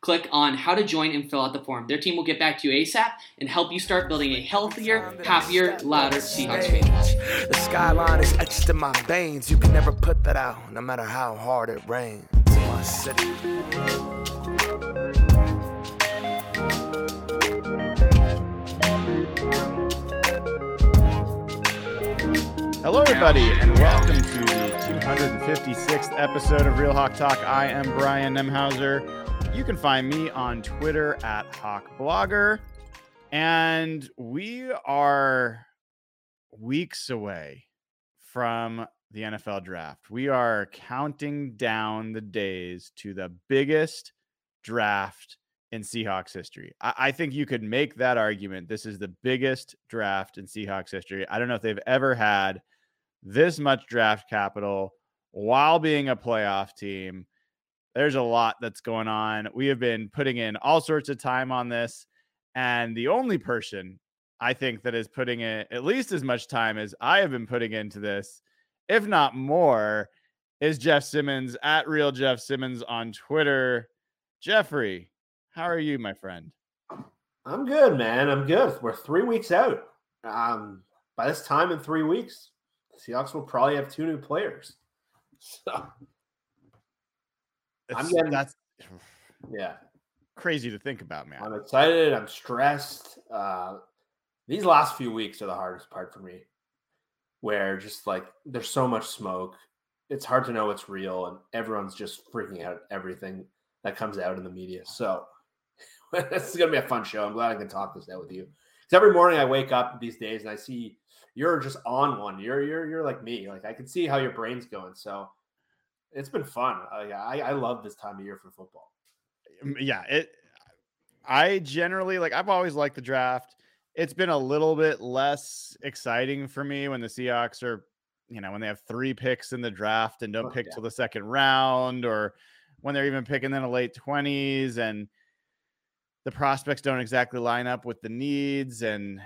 click on how to join and fill out the form. Their team will get back to you ASAP and help you start building a healthier, happier, louder Seahawks fan. The skyline is etched in my veins. You can never put that out, no matter how hard it rains in my city. Hello, everybody, and welcome to the 256th episode of Real Hawk Talk. I am Brian Nemhauser. You can find me on Twitter at HawkBlogger. And we are weeks away from the NFL draft. We are counting down the days to the biggest draft in Seahawks history. I, I, think you could make that argument. This is the biggest draft in Seahawks history. I don't know if they've ever had this much draft capital while being a playoff team there's a lot that's going on. We have been putting in all sorts of time on this. And the only person I think that is putting in at least as much time as I have been putting into this, if not more, is Jeff Simmons at Real Jeff Simmons on Twitter. Jeffrey, how are you, my friend? I'm good, man. I'm good. We're three weeks out. Um, by this time in three weeks, Seahawks will probably have two new players. So I'm getting that's yeah crazy to think about, man. I'm excited. I'm stressed. Uh, these last few weeks are the hardest part for me, where just like there's so much smoke. It's hard to know what's real, and everyone's just freaking out at everything that comes out in the media. So this is gonna be a fun show. I'm glad I can talk this out with you. Because every morning I wake up these days and I see you're just on one. You're you're you're like me. Like I can see how your brain's going. So it's been fun. Uh, yeah, I, I love this time of year for football. Yeah, it. I generally like. I've always liked the draft. It's been a little bit less exciting for me when the Seahawks are, you know, when they have three picks in the draft and don't oh, pick yeah. till the second round, or when they're even picking in the late twenties and the prospects don't exactly line up with the needs and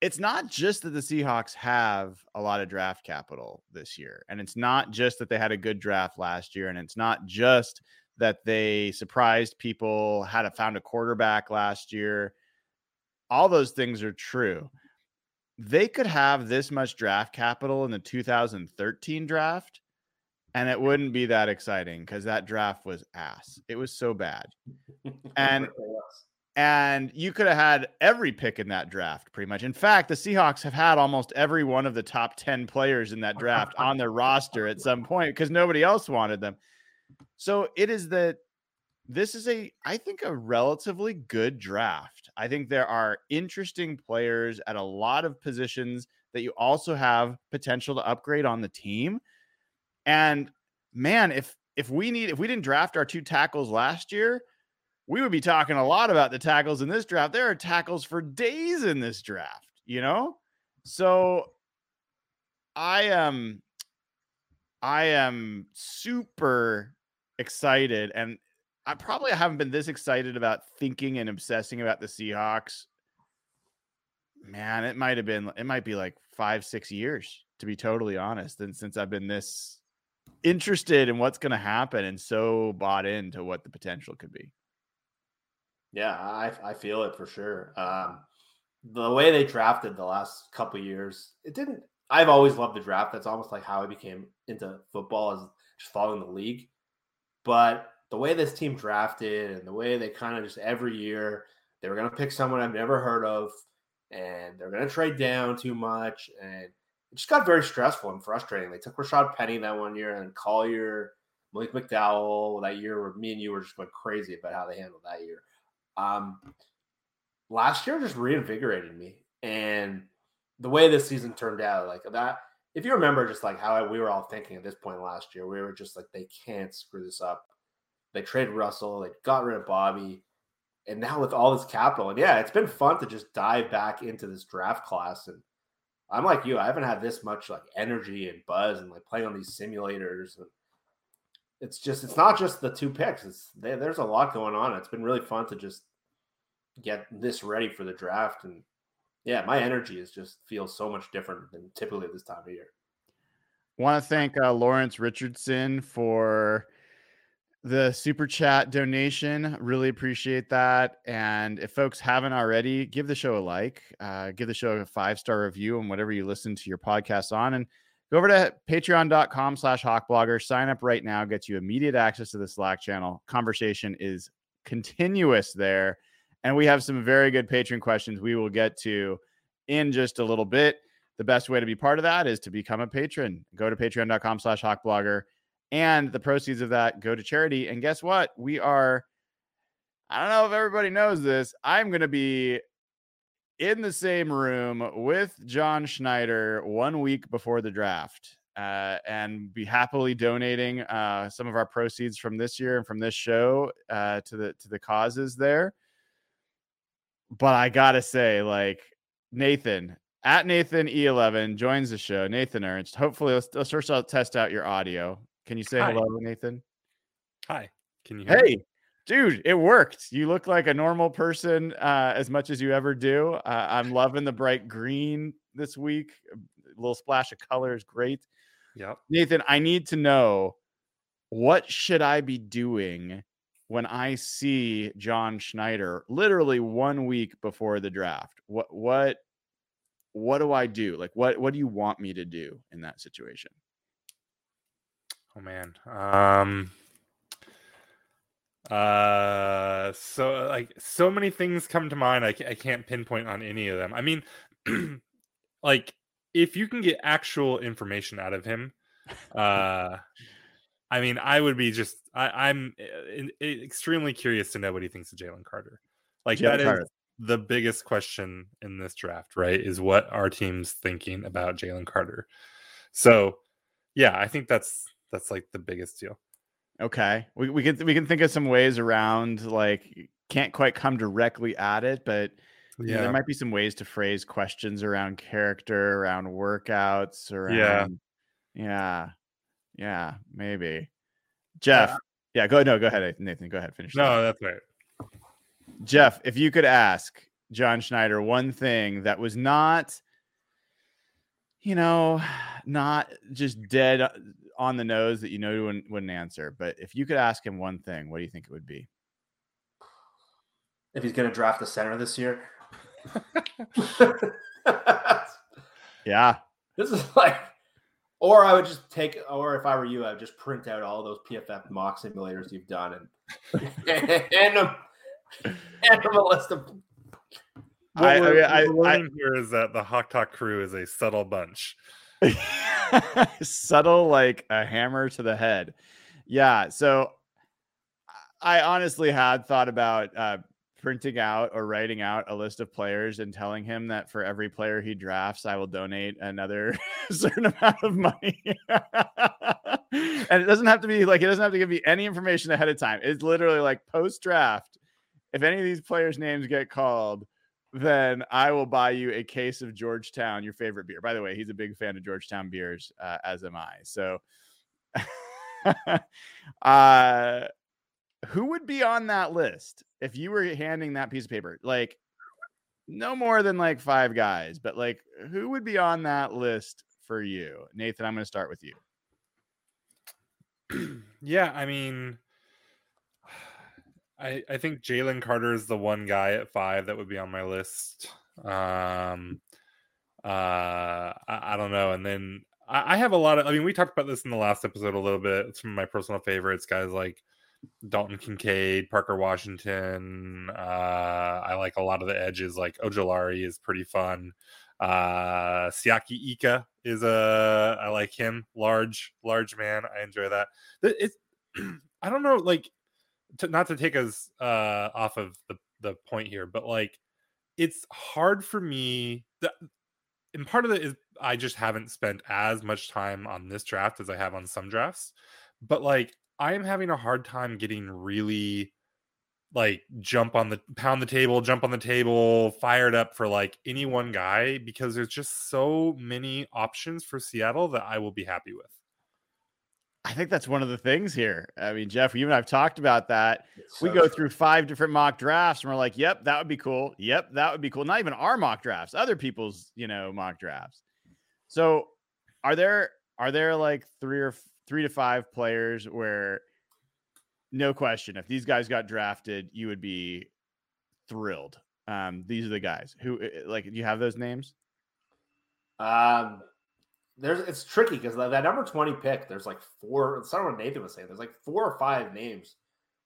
it's not just that the Seahawks have a lot of draft capital this year. And it's not just that they had a good draft last year. And it's not just that they surprised people, had a, found a quarterback last year. All those things are true. They could have this much draft capital in the 2013 draft, and it wouldn't be that exciting because that draft was ass. It was so bad. And and you could have had every pick in that draft pretty much. In fact, the Seahawks have had almost every one of the top 10 players in that draft on their roster at some point because nobody else wanted them. So it is that this is a, I think, a relatively good draft. I think there are interesting players at a lot of positions that you also have potential to upgrade on the team. And man, if if we need if we didn't draft our two tackles last year, we would be talking a lot about the tackles in this draft. There are tackles for days in this draft, you know? So I am I am super excited and I probably haven't been this excited about thinking and obsessing about the Seahawks. Man, it might have been it might be like 5 6 years to be totally honest and since I've been this interested in what's going to happen and so bought into what the potential could be. Yeah, I I feel it for sure. Um, the way they drafted the last couple years, it didn't. I've always loved the draft. That's almost like how I became into football, is just following the league. But the way this team drafted and the way they kind of just every year they were going to pick someone I've never heard of, and they're going to trade down too much, and it just got very stressful and frustrating. They took Rashad Penny that one year and Collier, Malik McDowell that year where me and you were just going crazy about how they handled that year. Um, last year just reinvigorated me. And the way this season turned out, like that, if you remember just like how we were all thinking at this point last year, we were just like, they can't screw this up. They traded Russell, they got rid of Bobby. And now with all this capital, and yeah, it's been fun to just dive back into this draft class and I'm like you. I haven't had this much like energy and buzz and like playing on these simulators. And it's just it's not just the two picks. It's there's a lot going on. It's been really fun to just get this ready for the draft. And yeah, my energy is just feels so much different than typically this time of year. Want to thank uh, Lawrence Richardson for the super chat donation. Really appreciate that. And if folks haven't already, give the show a like, uh, give the show a five star review on whatever you listen to your podcast on. And go over to patreon.com slash hawkblogger. Sign up right now, gets you immediate access to the Slack channel. Conversation is continuous there. And we have some very good patron questions we will get to in just a little bit. The best way to be part of that is to become a patron. Go to patreon.com slash hawkblogger and the proceeds of that go to charity. And guess what? We are, I don't know if everybody knows this. I'm going to be in the same room with John Schneider one week before the draft. Uh, and be happily donating uh, some of our proceeds from this year and from this show uh, to the to the causes there. But I gotta say, like Nathan at Nathan E11 joins the show. Nathan Ernst. Hopefully, let's, let's first test out your audio. Can you say Hi. hello, Nathan? Hi. Can you hear me? Dude, it worked. You look like a normal person uh, as much as you ever do. Uh, I'm loving the bright green this week. A little splash of color is great. Yeah, Nathan, I need to know what should I be doing when I see John Schneider literally one week before the draft? What what what do I do? Like what what do you want me to do in that situation? Oh man. Um uh so like so many things come to mind I, I can't pinpoint on any of them. I mean like if you can get actual information out of him uh i mean i would be just I, i'm uh, extremely curious to know what he thinks of jalen carter. Like Jalen that is Carter. the biggest question in this draft right is what our team's thinking about jalen carter? So yeah i think that's that's like the biggest deal Okay. We we can we can think of some ways around like can't quite come directly at it, but know, there might be some ways to phrase questions around character, around workouts, around yeah. Yeah, yeah, maybe. Jeff. Yeah, go no, go ahead, Nathan. Go ahead, finish. that. no that's right Jeff, if you could ask John Schneider one thing that was not, you know, not just dead uh, on the nose that you know you wouldn't, wouldn't answer, but if you could ask him one thing, what do you think it would be? If he's going to draft the center this year, Yeah. this is like, or I would just take, or if I were you, I would just print out all those PFF mock simulators you've done and hand them, hand them a list of. What I- I we're, mean, I- what we're I- learning here is that the Hawk Talk crew is a subtle bunch. Subtle like a hammer to the head. Yeah. So I honestly had thought about uh, printing out or writing out a list of players and telling him that for every player he drafts, I will donate another certain amount of money. and it doesn't have to be like, it doesn't have to give me any information ahead of time. It's literally like post draft. If any of these players' names get called, then I will buy you a case of Georgetown, your favorite beer. By the way, he's a big fan of Georgetown beers, uh, as am I. So, uh, who would be on that list if you were handing that piece of paper? Like, no more than like five guys, but like, who would be on that list for you? Nathan, I'm going to start with you. yeah, I mean, I I think Jalen Carter is the one guy at five that would be on my list. Um, uh, I, I don't know, and then I, I have a lot of. I mean, we talked about this in the last episode a little bit. Some of my personal favorites, guys like Dalton Kincaid, Parker Washington. Uh, I like a lot of the edges. Like Ojulari is pretty fun. Uh, Siaki Ika is a I like him. Large, large man. I enjoy that. It's I don't know, like to, not to take us uh off of the the point here, but like it's hard for me that and part of it is I just haven't spent as much time on this draft as I have on some drafts. But like I am having a hard time getting really like jump on the pound the table, jump on the table, fired up for like any one guy because there's just so many options for Seattle that I will be happy with. I think that's one of the things here. I mean, Jeff, you and I've talked about that. So we go true. through five different mock drafts and we're like, yep, that would be cool. Yep, that would be cool. Not even our mock drafts, other people's, you know, mock drafts. So are there are there like three or three to five players where no question, if these guys got drafted, you would be thrilled. Um, these are the guys who eh, like. Do you have those names? Um, there's it's tricky because that number twenty pick, there's like four. It's not what Nathan was saying. There's like four or five names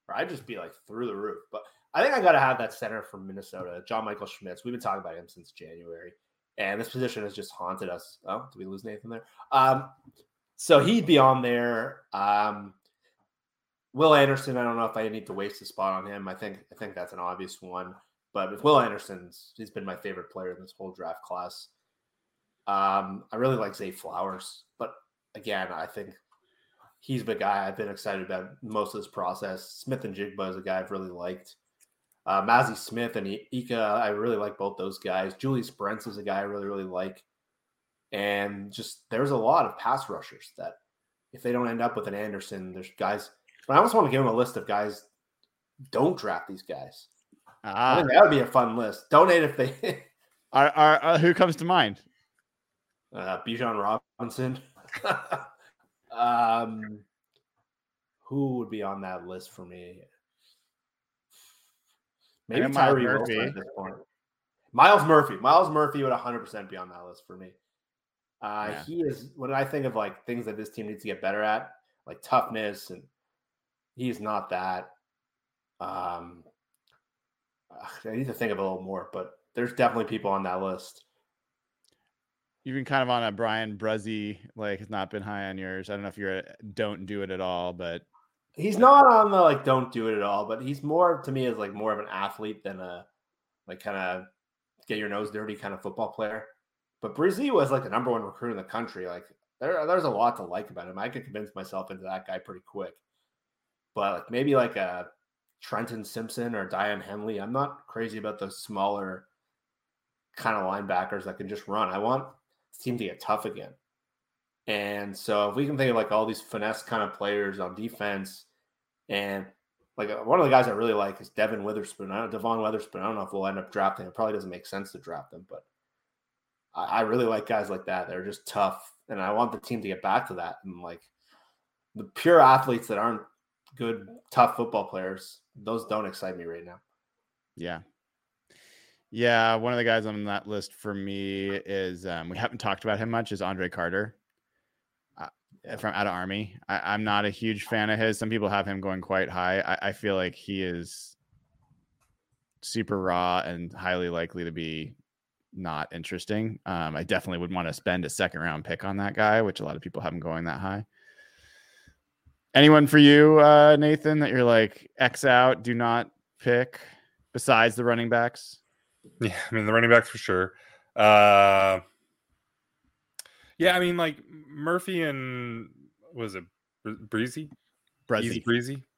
where I'd just be like through the roof. But I think I got to have that center from Minnesota, John Michael Schmitz. We've been talking about him since January, and this position has just haunted us. Oh, did we lose Nathan there? Um, so he'd be on there. Um, Will Anderson, I don't know if I need to waste a spot on him. I think I think that's an obvious one. But with Will Anderson's, he's been my favorite player in this whole draft class. Um, I really like Zay Flowers, but again, I think he's the guy I've been excited about most of this process. Smith-Njigba is a guy I've really liked. Uh, Mazi Smith and Ika, I really like both those guys. Julius Brents is a guy I really, really like. And just there's a lot of pass rushers that if they don't end up with an Anderson, there's guys – but I almost want to give them a list of guys. Don't draft these guys. Ah. I think that would be a fun list. Donate if they. are, are, uh, who comes to mind? Uh, Bijan Robinson. um, who would be on that list for me? Maybe Tyree Murphy. at this point. Myles Murphy. Myles Murphy would 100% be on that list for me. Uh, yeah. He is, when I think of like things that this team needs to get better at, like toughness and he's not that. Um, I need to think of a little more, but there's definitely people on that list. You've been kind of on a Bryan Bresee, like has not been high on yours. I don't know if you're a don't do it at all, but he's not on the like don't do it at all, but he's more to me as like more of an athlete than a like kind of get your nose dirty kind of football player. But Bresee was like the number one recruit in the country. Like there, there's a lot to like about him. I could convince myself into that guy pretty quick but like maybe like a Trenton Simpson or Daiyan Henley. I'm not crazy about those smaller kind of linebackers that can just run. I want team to get tough again. And so if we can think of like all these finesse kind of players on defense, and like uh, one of the guys I really like is Devon Witherspoon. I don't Devon Witherspoon. I don't know if we'll end up drafting. It probably doesn't make sense to draft them, but I, I really like guys like that. They're just tough, and I want the team to get back to that. And like the pure athletes that aren't good, tough football players. Those don't excite me right now. Yeah. Yeah, one of the guys on that list for me is um, we haven't talked about him much is Andre Carter uh, from out of Army. I, am not a huge fan of his. Some people have him going quite high. I, I feel like he is super raw and highly likely to be not interesting. Um, I definitely would want to spend a second round pick on that guy, which a lot of people have him going that high. Anyone for you, uh, Nathan, that you're like X out, do not pick besides the running backs? Yeah, I mean the running backs for sure. Uh, yeah, I mean like Murphy and was it Breezy? Easy breezy.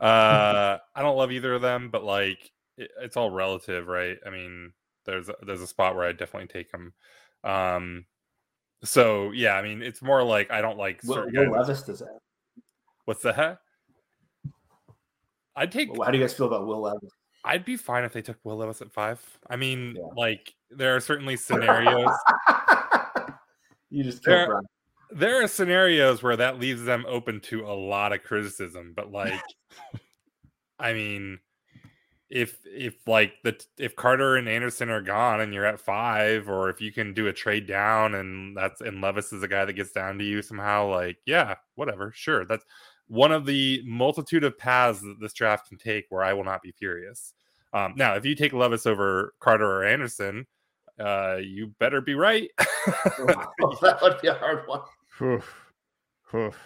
Uh, I don't love either of them, but like it, it's all relative, right? I mean, there's a, there's a spot where I definitely take them. Um, so yeah, I mean, it's more like I don't like Will, certain Will. Levis does that. What's the heck? I'd take. How do you guys feel about Will Levis? I'd be fine if they took Will Levis at five. I mean, Yeah. like there are certainly scenarios. you just There- killed there are scenarios where that leaves them open to a lot of criticism but like i mean if if like the if carter and anderson are gone and you're at five or if you can do a trade down and that's and levis is a guy that gets down to you somehow like yeah whatever sure that's one of the multitude of paths that this draft can take where i will not be furious um, now if you take levis over carter or anderson uh, you better be right that would be a hard one. Oof. Oof.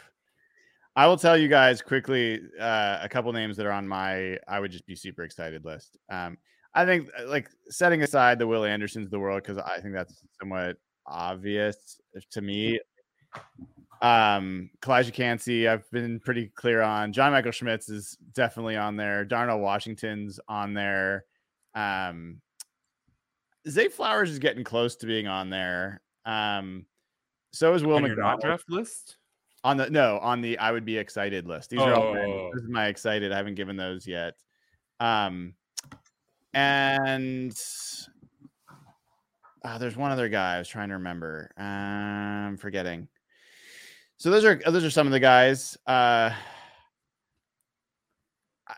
I will tell you guys quickly uh, a couple names that are on my I would just be super excited list. Um, I think uh, like setting aside the Will Andersons of the world because I think that's somewhat obvious to me. Um, Calijah Kancey, I've been pretty clear on. John Michael Schmitz is definitely on there. Darnell Washington's on there. Um, Zay Flowers is getting close to being on there. Um, so is Will on McDonald draft list on the no on the I would be excited list. These are all my, Oh. this is my excited. I haven't given those yet. Um, and ah, there's one other guy I was trying to remember. I'm forgetting. So those are those are some of the guys. Uh,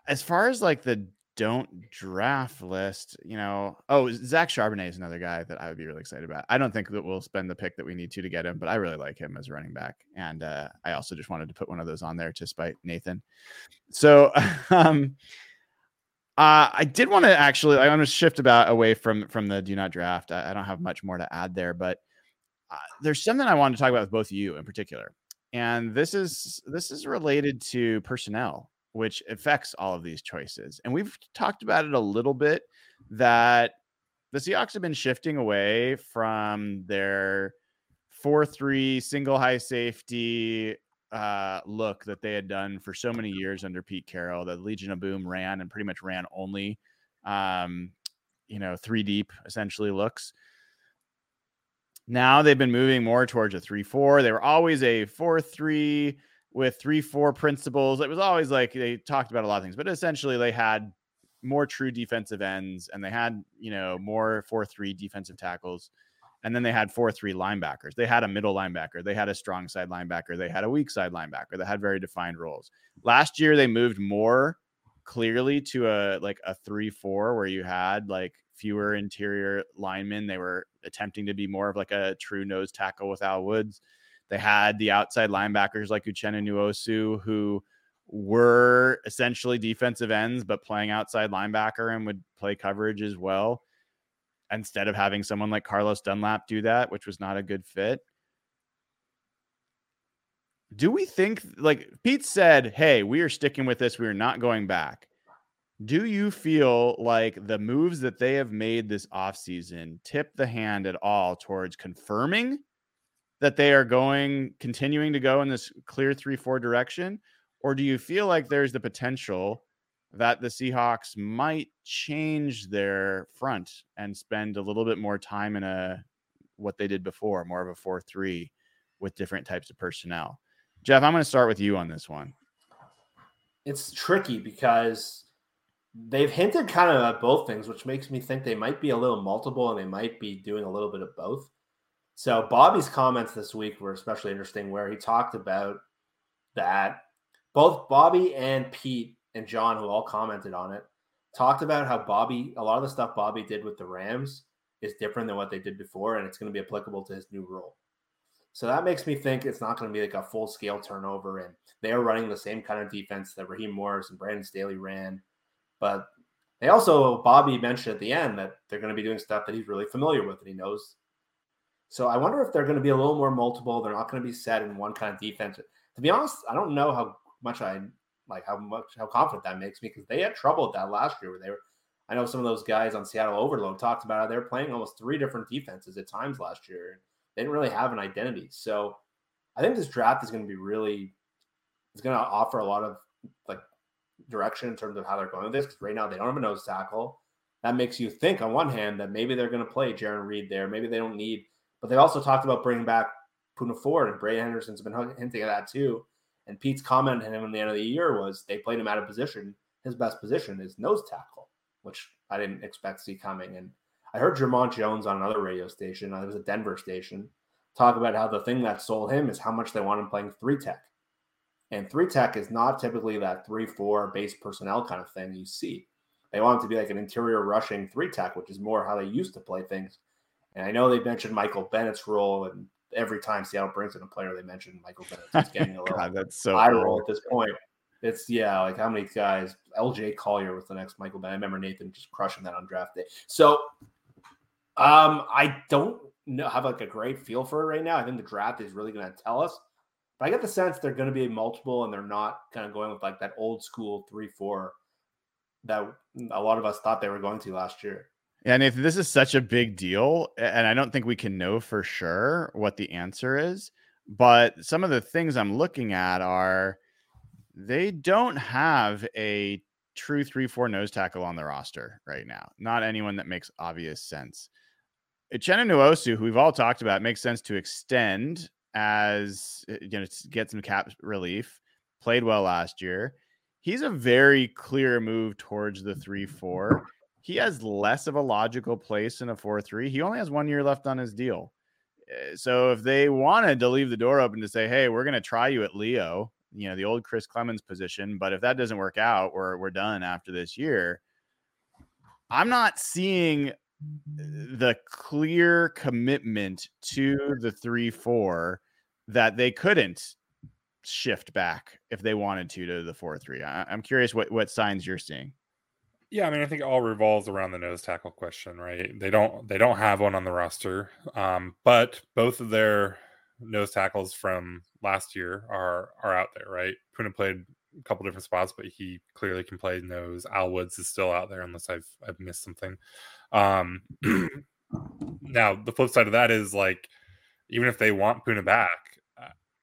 as far as like the don't draft list, you know, oh Zach Charbonnet is another guy that I would be really excited about. I don't think that we'll spend the pick that we need to to get him, but I really like him as a running back, and uh, I also just wanted to put one of those on there to spite Nathan. So, um, uh, I did want to actually, I want to shift about away from from the do not draft. I, I don't have much more to add there, but uh, there's something I wanted to talk about with both of you in particular, and this is this is related to personnel, which affects all of these choices. And we've talked about it a little bit that the Seahawks have been shifting away from their four three single high safety uh, look that they had done for so many years under Pete Carroll. The Legion of Boom ran and pretty much ran only, um, you know, three deep essentially looks. Now they've been moving more towards a three four. They were always a four three with three four principles. It was always like they talked about a lot of things, but essentially they had more true defensive ends and they had you know more four three defensive tackles and then they had four three linebackers they had a middle linebacker they had a strong side linebacker they had a weak side linebacker that had very defined roles last year they moved more clearly to a like a three four where you had like fewer interior linemen they were attempting to be more of like a true nose tackle with al woods they had the outside linebackers like uchenna nwosu who were essentially defensive ends, but playing outside linebacker and would play coverage as well. Instead of having someone like Carlos Dunlap do that, which was not a good fit. Do we think, like Pete said, hey, we are sticking with this. We are not going back. Do you feel like the moves that they have made this offseason tip the hand at all towards confirming that they are going, continuing to go in this clear 3 4 direction? Or do you feel like there's the potential that the Seahawks might change their front and spend a little bit more time in a what they did before, more of a 4 3 with different types of personnel? Jeff, I'm going to start with you on this one. It's tricky because they've hinted kind of at both things, which makes me think they might be a little multiple and they might be doing a little bit of both. So Bobby's comments this week were especially interesting, where he talked about that both Bobby and Pete and John, who all commented on it, talked about how Bobby, a lot of the stuff Bobby did with the Rams is different than what they did before, and it's going to be applicable to his new role. So that makes me think it's not going to be like a full scale turnover, and they are running the same kind of defense that Raheem Morris and Brandon Staley ran. But they also, Bobby mentioned at the end that they're going to be doing stuff that he's really familiar with and he knows. So I wonder if they're going to be a little more multiple. They're not going to be set in one kind of defense. To be honest, I don't know how much I like how much how confident that makes me because they had trouble with that last year where they were. I know some of those guys on Seattle Overload talked about how they were playing almost three different defenses at times last year. They didn't really have an identity. So I think this draft is going to be really it's going to offer a lot of like direction in terms of how they're going with this. Because right now they don't have a nose tackle. That makes you think on one hand that maybe they're going to play Jarran Reed there. Maybe they don't need, but they also talked about bringing back Poona Ford and Brady Henderson's been hinting at that too. And Pete's comment to him at the end of the year was they played him out of position. His best position is nose tackle, which I didn't expect to see coming. And I heard Dre'Mont Jones on another radio station, uh, it was a Denver station, talk about how the thing that sold him is how much they want him playing three tech. And three tech is not typically that three, four base personnel kind of thing you see. They want it to be like an interior rushing three tech, which is more how they used to play things. And I know they mentioned Michael Bennett's role, and every time Seattle brings in a player, they mention Michael Bennett. It's getting a little God, that's so eye roll at this point. It's yeah, like how many guys? LJ Collier was the next Michael Bennett. I remember Nathan just crushing that on draft day. So, um, I don't know, have like a great feel for it right now. I think the draft is really going to tell us. But I get the sense they're going to be multiple, and they're not kind of going with like that old school three four that a lot of us thought they were going to last year. And if this is such a big deal, and I don't think we can know for sure what the answer is, but some of the things I'm looking at are they don't have a true 3 4 nose tackle on the roster right now. Not anyone that makes obvious sense. Uchenna Nwosu, who we've all talked about, makes sense to extend as you know, to get some cap relief. Played well last year. He's a very clear move towards the 3 4 he has less of a logical place in a 4-3. He only has one year left on his deal. Eh, so if they wanted to leave the door open to say, hey, we're going to try you at Leo, you know, the old Chris Clemons position, but if that doesn't work out, we're, we're done after this year. I'm not seeing the clear commitment to the 3-4 that they couldn't shift back if they wanted to to the 4-3. I, I'm curious what, what signs you're seeing. Yeah, I mean, I think it all revolves around the nose tackle question, right? They don't they don't have one on the roster, um, but both of their nose tackles from last year are are out there, right? Poona played a couple different spots, but he clearly can play nose. Al Woods is still out there, unless I've I've missed something. Um, now the flip side of that is like, even if they want Poona back,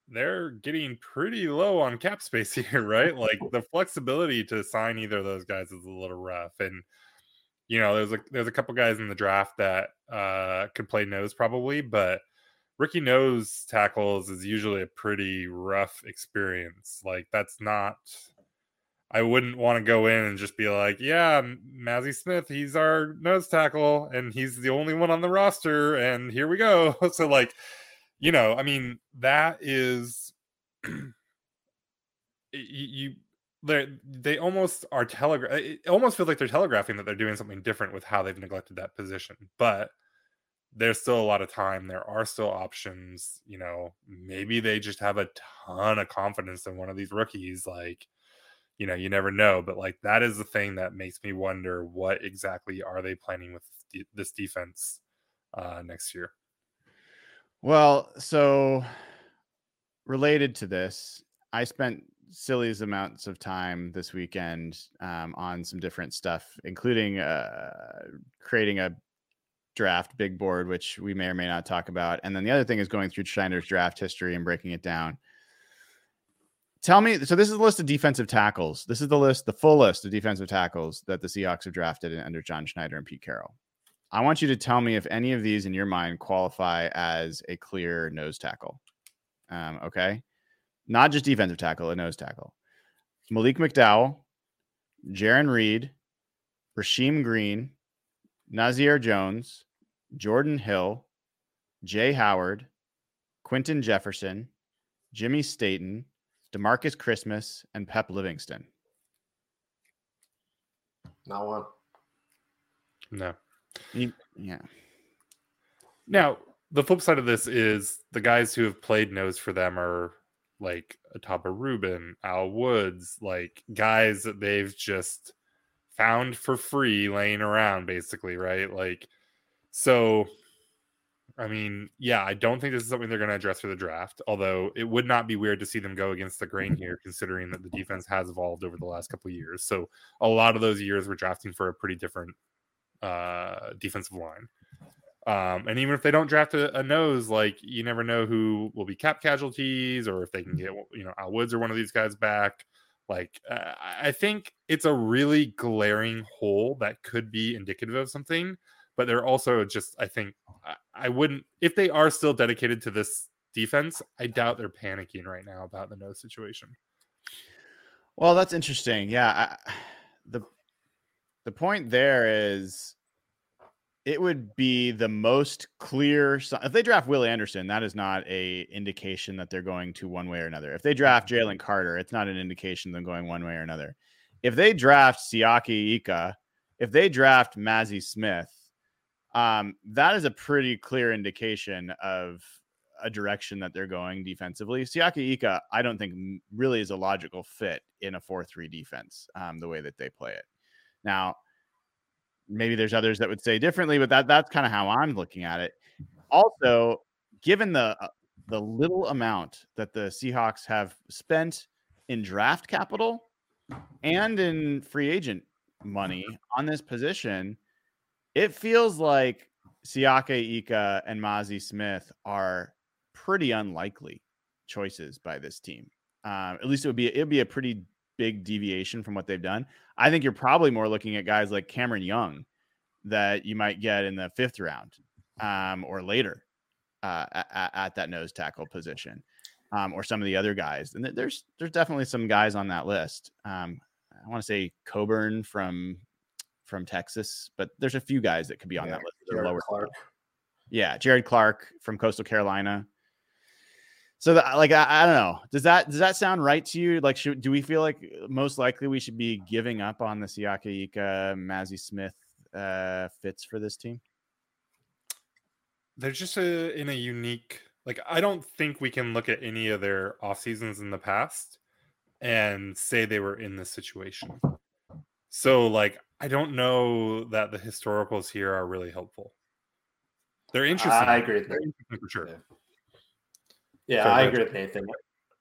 they're getting pretty low on cap space here, right? Like the flexibility to sign either of those guys is a little rough. And you know, there's a there's a couple guys in the draft that uh could play nose probably, but rookie nose tackles is usually a pretty rough experience. Like that's not I wouldn't want to go in and just be like, yeah, Mazi Smith, he's our nose tackle and he's the only one on the roster and here we go. so like you know, I mean, that is you, you they they almost are telegraph. It almost feels like they're telegraphing that they're doing something different with how they've neglected that position. But there's still a lot of time. There are still options. You know, maybe they just have a ton of confidence in one of these rookies. Like, you know, you never know. But like that is the thing that makes me wonder what exactly are they planning with this defense uh, next year. Well, so related to this, I spent silly amounts of time this weekend um, on some different stuff, including uh, creating a draft big board, which we may or may not talk about. And then the other thing is going through Schneider's draft history and breaking it down. Tell me, so this is the list of defensive tackles. This is the list, the full list of defensive tackles that the Seahawks have drafted under John Schneider and Pete Carroll. I want you to tell me if any of these in your mind qualify as a clear nose tackle. Um, okay. Not just defensive tackle, a nose tackle. Malik McDowell, Jarran Reed, Rasheem Green, Nazair Jones, Jordan Hill, Jaye Howard, Quinton Jefferson, Jimmy Staten, Demarcus Christmas, and Pep Livingston. Not one. No. You, yeah. Now, the flip side of this is the guys who have played nose for them are like Ahtyba Rubin, Al Woods, like guys that they've just found for free laying around, basically, right? Like, so I mean, yeah, I don't think this is something they're going to address for the draft. Although it would not be weird to see them go against the grain here, considering that the defense has evolved over the last couple of years. So a lot of those years we're drafting for a pretty different uh, defensive line. Um, and even if they don't draft a, a, nose, like you never know who will be cap casualties or if they can get, you know, Al Woods or one of these guys back. Like, uh, I think it's a really glaring hole that could be indicative of something, but they're also just, I think, I, I wouldn't, if they are still dedicated to this defense, I doubt they're panicking right now about the nose situation. Well, that's interesting. Yeah. I, the, the point there is it would be the most clear if they draft Willie Anderson, that is not a indication that they're going to one way or another. If they draft mm-hmm. Jalen Carter, it's not an indication them going one way or another. If they draft Siaki Ika, if they draft Mazi Smith, um, that is a pretty clear indication of a direction that they're going defensively. Siaki Ika, I don't think really is a logical fit in a 4-3 defense, um, the way that they play it. Now, maybe there's others that would say differently, but that that's kind of how I'm looking at it. Also, given the uh, the little amount that the Seahawks have spent in draft capital and in free agent money on this position, it feels like Siaki Ika and Mazi Smith are pretty unlikely choices by this team. Um, at least it would be it'd be a pretty big deviation from what they've done. I think you're probably more looking at guys like Cameron Young that you might get in the fifth round um, or later uh, at, at, that nose tackle position, um, or some of the other guys. And there's there's definitely some guys on that list. Um, I want to say Coburn from from Texas, but there's a few guys that could be on yeah, that list. Jerrod Clark. Yeah, Jerrod Clark from Coastal Carolina. So, that, like, I, I, don't know. Does that does that sound right to you? Like, should do we feel like uh, most likely we should be giving up on the Siaki Ika, Mazi Smith uh, fits for this team? They're just a, in a unique. Like, I don't think we can look at any of their off seasons in the past and say they were in this situation. So, like, I don't know that the historicals here are really helpful. They're interesting. I agree with that. For sure. Yeah. Yeah, I agree with Nathan.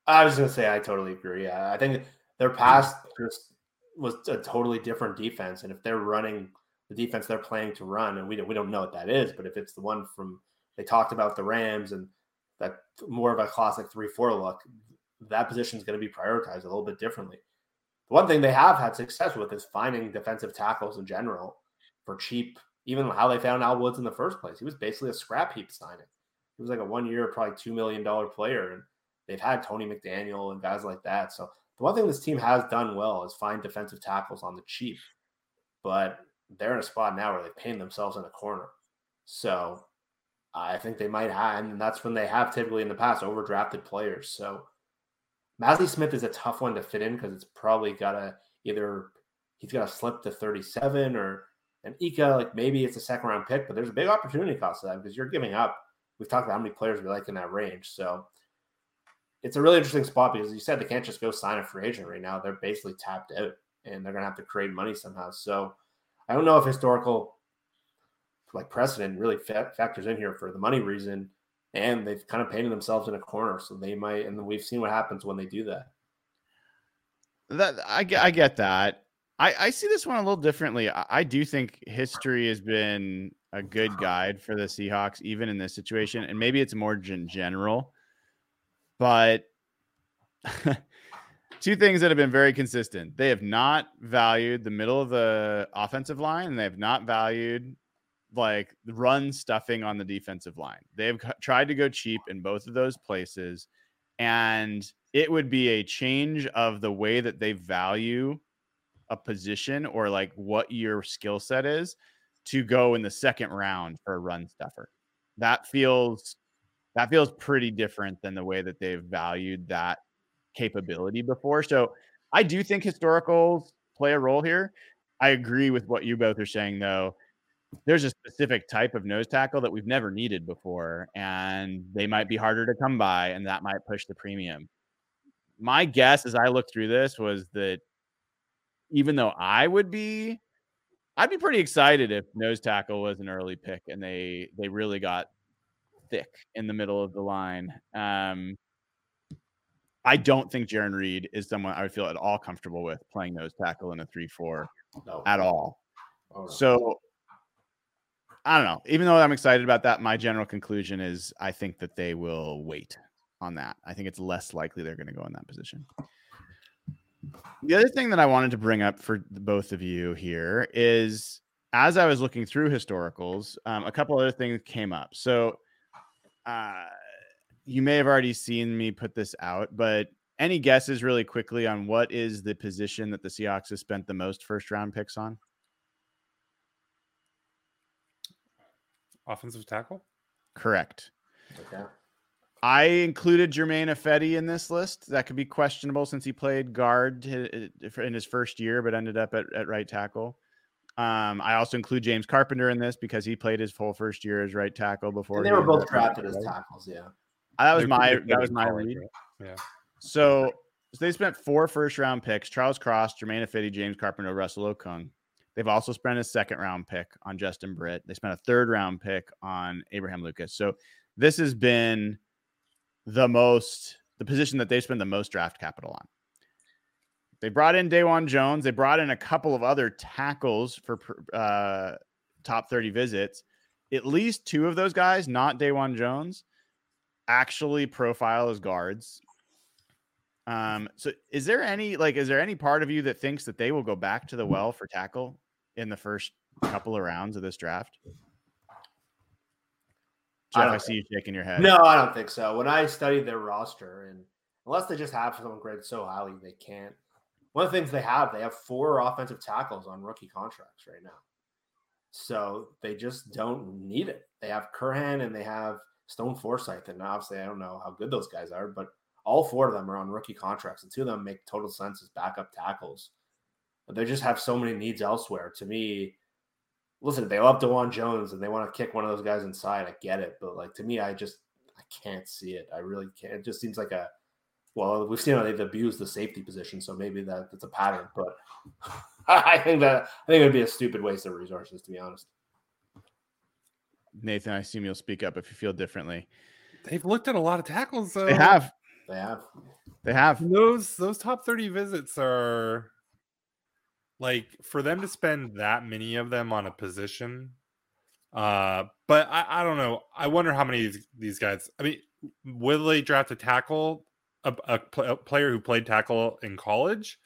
I was going to say I totally agree. Yeah, I think their mm-hmm. past just was a totally different defense, and if they're running the defense they're planning to run, and we don't, we don't know what that is, but if it's the one from they talked about the Rams and that more of a classic three four look, that position is going to be prioritized a little bit differently. The one thing they have had success with is finding defensive tackles in general for cheap. Even how they found Al Woods in the first place, he was basically a scrap heap signing. He was like a one year, probably $2 million player. And they've had Tony McDaniel and guys like that. So the one thing this team has done well is find defensive tackles on the cheap. But they're in a spot now where they've painted themselves in a corner. So I think they might have, and that's when they have typically in the past overdrafted players. So Mazi Smith is a tough one to fit in because it's probably got to either he's got to slip to 37 or an Ika, like maybe it's a second round pick, but there's a big opportunity cost to that because you're giving up we've talked about how many players we like in that range. So it's a really interesting spot because you said they can't just go sign a free agent right now. They're basically tapped out and they're going to have to create money somehow. So I don't know if historical like precedent really fa- factors in here for the money reason. And they've kind of painted themselves in a corner. So they might, and we've seen what happens when they do that. That I, I get that. I, I see this one a little differently. I, I do think history has been a good guide for the Seahawks, even in this situation. And maybe it's more gen- general, but two things that have been very consistent. They have not valued the middle of the offensive line, and they have not valued like run stuffing on the defensive line. They've tried to go cheap in both of those places. And it would be a change of the way that they value a position or like what your skill set is to go in the second round for a run stuffer. That feels that feels pretty different than the way that they've valued that capability before. So I do think historicals play a role here. I agree with what you both are saying though. There's a specific type of nose tackle that we've never needed before, and they might be harder to come by, and that might push the premium. My guess as I looked through this was that even though I would be I'd be pretty excited if nose tackle was an early pick and they they really got thick in the middle of the line. Um, I don't think Jarran Reed is someone I would feel at all comfortable with playing nose tackle in a three-four No. at all. Oh, no. So I don't know. Even though I'm excited about that, my general conclusion is I think that they will wait on that. I think it's less likely they're going to go in that position. The other thing that I wanted to bring up for both of you here is as I was looking through historicals, um, a couple other things came up. So uh, you may have already seen me put this out, but any guesses really quickly on what is the position that the Seahawks have spent the most first round picks on? Offensive tackle. Correct. Okay. I included Germain Ifedi in this list. That could be questionable since he played guard in his first year, but ended up at, at right tackle. Um, I also include James Carpenter in this because he played his full first year as right tackle before. And they were both up at drafted as tackles. Yeah. That was They're my that was my college, read. right? Yeah. So, so they spent four first round picks: Charles Cross, Germain Ifedi, James Carpenter, Russell Okung. They've also spent a second round pick on Justin Britt. They spent a third round pick on Abraham Lucas. So this has been the most the position that they spend the most draft capital on. They brought in Dawand Jones. They brought in a couple of other tackles for uh, top 30 visits. At least two of those guys, not Dawand Jones, actually profile as guards. Um, so is there any like is there any part of you that thinks that they will go back to the well for tackle in the first couple of rounds of this draft? I Jeff, I, don't see you shaking your head. No, I don't think so. When I studied their roster, and unless they just have someone graded so highly, they can't. One of the things they have, they have four offensive tackles on rookie contracts right now. So they just don't need it. They have Curhan and they have Stone Forsythe. And obviously, I don't know how good those guys are, but all four of them are on rookie contracts, and two of them make total sense as backup tackles. But they just have so many needs elsewhere. To me, listen, they love Dawand Jones and they want to kick one of those guys inside. I get it, but like to me, I just I can't see it. I really can't. It just seems like a well, we've seen how they've abused the safety position, so maybe that that's a pattern. But I think that I think it would be a stupid waste of resources, to be honest. Nathan, I assume you'll speak up if you feel differently. They've looked at a lot of tackles. Though. They have. They have. They have. those those top 30 visits are like for them to spend that many of them on a position uh but i, I don't know i wonder how many of these, these guys i mean will they draft a tackle a, a, pl- a player who played tackle in college?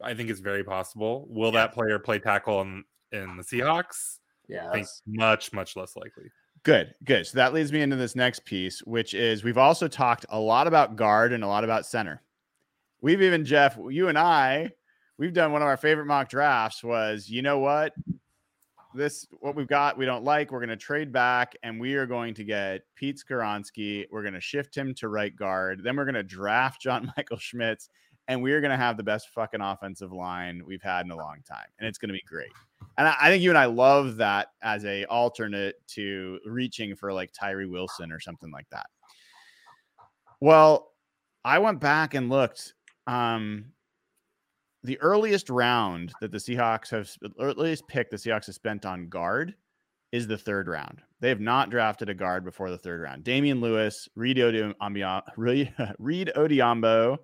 I think it's very possible. Will that player play tackle in, in the seahawks? Yeah, i think much much less likely. Good, good. So that leads me into this next piece, which is we've also talked a lot about guard and a lot about center. We've even, Jeff, you and I, we've done one of our favorite mock drafts was, you know what? This, what we've got, we don't like. We're going to trade back and we are going to get Pete Skoronski. We're going to shift him to right guard. Then we're going to draft John Michael Schmitz and we are going to have the best fucking offensive line we've had in a long time. And it's going to be great. And I, I think you and I love that as a alternate to reaching for like Tyree Wilson or something like that. Well, I went back and looked. Um, the earliest round that the Seahawks have, earliest pick the Seahawks have spent on guard is the third round. They have not drafted a guard before the third round. Damien Lewis, Reed, Odhiambo, Reed Odhiambo,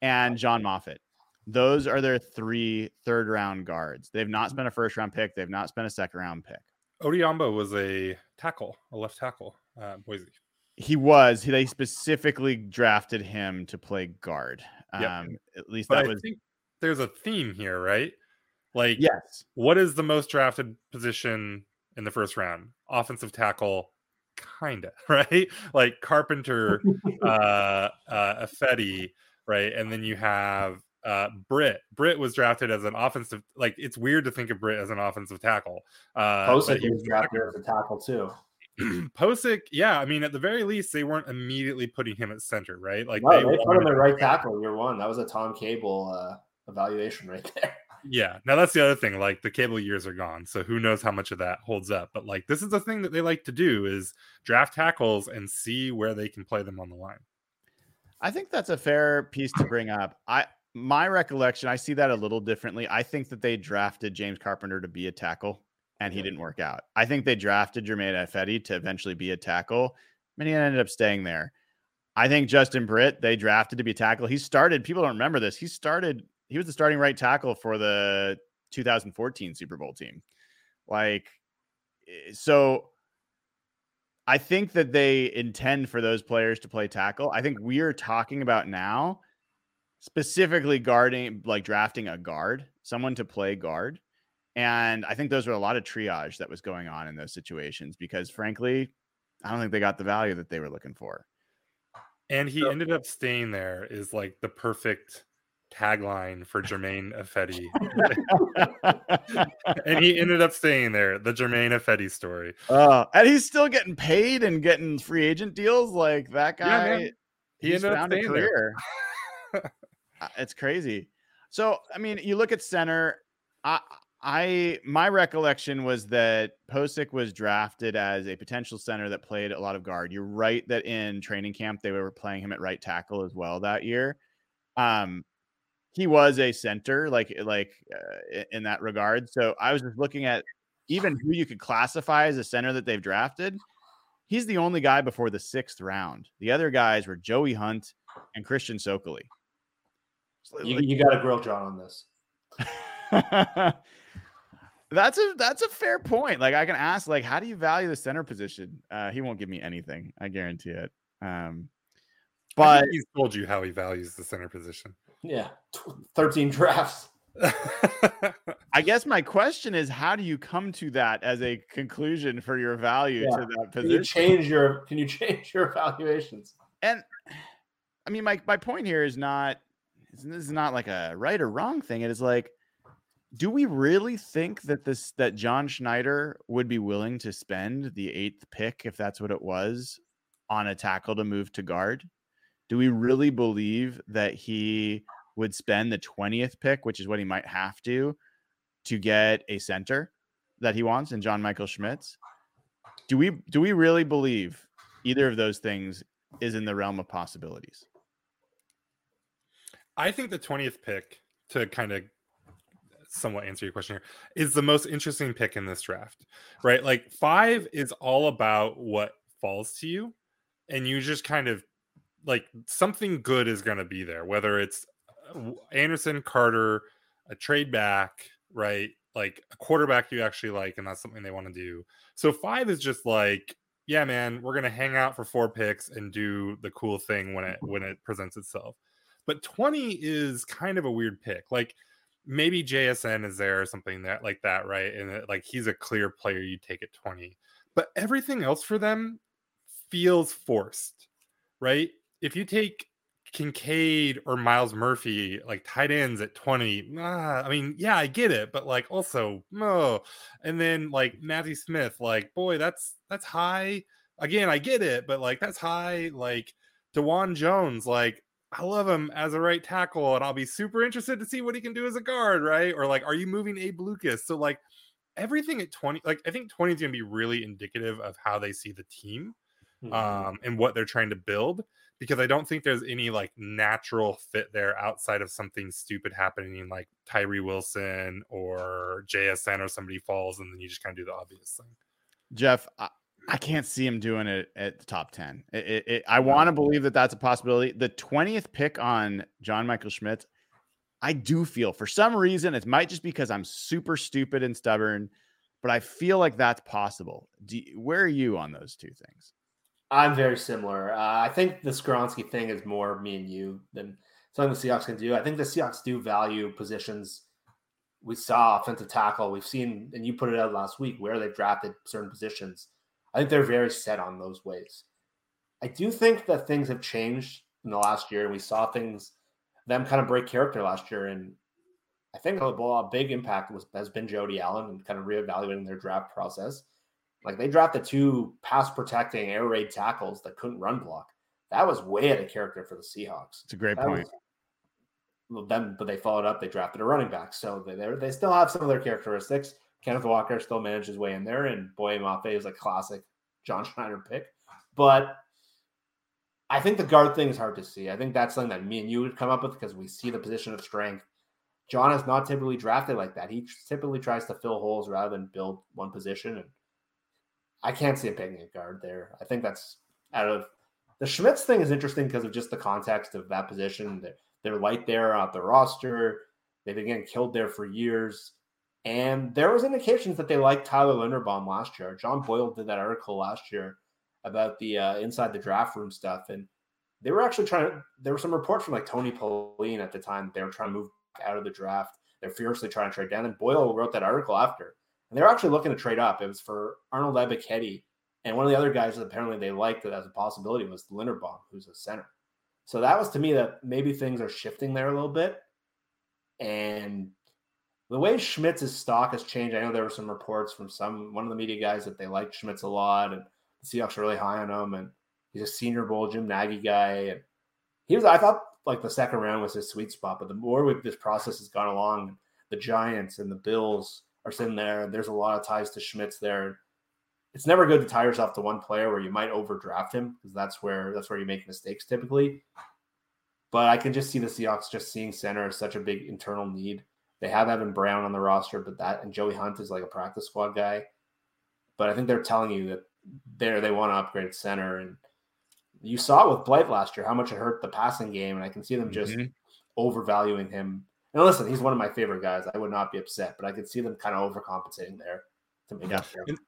and John Moffitt. Those are their three third round guards. They've not spent a first round pick. They've not spent a second round pick. Odhiambo was a tackle a left tackle uh boise He was. They specifically drafted him to play guard. Yep. Um, at least but that i was. think there's a theme here right like Yes. what is the most drafted position in the first round? Offensive tackle, kind of right. Like Carpenter, uh, uh, Ifedi, right, and then you have uh, Britt. Britt was drafted as an offensive. Like it's weird to think of Britt as an offensive tackle. Uh, Pocic he was drafted as a tackle too. Pocic, yeah. I mean, at the very least, they weren't immediately putting him at center, right? Like No, they, put him at right tackle year one. That was a Tom Cable uh, evaluation right there. Yeah. Now that's the other thing. Like the cable years are gone, so who knows how much of that holds up? But like this is the thing that they like to do is draft tackles and see where they can play them on the line. I think that's a fair piece to bring up. I my recollection, I see that a little differently. I think that they drafted James Carpenter to be a tackle and he didn't work out. I think they drafted Germain Ifedi to eventually be a tackle and he ended up staying there. I think Justin Britt, they drafted to be tackle. He started, people don't remember this. He started, he was the starting right tackle for the 2014 Super Bowl team. Like, eh, so I think that they intend for those players to play tackle. I think we are talking about now specifically guarding, like drafting a guard, someone to play guard. And I think those were a lot of triage that was going on in those situations because, frankly, I don't think they got the value that they were looking for. And he ended up staying there is like the perfect tagline for Germain Ifedi. and he ended up staying there, the Germain Ifedi story. Uh, and he's still getting paid and getting free agent deals. Like that guy, yeah, he ended up staying a career. Uh, it's crazy. So, I mean, you look at center. I, I my recollection was that Pocic was drafted as a potential center that played a lot of guard. You're right that in training camp they were playing him at right tackle as well that year. Um, he was a center, like like uh, in that regard. So I was just looking at even who you could classify as a center that they've drafted. He's the only guy before the sixth round. The other guys were Joey Hunt and Christian Sokoli. You, you got to grill John on this. That's a that's a fair point. Like I can ask, like, how do you value the center position? Uh, he won't give me anything. I guarantee it. Um, but he's told you how he values the center position. Yeah, thirteen drafts. I guess my question is, how do you come to that as a conclusion for your value yeah. to that position? Can you change your Can you change your evaluations? And I mean, my my point here is not this is not like a right or wrong thing. It is like do we really think that this that John Schneider would be willing to spend the eighth pick if that's what it was on a tackle to move to guard? Do we really believe that he would spend the 20th pick, which is what he might have to, to get a center that he wants in John Michael Schmitz? Do we do we really believe either of those things is in the realm of possibilities? I think the 20th pick to kind of somewhat answer your question here is the most interesting pick in this draft right like five is all about what falls to you and you just kind of like something good is going to be there whether it's uh, anderson carter a trade back right like a quarterback you actually like and that's something they want to do so five is just like yeah man we're going to hang out for four picks and do the cool thing when it when it presents itself but 20 is kind of a weird pick like maybe JSN is there or something that like that, right? And it, like he's a clear player you take at 20. But everything else for them feels forced, right? If you take Kincaid or Myles Murphy, like tight ends at 20, ah, I mean, yeah, I get it, but like also, no. And then like Mazi Smith, like, boy, that's that's high. Again, I get it, but like that's high. Like Dawand Jones, like I love him as a right tackle, and I'll be super interested to see what he can do as a guard, right? Or like, are you moving Abe Lucas? So like everything at 20, like I think 20 is gonna be really indicative of how they see the team mm-hmm. um and what they're trying to build because I don't think there's any like natural fit there outside of something stupid happening like Tyree Wilson or JSN or somebody falls and then you just kind of do the obvious thing. Jeff, I can't see him doing it at the top 10. It, it, it, I want to believe that that's a possibility. The 20th pick on John Michael Schmitz, I do feel for some reason, it might just because I'm super stupid and stubborn, but I feel like that's possible. You, where are you on those two things? I'm very similar. Uh, I think the Skoronski thing is more me and you than something the Seahawks can do. I think the Seahawks do value positions. We saw offensive tackle. We've seen, and you put it out last week, where they've drafted certain positions I think they're very set on those ways. I do think that things have changed in the last year, and we saw things them kind of break character last year. And I think a big impact was has been Jody Allen and kind of reevaluating their draft process. Like they drafted two pass protecting air raid tackles that couldn't run block. That was way out of character for the Seahawks. It's a great that point. well, then, but they followed up. They drafted a running back, so they they still have some of their characteristics. Kenneth Walker still managed his way in there, and Boye Mafe is a classic John Schneider pick. But I think the guard thing is hard to see. I think that's something that me and you would come up with because we see the position of strength. John is not typically drafted like that. He typically tries to fill holes rather than build one position. And I can't see him picking a guard there. I think that's out of the Schmitz thing is interesting because of just the context of that position. They're, they're light there on the roster. They've been getting killed there for years. And there was indications that they liked Tyler Linderbaum last year. John Boyle did that article last year about the uh, inside the draft room stuff. And they were actually trying to, there were some reports from like Tony Pauline at the time. They were trying to move out of the draft. They're fiercely trying to trade down. And Boyle wrote that article after. And they were actually looking to trade up. It was for Arnold Ebiketie. And one of the other guys that apparently they liked that as a possibility was Linderbaum, who's a center. So that was to me that maybe things are shifting there a little bit. And the way Schmitz's stock has changed, I know there were some reports from some one of the media guys that they liked Schmitz a lot, and the Seahawks are really high on him, and he's a Senior Bowl Jim Nagy guy, and he was. I thought like the second round was his sweet spot, but the more this process has gone along, the Giants and the Bills are sitting there, there's a lot of ties to Schmitz there. It's never good to tie yourself to one player where you might overdraft him because that's where that's where you make mistakes typically. But I can just see the Seahawks just seeing center as such a big internal need. They have Evan Brown on the roster, but that and Joey Hunt is like a practice squad guy. But I think they're telling you that there they want to upgrade center. And you saw it with Blythe last year how much it hurt the passing game, and I can see them just mm-hmm. overvaluing him. And listen, he's one of my favorite guys. I would not be upset, but I could see them kind of overcompensating there to make up and,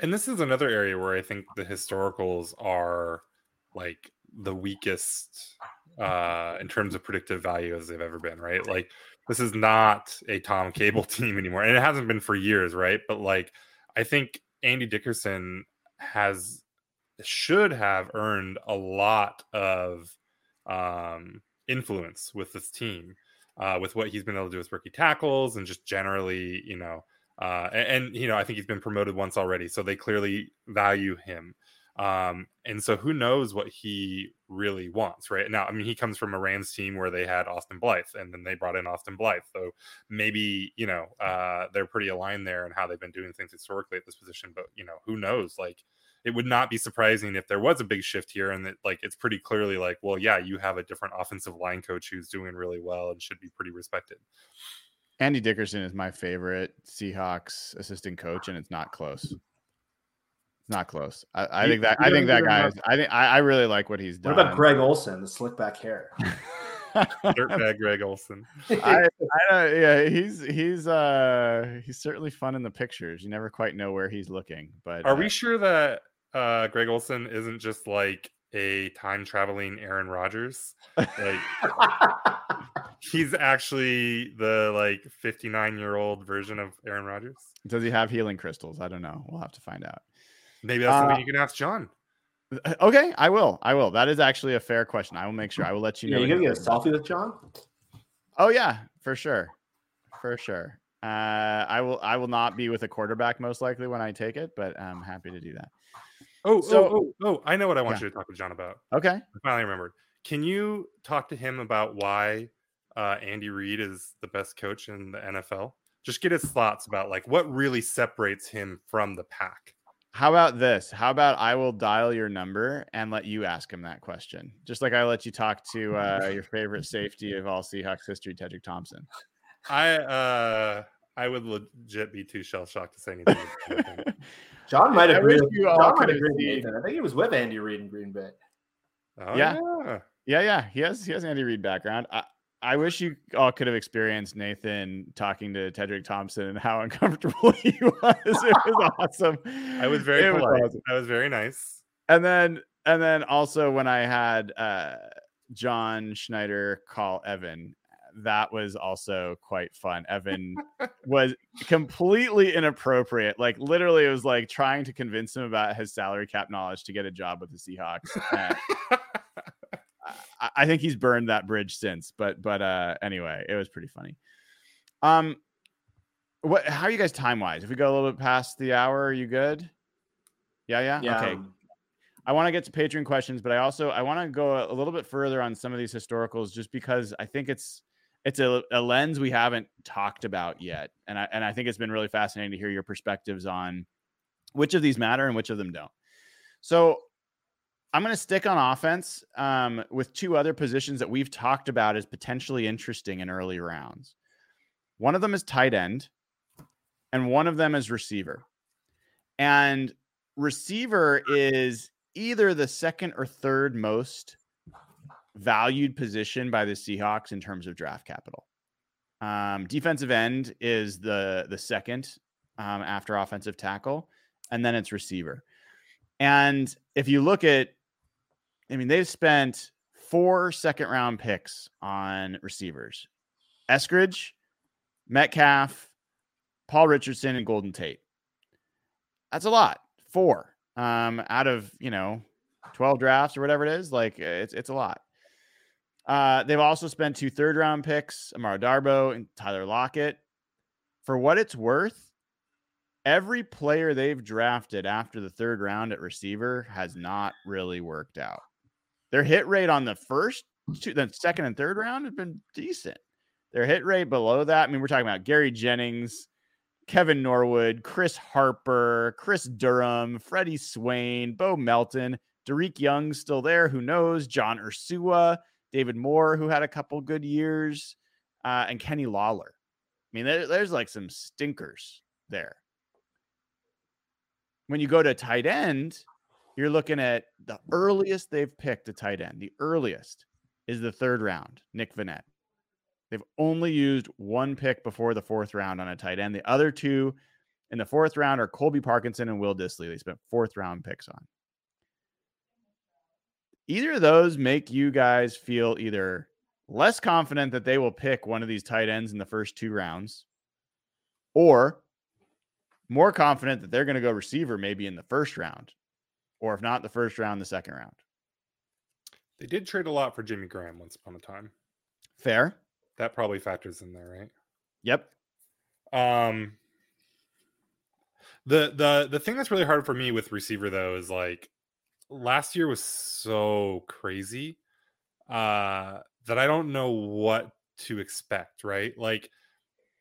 and this is another area where I think the historicals are like the weakest uh, in terms of predictive value as they've ever been, right? Like this is not a Tom Cable team anymore, and it hasn't been for years, right? But like I think Andy Dickerson has should have earned a lot of um, influence with this team, uh, with what he's been able to do with rookie tackles and just generally, you know. Uh, and, and, you know, I think he's been promoted once already, so they clearly value him. Um, and so who knows what he really wants, right? Now, I mean, he comes from a Rams team where they had Austin Blythe and then they brought in Austin Blythe. So maybe, you know, uh, they're pretty aligned there and how they've been doing things historically at this position. But, you know, who knows? Like, it would not be surprising if there was a big shift here and that, like, it's pretty clearly like, well, yeah, you have a different offensive line coach who's doing really well and should be pretty respected. Andy Dickerson is my favorite Seahawks assistant coach, and it's not close it's not close. I, I think that I think that guy is. I think I, I really like what he's done. What about Greg olson the slick back hair? Dirtbag Greg Olson. I, I yeah, he's he's uh he's certainly fun in the pictures. You never quite know where he's looking. But are uh, we sure that uh Greg Olson isn't just like a time traveling Aaron Rodgers? Like he's actually the like 59 year old version of Aaron Rodgers. Does he have healing crystals? I don't know. We'll have to find out. Maybe that's uh, something you can ask John. Okay, I will. I will. That is actually a fair question. I will make sure. I will let you know. Yeah, you gonna get a selfie with John? Oh yeah, for sure, for sure. Uh, I will. I will not be with a quarterback most likely when I take it, but I'm happy to do that. Oh, so, oh, oh, oh! I know what I want yeah. you to talk with John about. Okay, I finally remembered. Can you talk to him about why uh, Andy Reid is the best coach in the NFL? Just get his thoughts about like what really separates him from the pack. How about this? How about I will dial your number and let you ask him that question, just like I let you talk to uh, your favorite safety of all Seahawks history, Tedric Thompson. I uh, I would legit be too shell shocked to say anything. John might agree. With, John might agree with I think he was with Andy Reid in Green Bay. Oh, yeah. yeah, yeah, yeah. He has he has Andy Reid background. I, I wish you all could have experienced Nathan talking to Tedric Thompson and how uncomfortable he was. It was awesome. I was very it polite. Was awesome. That was very nice. And then and then also when I had uh, John Schneider call Evan, that was also quite fun. Evan was completely inappropriate. Like literally, it was like trying to convince him about his salary cap knowledge to get a job with the Seahawks. I think he's burned that bridge since. But but uh anyway, it was pretty funny. Um what how are you guys time wise? If we go a little bit past the hour, are you good? Yeah, yeah. yeah. Okay. I want to get to Patreon questions, but I also I want to go a little bit further on some of these historicals just because I think it's it's a, a lens we haven't talked about yet. And I and I think it's been really fascinating to hear your perspectives on which of these matter and which of them don't. So I'm going to stick on offense um, with two other positions that we've talked about as potentially interesting in early rounds. One of them is tight end, and one of them is receiver. And receiver is either the second or third most valued position by the Seahawks in terms of draft capital. Um, defensive end is the the second um, after offensive tackle, and then it's receiver. And if you look at, I mean, they've spent four second round picks on receivers: Eskridge, Metcalf, Paul Richardson, and Golden Tate. That's a lot. Four um, out of you know twelve drafts or whatever it is. Like it's it's a lot. Uh, they've also spent two third round picks, Amara Darboh and Tyler Lockett. For what it's worth, every player they've drafted after the third round at receiver has not really worked out. Their hit rate on the first, two, the second and third round has been decent. Their hit rate below that, I mean, we're talking about Gary Jennings, Kevin Norwood, Chris Harper, Kris Durham, Freddie Swain, Bo Melton, Dareke Young still there. Who knows? John Ursua, David Moore, who had a couple good years, uh, and Kenny Lawler. I mean, there, there's like some stinkers there. When you go to tight end, you're looking at the earliest they've picked a tight end. The earliest is the third round, Nick Vannett. They've only used one pick before the fourth round on a tight end. The other two in the fourth round are Colby Parkinson and Will Dissly. They spent fourth round picks on. Either of those make you guys feel either less confident that they will pick one of these tight ends in the first two rounds, or more confident that they're going to go receiver maybe in the first round, or if not the first round, the second round. They did trade a lot for Jimmy Graham once upon a time. Fair. That probably factors in there, right? Yep. Um the the the thing that's really hard for me with receiver though is like last year was so crazy uh that I don't know what to expect, right? Like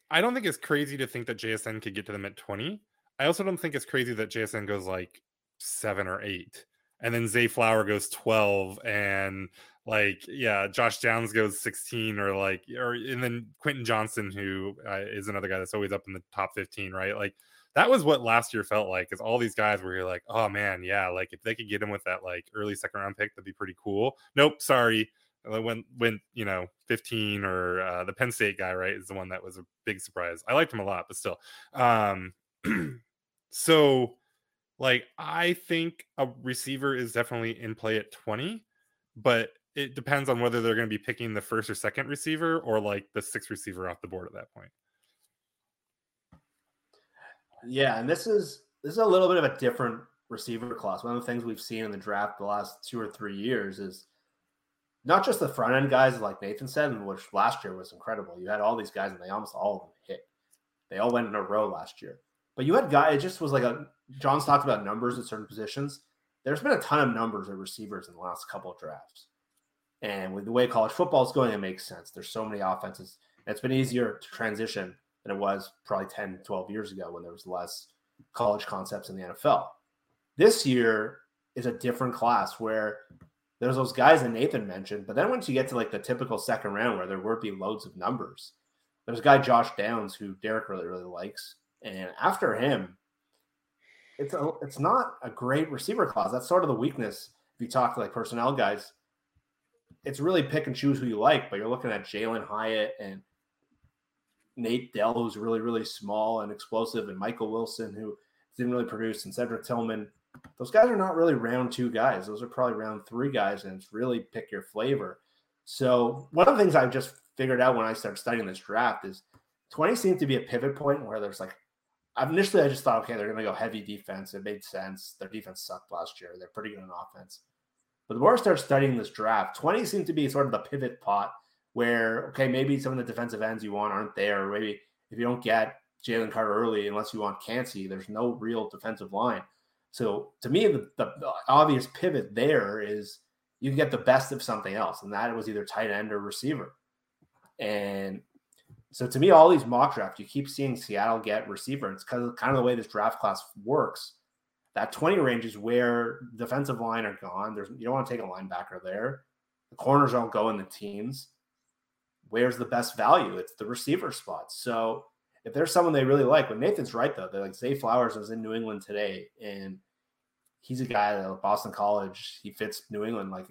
I don't think it's crazy to think that JSN could get to them at 20. I also don't think it's crazy that JSN goes like 7 or 8 and then Zay Flower goes 12 and like yeah josh downs goes 16 or like or and then quentin Johnston who uh, is another guy that's always up in the top 15 right? Like that was what last year felt like is all these guys were like oh man yeah like if they could get him with that like early second round pick that'd be pretty cool. Nope sorry when when you know 15 or uh, the penn state guy right is the one that was a big surprise. I liked him a lot but still um so like i think a receiver is definitely in play at 20 but it depends on whether they're going to be picking the first or second receiver or like the sixth receiver off the board at that point. Yeah, and this is this is a little bit of a different receiver class. One of the things we've seen in the draft the last two or three years is not just the front end guys, like Nathan said, which last year was incredible. You had all these guys, and they almost all of them hit. They all went in a row last year. But you had guys. It just was like a. John's talked about numbers at certain positions. There's been a ton of numbers at receivers in the last couple of drafts. And with the way college football is going, it makes sense. There's so many offenses. It's been easier to transition than it was probably 10, 12 years ago when there was less college concepts in the NFL. This year is a different class where there's those guys that Nathan mentioned, but then once you get to like the typical second round where there would be loads of numbers, there's a guy Josh Downs who Derek really really likes, and after him, it's a, it's not a great receiver class. That's sort of the weakness if you talk to like personnel guys it's really pick and choose who you like, but you're looking at Jalin Hyatt and Nate Dell, who's really, really small and explosive, and Michael Wilson, who didn't really produce, and Cedric Tillman. Those guys are not really round two guys. Those are probably round three guys, and it's really pick your flavor. So, one of the things I've just figured out when I started studying this draft is 20 seems to be a pivot point where there's like, initially I just thought, okay, they're going to go heavy defense. It made sense. Their defense sucked last year. They're pretty good on offense. But the more I start studying this draft, 20 seems to be sort of the pivot pot where, okay, maybe some of the defensive ends you want aren't there. Maybe if you don't get Jalen Carter early, unless you want Kancey, there's no real defensive line. So to me, the, the, the, obvious pivot there is you get the best of something else, and that was either tight end or receiver. And so to me, all these mock drafts, you keep seeing Seattle get receiver. It's kind of kind of the way this draft class works that 20 range is where defensive line are gone. There's you don't want to take a linebacker there. The corners don't go in the teams. Where's the best value? It's the receiver spot. So if there's someone they really like, when Nathan's right though, they're like Zay Flowers was in New England today, and he's a guy that Boston College, he fits New England. Like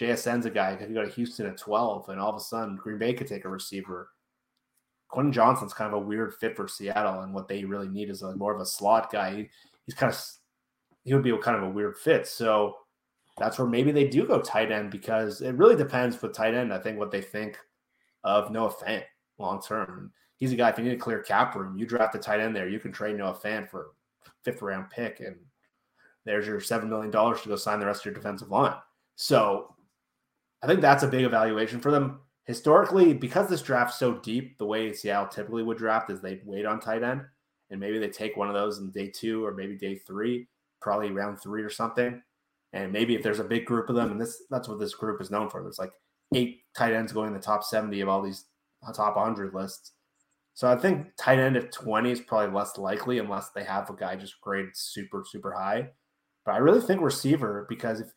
JSN's a guy, if you go to Houston at 12, and all of a sudden Green Bay could take a receiver. Quentin Johnston's kind of a weird fit for Seattle, and what they really need is a, more of a slot guy. He, he's kind of he would be kind of a weird fit. So that's where maybe they do go tight end because it really depends with tight end. I think what they think of Noah Fant long term. He's a guy. If you need a clear cap room, you draft a tight end there. You can trade Noah Fant for fifth round pick, and there's your seven million dollars to go sign the rest of your defensive line. So I think that's a big evaluation for them. Historically, because this draft's so deep, the way Seattle typically would draft is they wait on tight end, and maybe they take one of those in day two or maybe day three, probably round three or something. And maybe if there's a big group of them, and this that's what this group is known for. There's like eight tight ends going in the top 70 of all these uh, top 100 lists. So I think tight end at 20 is probably less likely unless they have a guy just graded super, super high. But I really think receiver because if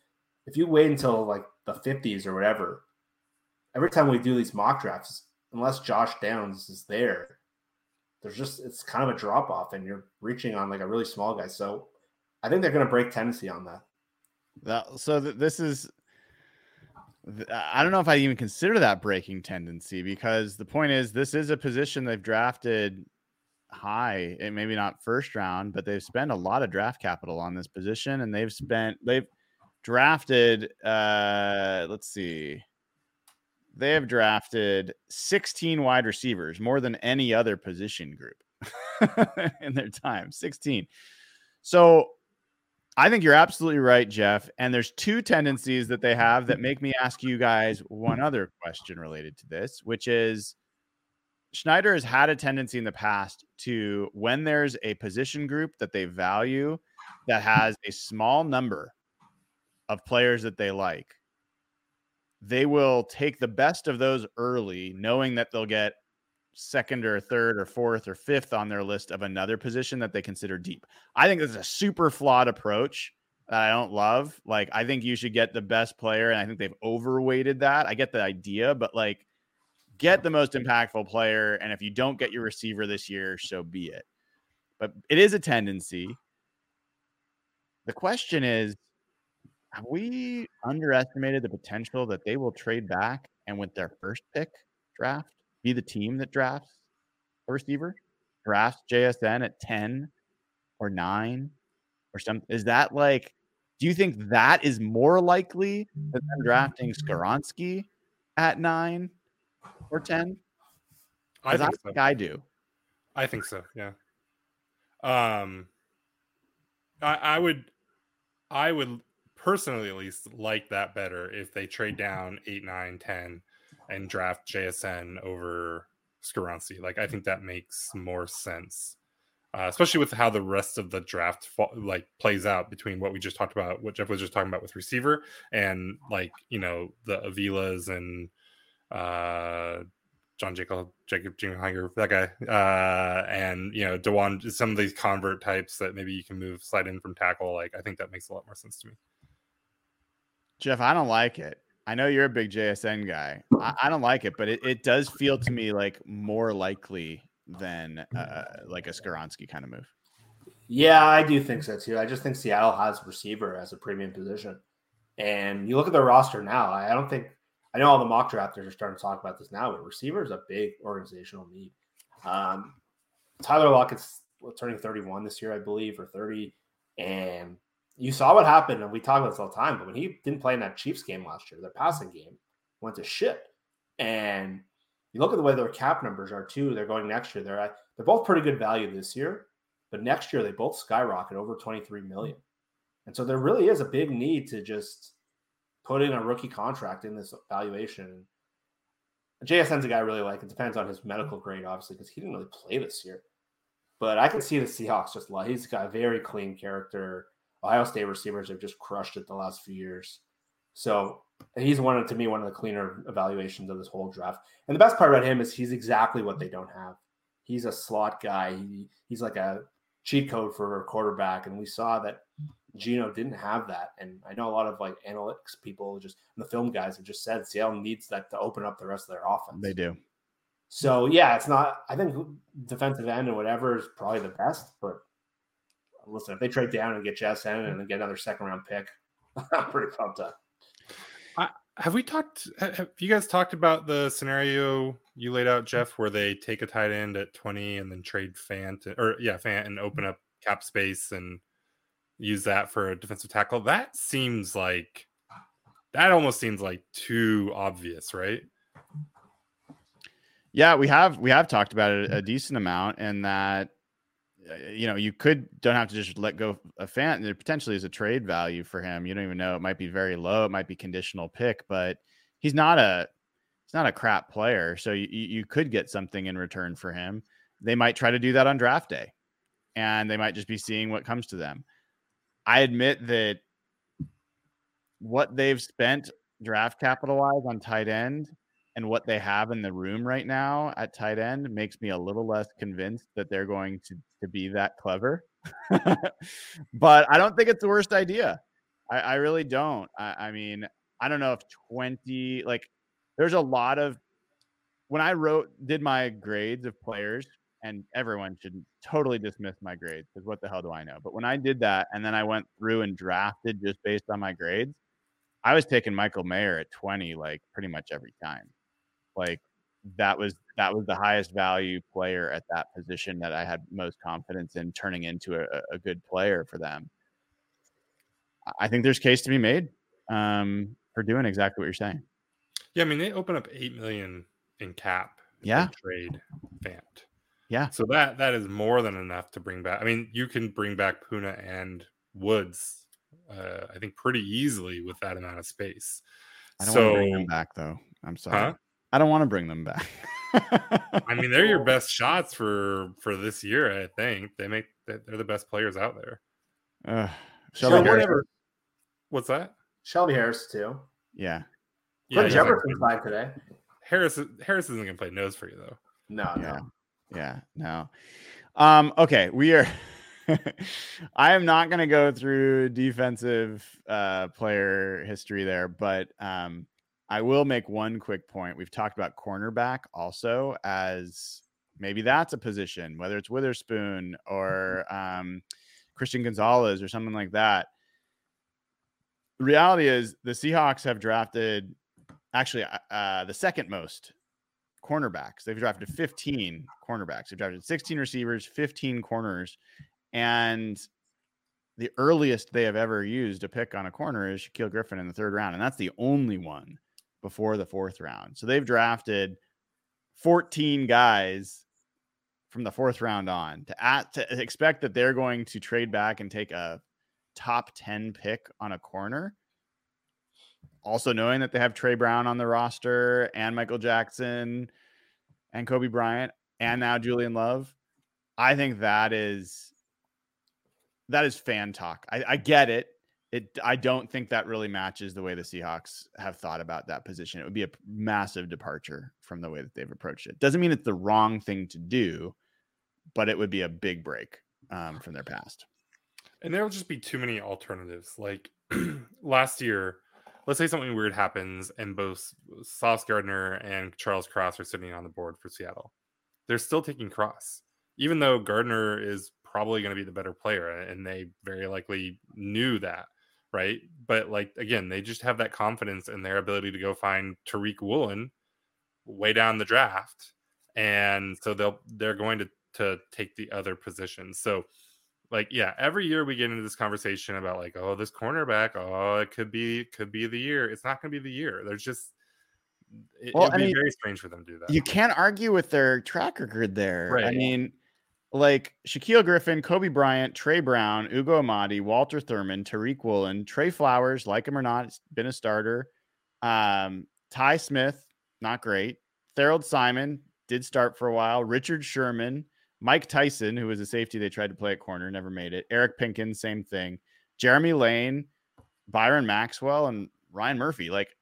if you wait until like the 50s or whatever, every time we do these mock drafts, unless Josh Downs is there, there's just it's kind of a drop off and you're reaching on like a really small guy. So I think they're going to break tendency on that. That so th- this is I don't know if I even consider that breaking tendency because the point is this is a position they've drafted high and maybe not first round, but they've spent a lot of draft capital on this position and they've spent they've drafted uh let's see they have drafted 16 wide receivers more than any other position group in their time 16 so I think you're absolutely right, Jeff. And there's two tendencies that they have that make me ask you guys one other question related to this, which is Schneider has had a tendency in the past to, when there's a position group that they value that has a small number of players that they like, they will take the best of those early, knowing that they'll get second or third or fourth or fifth on their list of another position that they consider deep. I think this is a super flawed approach that I don't love. Like, I think you should get the best player, and I think they've overweighted that. I get the idea, but like, get the most impactful player. And if you don't get your receiver this year, so be it. But it is a tendency. The question is have we underestimated the potential that they will trade back and with their first pick draft be the team that drafts a receiver, drafts JSN at 10 or 9 or something? Is that like, do you think that is more likely than them drafting Skoronski at 9 or 10? I think, I, so. I do. I think so. Yeah. Um, I, I would, I would personally at least like that better if they trade down eight, nine, 10 and draft JSN over Skoronski. Like I think that makes more sense, uh, especially with how the rest of the draft like plays out between what we just talked about, what Jeff was just talking about with receiver, and like you know the Avilas and uh, John Jacob Jacob Jingleheimer, that guy, uh, and you know Dawand, some of these convert types that maybe you can move slide in from tackle. Like I think that makes a lot more sense to me. Jeff, I don't like it. I know you're a big JSN guy. I, I don't like it, but it, it does feel to me like more likely than uh, like a Skoronski kind of move. Yeah, I do think so too. I just think Seattle has receiver as a premium position. And you look at their roster now, I don't think I know all the mock drafters are starting to talk about this now, but receiver is a big organizational need. Um, Tyler Lockett's turning 31 this year, I believe, or 30. And you saw what happened, and we talk about this all the time. But when he didn't play in that Chiefs game last year, their passing game went to shit. And you look at the way their cap numbers are too. They're going next year. They're they're both pretty good value this year, but next year they both skyrocket over 23 million. And so there really is a big need to just put in a rookie contract in this valuation. JSN's a guy I really like. It depends on his medical grade, obviously, because he didn't really play this year. But I can see the Seahawks just love. He's got a very clean character. Ohio State receivers have just crushed it the last few years. So he's one of, to me one of the cleaner evaluations of this whole draft. And the best part about him is he's exactly what they don't have. He's a slot guy. He, he's like a cheat code for a quarterback, and we saw that Geno didn't have that. And I know a lot of like analytics people, just the film guys, have just said Seattle needs that to open up the rest of their offense. They do. So yeah, it's not. I think defensive end and whatever is probably the best, but listen, if they trade down and get JSN and then get another second round pick, I'm pretty pumped up. Have we talked? Have you guys talked about the scenario you laid out, Jeff, where they take a tight end at 20 and then trade Fant or yeah, Fant and open up cap space and use that for a defensive tackle? That seems like that almost seems like too obvious, right? Yeah, we have we have talked about it a decent amount, and that you know you could don't have to just let go of Fant. There potentially is a trade value for him. You don't even know. It might be very low. It might be conditional pick, but he's not a he's not a crap player. So you you could get something in return for him. They might try to do that on draft day, and they might just be seeing what comes to them. I admit that what they've spent draft capital wise on tight end and what they have in the room right now at tight end makes me a little less convinced that they're going to, to be that clever. but I don't think it's the worst idea. I, I really don't. I, I mean, I don't know if 20, like, there's a lot of, when I wrote, did my grades of players, and everyone should totally dismiss my grades because what the hell do I know? But when I did that and then I went through and drafted just based on my grades, I was taking Michael Mayer at 20 like pretty much every time. Like that was that was the highest value player at that position that I had most confidence in turning into a, a good player for them. I think there's case to be made um, for doing exactly what you're saying. Yeah, I mean they open up eight million in cap. Yeah, trade Fant. Yeah, so that that is more than enough to bring back. I mean, you can bring back Poona and Woods. Uh, I think pretty easily with that amount of space. I don't so, want to bring them back though. I'm sorry. Huh? I don't want to bring them back. I mean, they're your best shots for for this year. I think they make they're the best players out there. Uh, Shelby so whatever. What's that? Shelby Harris too. Yeah. Yeah. Jefferson five today. Harris Harris isn't gonna play nose for you though. No, yeah. no. Yeah, no. Um, okay, we are I am not gonna go through defensive uh player history there, but um I will make one quick point. We've talked about cornerback also as maybe that's a position, whether it's Witherspoon or um, Christian Gonzalez or something like that. The reality is the Seahawks have drafted actually uh, uh the second most cornerbacks. They've drafted 15 cornerbacks. They've drafted 16 receivers, 15 corners, and the earliest they have ever used a pick on a corner is Shaquill Griffin in the third round, and that's the only one before the fourth round. So they've drafted 14 guys from the fourth round on to, at, to expect that they're going to trade back and take a top 10 pick on a corner. Also knowing that they have Tre Brown on the roster and Michael Jackson and Coby Bryant and now Julian Love. I think that is that is fan talk. I, I get it it I don't think that really matches the way the Seahawks have thought about that position. It would be a massive departure from the way that they've approached it. Doesn't mean it's the wrong thing to do, but it would be a big break um, from their past. And there will just be too many alternatives. Like last year, let's say something weird happens, and both Sauce Gardner and Charles Cross are sitting on the board for Seattle. They're still taking Cross, even though Gardner is probably going to be the better player, and they very likely knew that right? But like again, they just have that confidence in their ability to go find Tariq Woolen way down the draft, and so they'll they're going to to take the other positions. So like yeah, every year we get into this conversation about like oh this cornerback oh it could be could be the year. It's not going to be the year. There's just it, well, would be mean, very strange for them to do that. You can't argue with their track record there. Right. I mean, like Shaquill Griffin, Coby Bryant, Tre Brown, Ugo Amadi, Walter Thurmond, Tariq Woolen, Tre Flowers, like him or not, been a starter. Um, Ty Smith, not great. Tharold Simon did start for a while. Richard Sherman, Mike Tyson, who was a safety they tried to play at corner, never made it. Eric Pinkins, same thing. Jeremy Lane, Byron Maxwell, and Ryan Murphy. Like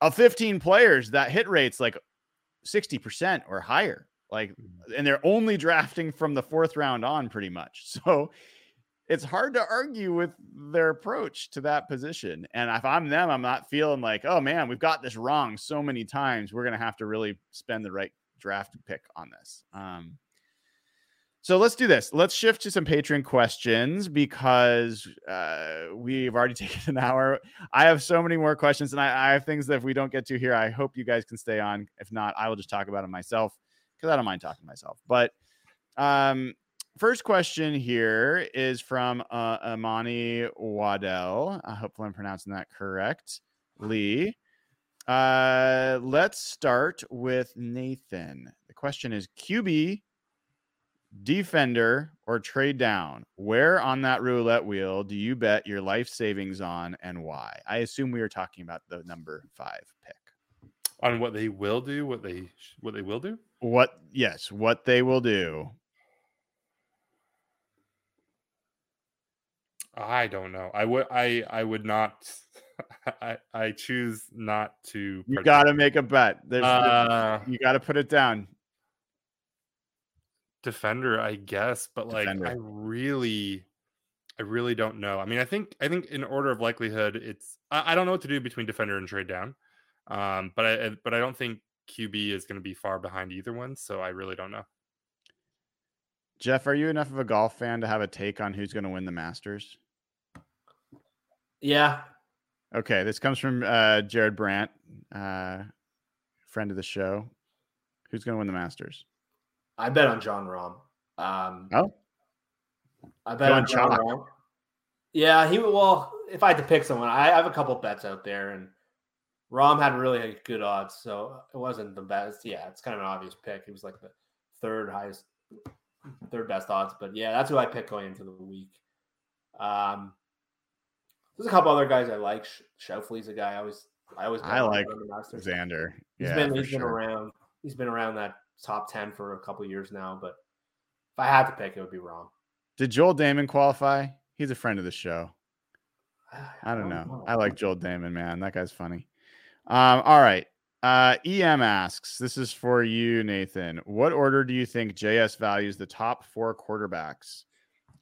of 15 players, that hit rate's like 60% or higher. Like, mm-hmm. and they're only drafting from the fourth round on pretty much. So it's hard to argue with their approach to that position. And if I'm them, I'm not feeling like, oh man, we've got this wrong so many times. We're going to have to really spend the right draft pick on this. Um, So let's do this. Let's shift to some Patreon questions because uh, we've already taken an hour. I have so many more questions, and I, I, have things that if we don't get to here, I hope you guys can stay on. If not, I will just talk about it myself because I don't mind talking to myself. But um, first question here is from uh, Amani Waddell. Hopefully, I'm pronouncing that correct. Lee. Uh, let's start with Nathan. The question is QB defender or trade down where on that roulette wheel do you bet your life savings on and why i assume we are talking about the number five pick on what they will do what they what they will do what yes what they will do i don't know i would i i would not i i choose not to you got to make a bet there's uh, you got to put it down defender, I guess, but like defender. I really I really don't know. I mean, I think I think in order of likelihood, it's I, I don't know what to do between defender and trade down. Um, but I but I don't think QB is going to be far behind either one, so I really don't know. Jeff, are you enough of a golf fan to have a take on who's going to win the Masters? Yeah. Okay, this comes from uh, Jared Brandt, uh, friend of the show. Who's going to win the Masters? I bet on Jon Rahm. Um, oh, I bet on Jon Rahm. Yeah, he well. If I had to pick someone, I have a couple bets out there, and Rahm had really good odds, so it wasn't the best. Yeah, it's kind of an obvious pick. He was like the third highest, third best odds. But yeah, that's who I picked going into the week. Um, there's a couple other guys I like. Schauffele's a guy I always I always I like Xander. He's yeah, been he's sure. been around. He's been around that top 10 for a couple years now, but if I had to pick, it would be Rahm. Did Joel Dahmen qualify? He's a friend of the show. I don't know. I like Joel Dahmen, man. That guy's funny. Um, all right. Uh, EM asks, this is for you, Nathan. What order do you think JS values the top four quarterbacks?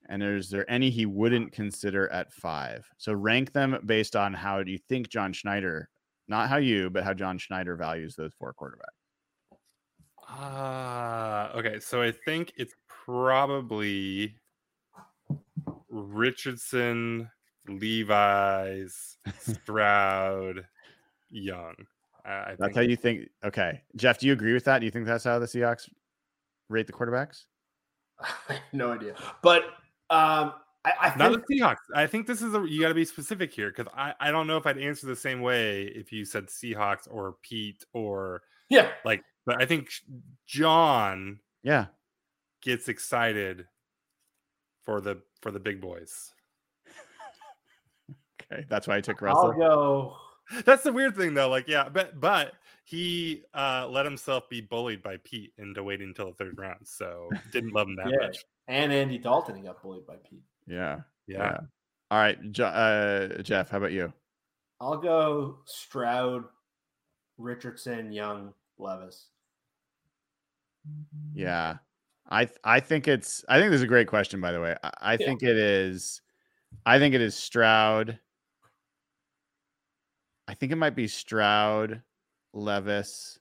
And is there any he wouldn't consider at five? So rank them based on how do you think John Schneider, not how you, but how John Schneider values those four quarterbacks. Ah, uh, okay. So I think it's probably Richardson, Levis, Stroud, Young. I that's how you think. Okay, Jeff, do you agree with that? Do you think that's how the Seahawks rate the quarterbacks? I have no idea, but um, I, I think... not the Seahawks. I think this is a you got to be specific here because I I don't know if I'd answer the same way if you said Seahawks or Pete or yeah, like but I think John yeah gets excited for the for the big boys. okay, that's why I took Russell. I'll go. That's the weird thing though. Like, yeah, but but he uh let himself be bullied by Pete into waiting until the third round. So didn't love him that yeah. much. And Andy Dalton, he got bullied by Pete. Yeah. Yeah. yeah. All right, uh, Jeff, how about you? I'll go Stroud, Richardson, Young, Levis. Yeah. I I think it's I think this is a great question by the way. I, I yeah. think it is I think it is Stroud. I think it might be Stroud, Levis,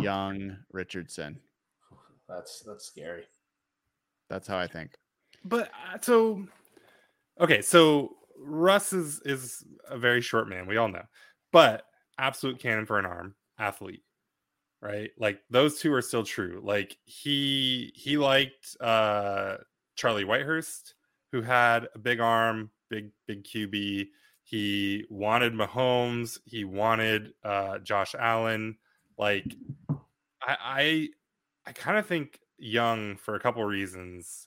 Young, Richardson. That's that's scary. That's how I think. But uh, so okay, so Russ is is a very short man, we all know. But absolute cannon for an arm, athlete right? Like those two are still true. Like he he liked uh Charlie Whitehurst, who had a big arm, big big QB. He wanted Mahomes. He wanted uh, Josh Allen. Like I I, I kind of think Young for a couple reasons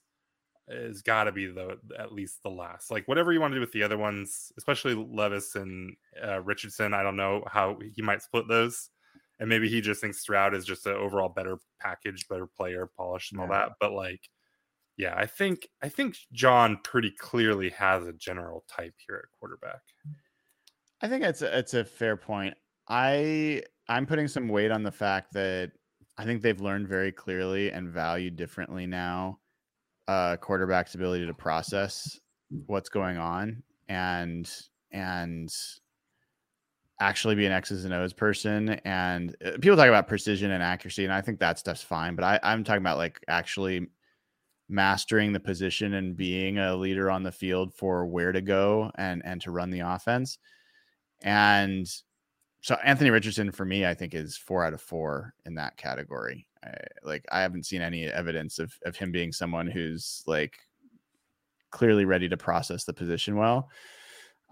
has got to be the at least the last. Like whatever you want to do with the other ones, especially Levis and uh, Richardson. I don't know how he might split those and maybe he just thinks Stroud is just an overall better package, better player, polished and all that. But like, yeah, I think I think John pretty clearly has a general type here at quarterback. I think it's a, it's a fair point. I I'm putting some weight on the fact that I think they've learned very clearly and value differently now uh quarterback's ability to process what's going on and and actually be an X's and O's person. And uh, people talk about precision and accuracy, and I think that stuff's fine. But I, I'm talking about like actually mastering the position and being a leader on the field for where to go and and to run the offense. And so Anthony Richardson for me, I think is four out of four in that category. I, like I haven't seen any evidence of of him being someone who's like clearly ready to process the position well.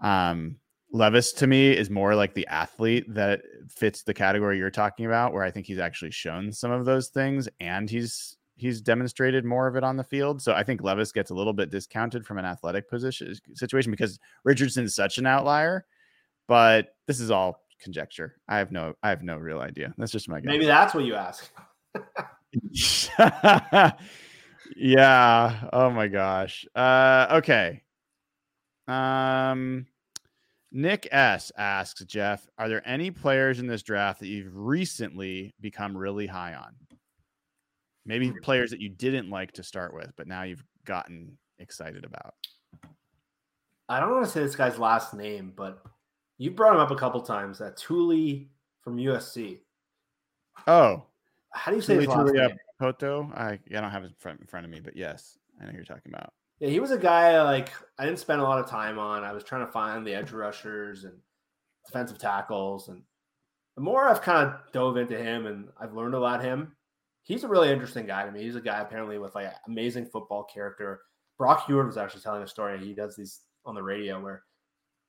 Um, Levis to me is more like the athlete that fits the category you're talking about, where I think he's actually shown some of those things and he's he's demonstrated more of it on the field. So I think Levis gets a little bit discounted from an athletic position situation because Richardson is such an outlier. But this is all conjecture. I have no I have no real idea. That's just my guess. Maybe that's what you ask. yeah. Oh my gosh. Uh okay. Um Nick S asks Jeff, are there any players in this draft that you've recently become really high on? Maybe players that you didn't like to start with, but now you've gotten excited about. I don't want to say this guy's last name, but you brought him up a couple times. That Tuli from USC. Oh, how do you say his last name? Poto. I, I don't have it in front, in front of me, but yes, I know who you're talking about. Yeah, he was a guy like I didn't spend a lot of time on. I was trying to find the edge rushers and defensive tackles, and the more I've kind of dove into him and I've learned a lot about him, he's a really interesting guy to me. He's a guy apparently with like amazing football character. Brock Huard was actually telling a story. He does these on the radio where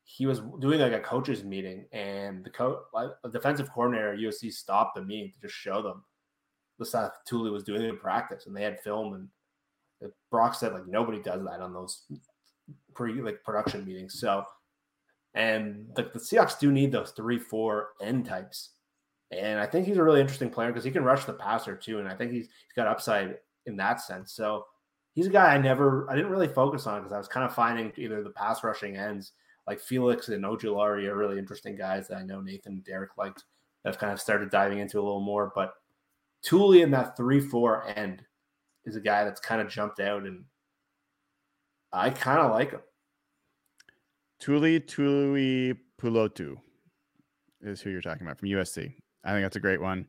he was doing like a coaches meeting, and the coach, a defensive coordinator at USC, stopped the meeting to just show them the stuff Tuli was doing in practice, and they had film and Brock said like nobody does that on those pre like production meetings. So, and the, the Seahawks do need those three, four end types. And I think he's a really interesting player because he can rush the passer too. And I think he's, he's got upside in that sense. So he's a guy I never, I didn't really focus on because I was kind of finding either the pass rushing ends like Felix and Ojulari are really interesting guys that I know Nathan and Derek liked. I've kind of started diving into a little more. But Tuli in that three, four end is a guy that's kind of jumped out, and I kind of like him. Tuli Tuli Pulotu is who you're talking about from USC. I think that's a great one.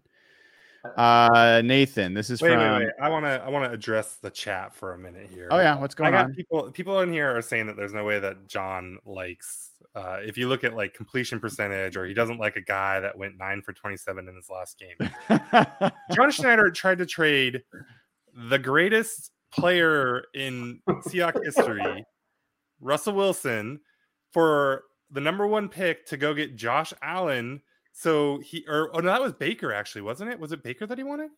Uh, Nathan, this is wait, from. Wait, wait. I want to I want to address the chat for a minute here. Oh yeah, what's going I got on? People people in here are saying that there's no way that John likes. Uh, if you look at like completion percentage, or he doesn't like a guy that went nine for 27 in his last game. John Schneider tried to trade the greatest player in Seahawks history, Russell Wilson, for the number one pick to go get Josh Allen. So he or oh no, that was Baker actually, wasn't it? Was it Baker that he wanted?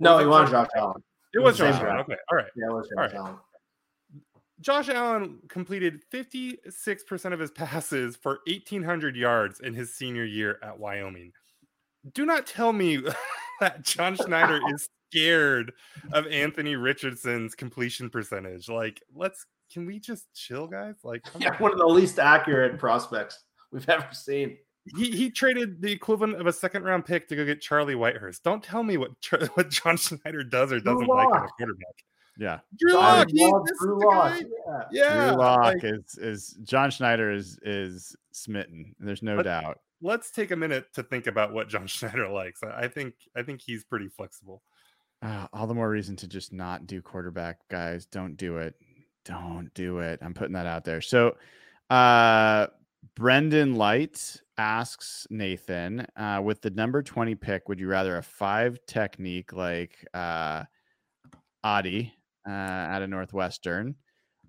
No, he wanted Josh Allen. It was Josh Allen. Okay, all right. Yeah, it was Josh right. Allen. Josh Allen completed 56% of his passes for 1,800 yards in his senior year at Wyoming. Do not tell me that John Schneider is scared of Anthony Richardson's completion percentage. Like, let's can we just chill, guys? Like, yeah, on. one of the least accurate prospects we've ever seen. He he traded the equivalent of a second round pick to go get Charlie Whitehurst. Don't tell me what what John Schneider does or doesn't like in a quarterback. Yeah, Drew Lock, he, Drew Lock. Yeah, yeah. Drew Lock like, is is John Schneider is is smitten. There's no but, doubt. Let's take a minute to think about what John Schneider likes. I think I think he's pretty flexible. Uh, all the more reason to just not do quarterback, guys. Don't do it. Don't do it. I'm putting that out there. So, uh, Brendan Light asks Nathan, uh, with the number 20 pick, would you rather a five technique like uh, Ade uh, out of Northwestern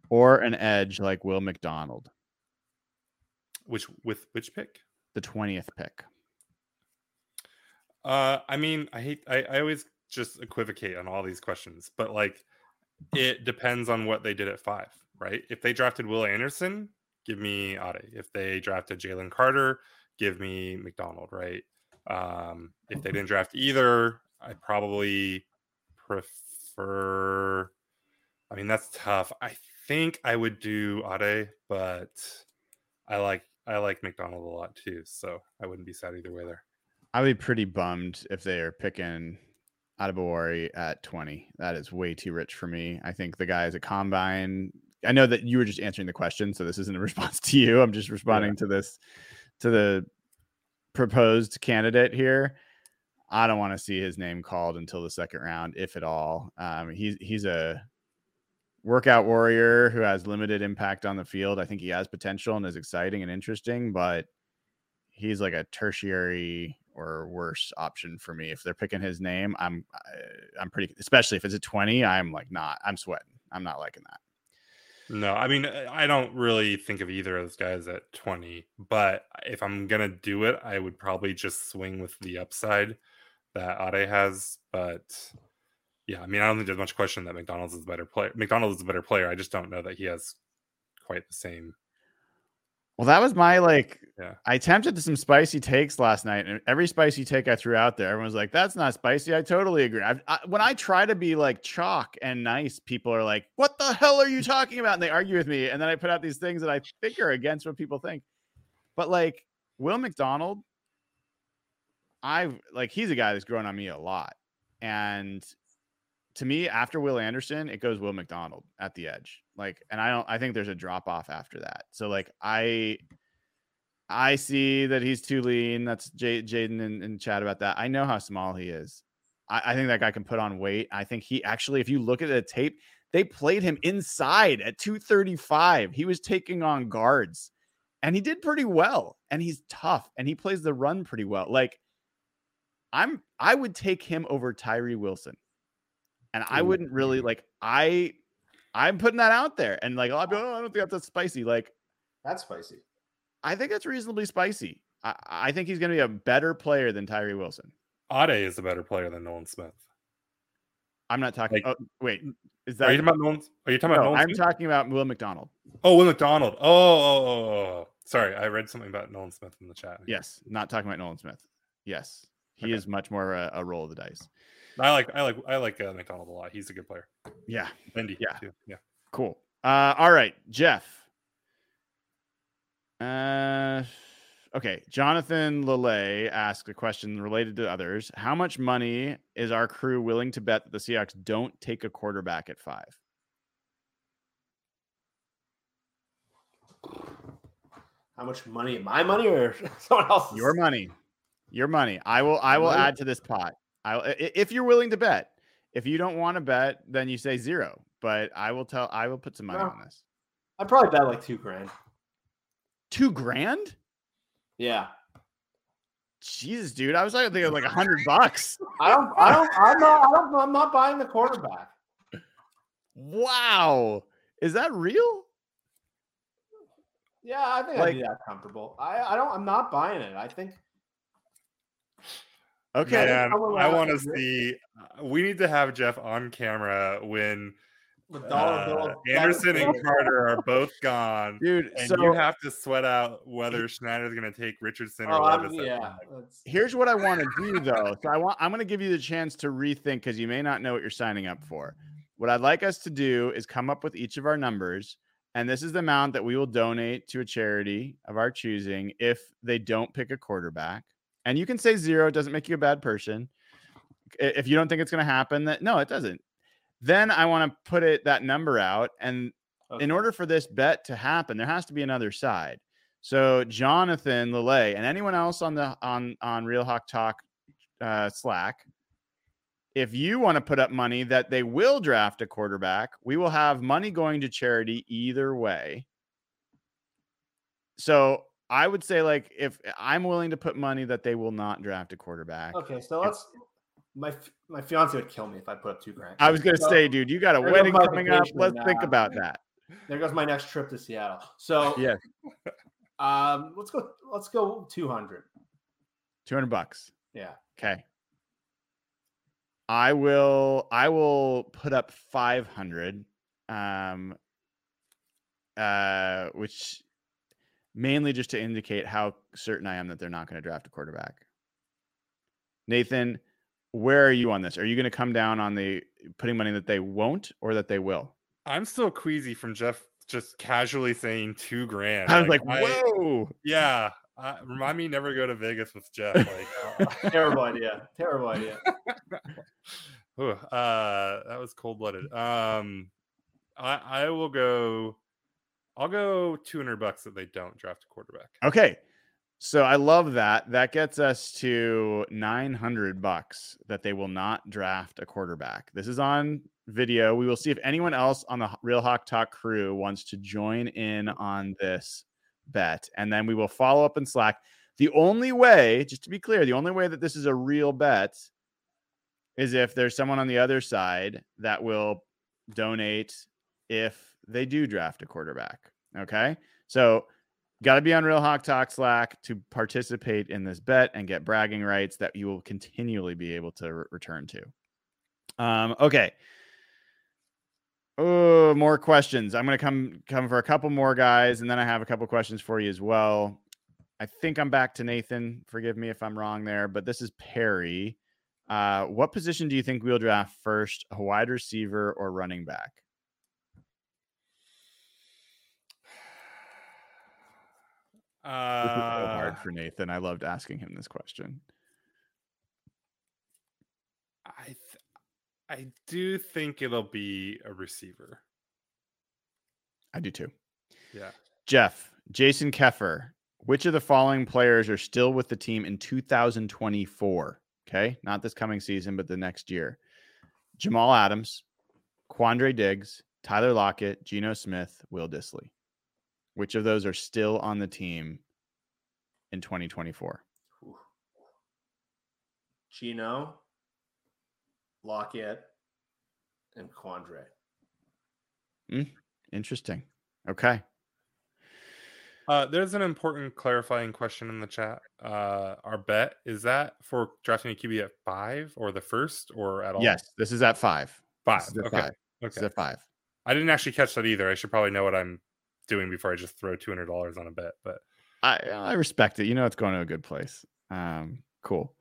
or an edge like Will McDonald? Which with which pick? The 20th pick. Uh, I mean, I hate. I, I always just equivocate on all these questions, but like it depends on what they did at five, right? If they drafted Will Anderson, give me Ade. If they drafted Jalen Carter, give me McDonald, right? Um, if they didn't draft either, I probably prefer. I mean, that's tough. I think I would do Ade, but I like I like McDonald a lot too, so I wouldn't be sad either way there. I'd be pretty bummed if they are picking Adebawore at 20. That is way too rich for me. I think the guy is a combine. I know that you were just answering the question, so this isn't a response to you. I'm just responding yeah. to this to the proposed candidate here. I don't want to see his name called until the second round, if at all. Um, he's he's a workout warrior who has limited impact on the field. I think he has potential and is exciting and interesting, but he's like a tertiary or worse option for me. If they're picking his name, I'm I'm pretty especially if it's a 20, I'm like not I'm sweating. I'm not liking that. No, I mean uh, I don't really think of either of those guys at 20, but if I'm going to do it, I would probably just swing with the upside that Ade has, but yeah, I mean I don't think there's much question that McDonald's is a better player. McDonald's is a better player. I just don't know that he has quite the same well, that was my like. Yeah. I attempted some spicy takes last night, and every spicy take I threw out there, everyone's like, "That's not spicy." I totally agree. I, I, when I try to be like chalk and nice, people are like, "What the hell are you talking about?" And they argue with me, and then I put out these things that I think are against what people think. But like Will McDonald, I've like he's a guy that's grown on me a lot, and to me, after Will Anderson, it goes Will McDonald at the edge. Like, and I don't, I think there's a drop off after that. So, like, I, I see that he's too lean. That's J- Jaden and, and chat about that. I know how small he is. I, I think that guy can put on weight. I think he actually, if you look at the tape, they played him inside at 235. He was taking on guards and he did pretty well. And he's tough and he plays the run pretty well. Like, I'm, I would take him over Tyree Wilson and I wouldn't really like I I'm putting that out there. And like a lot of people, oh, I don't think that's spicy. Like That's spicy. I think that's reasonably spicy. I, I think he's gonna be a better player than Tyree Wilson. Ade is a better player than Nolan Smith. I'm not talking Like- oh wait. Is Are that you talking about Nolan? Are you talking no, about Nolan I'm Smith? talking about Will McDonald. oh, Will McDonald. Oh, oh, oh, oh, sorry. I read something about Nolan Smith in the chat. Yes, not talking about Nolan Smith. Yes. He Okay. is much more a, a roll of the dice. I like, I like, I like uh, McDonald a lot. He's a good player. Yeah. Bendy, Yeah. too. yeah. Cool. Uh, all right, Jeff. Uh, okay. Jonathan Lele asked a question related to others. How much money is our crew willing to bet that the Seahawks don't take a quarterback at five? How much money? My money or someone else's? Your money. Your money. I will. I will Money? add to this pot. I if you're willing to bet. If you don't want to bet, then you say zero. But I will tell. I will put some money on this. I'd probably bet like two grand. Two grand? Yeah. Jesus, dude. I was like thinking like a hundred bucks. I don't. I don't. I'm not. I don't, I'm not buying the quarterback. Wow. Is that real? Yeah, I think Like- I'd be that comfortable. I. I don't. I'm not buying it. I think. Okay. Man, I want to see. uh, We need to have Jeff on camera when uh, Anderson and Carter are both gone, Dude, and so you have to sweat out whether Schneider's going to take Richardson Oh, or I'm, Levis. yeah. here's what I want to do though. So I want I'm going to give you the chance to rethink because you may not know what you're signing up for. What I'd like us to do is come up with each of our numbers, and this is the amount that we will donate to a charity of our choosing if they don't pick a quarterback. And you can say zero; it doesn't make you a bad person. If you don't think it's going to happen, that no, it doesn't. Then I want to put it that number out, and in order for this bet to happen, there has to be another side. So Jonathan Lele and anyone else on the on on Real Hawk Talk uh, Slack, if you want to put up money that they will draft a quarterback, we will have money going to charity either way. So I would say, like, if I'm willing to put money that they will not draft a quarterback, Okay, so let's. My my fiance would kill me if I put up two grand. I was gonna So, say, dude, you got a wedding coming up. Let's think uh, about that. There goes my next trip to Seattle. So Yeah, um, let's go. Let's go two hundred. two hundred bucks. Yeah. Okay. I will I will put up 500 um uh which mainly just to indicate how certain I am that they're not going to draft a quarterback. Nathan, where are you on this? Are you going to come down on the putting money that they won't or that they will? I'm still queasy from Jeff just casually saying two grand. I was like, I- "Whoa." yeah. Uh, remind me never go to Vegas with Jeff. Like, uh, Terrible idea. Terrible idea. Ooh, uh, that was cold blooded. Um, I I will go. I'll go two hundred bucks that they don't draft a quarterback. Okay. So I love that. That gets us to 900 bucks that they will not draft a quarterback. This is on video. We will see if anyone else on the Real Hawk Talk crew wants to join in on this bet. And then we will follow up in Slack. The only way, just to be clear, the only way that this is a real bet is if there's someone on the other side that will donate if they do draft a quarterback. Okay. So, got to be on Real Hawk Talk Slack to participate in this bet and get bragging rights that you will continually be able to re- return to. Um, okay. Oh, more questions. I'm gonna come come for a couple more guys, and then I have a couple questions for you as well. I think I'm back to Nathan. Forgive me if I'm wrong there, but this is Perry. Uh, what position do you think we'll draft first, a wide receiver or running back? So Uh, hard for Nathan. I loved asking him this question. I th- I do think it'll be a receiver. I do too. Yeah. Jeff, Jason Keffer, which of the following players are still with the team in 2024? Okay. Not this coming season, but the next year. Jamal Adams, Quandre Diggs, Tyler Lockett, Geno Smith, Will Dissly. Which of those are still on the team in 2024? Ooh. Geno, Lockett, and Quandre. Interesting. Okay. Uh, there's an important clarifying question in the chat. Uh, our bet is that for drafting a QB at five or the first or at all? Yes, this is at five. five. This is at Okay. five. This is Okay. at five. I didn't actually catch that either. I should probably know what I'm doing before I just throw two hundred dollars on a bet. But I I respect it. You know it's going to a good place. Um, cool.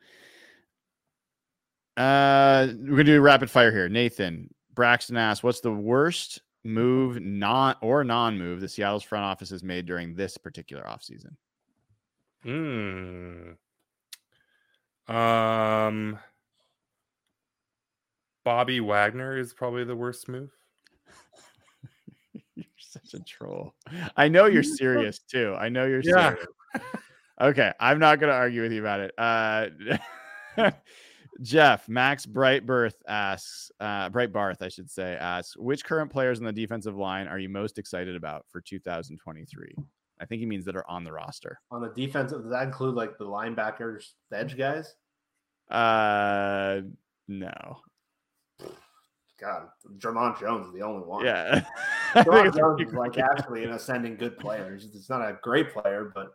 Uh, we're gonna do rapid fire here. Nathan Braxton asks, "What's the worst move, not or non-move, the Seattle's front office has made during this particular offseason?" Hmm. Um, Bobby Wagner is probably the worst move. You're such a troll. I know you're serious too. I know you're Yeah. serious. okay, I'm not gonna argue with you about it. Uh, Jeff Max Brightbirth asks, uh, Brightbarth, I should say, asks, which current players on the defensive line are you most excited about for 2023? I think he means that are on the roster. On the defensive, does that include like the linebackers, the edge guys? Uh, no. God, Dre'Mont Jones is the only one. Yeah. Dre'Mont Jones is like actually an ascending good player. He's not a great player, but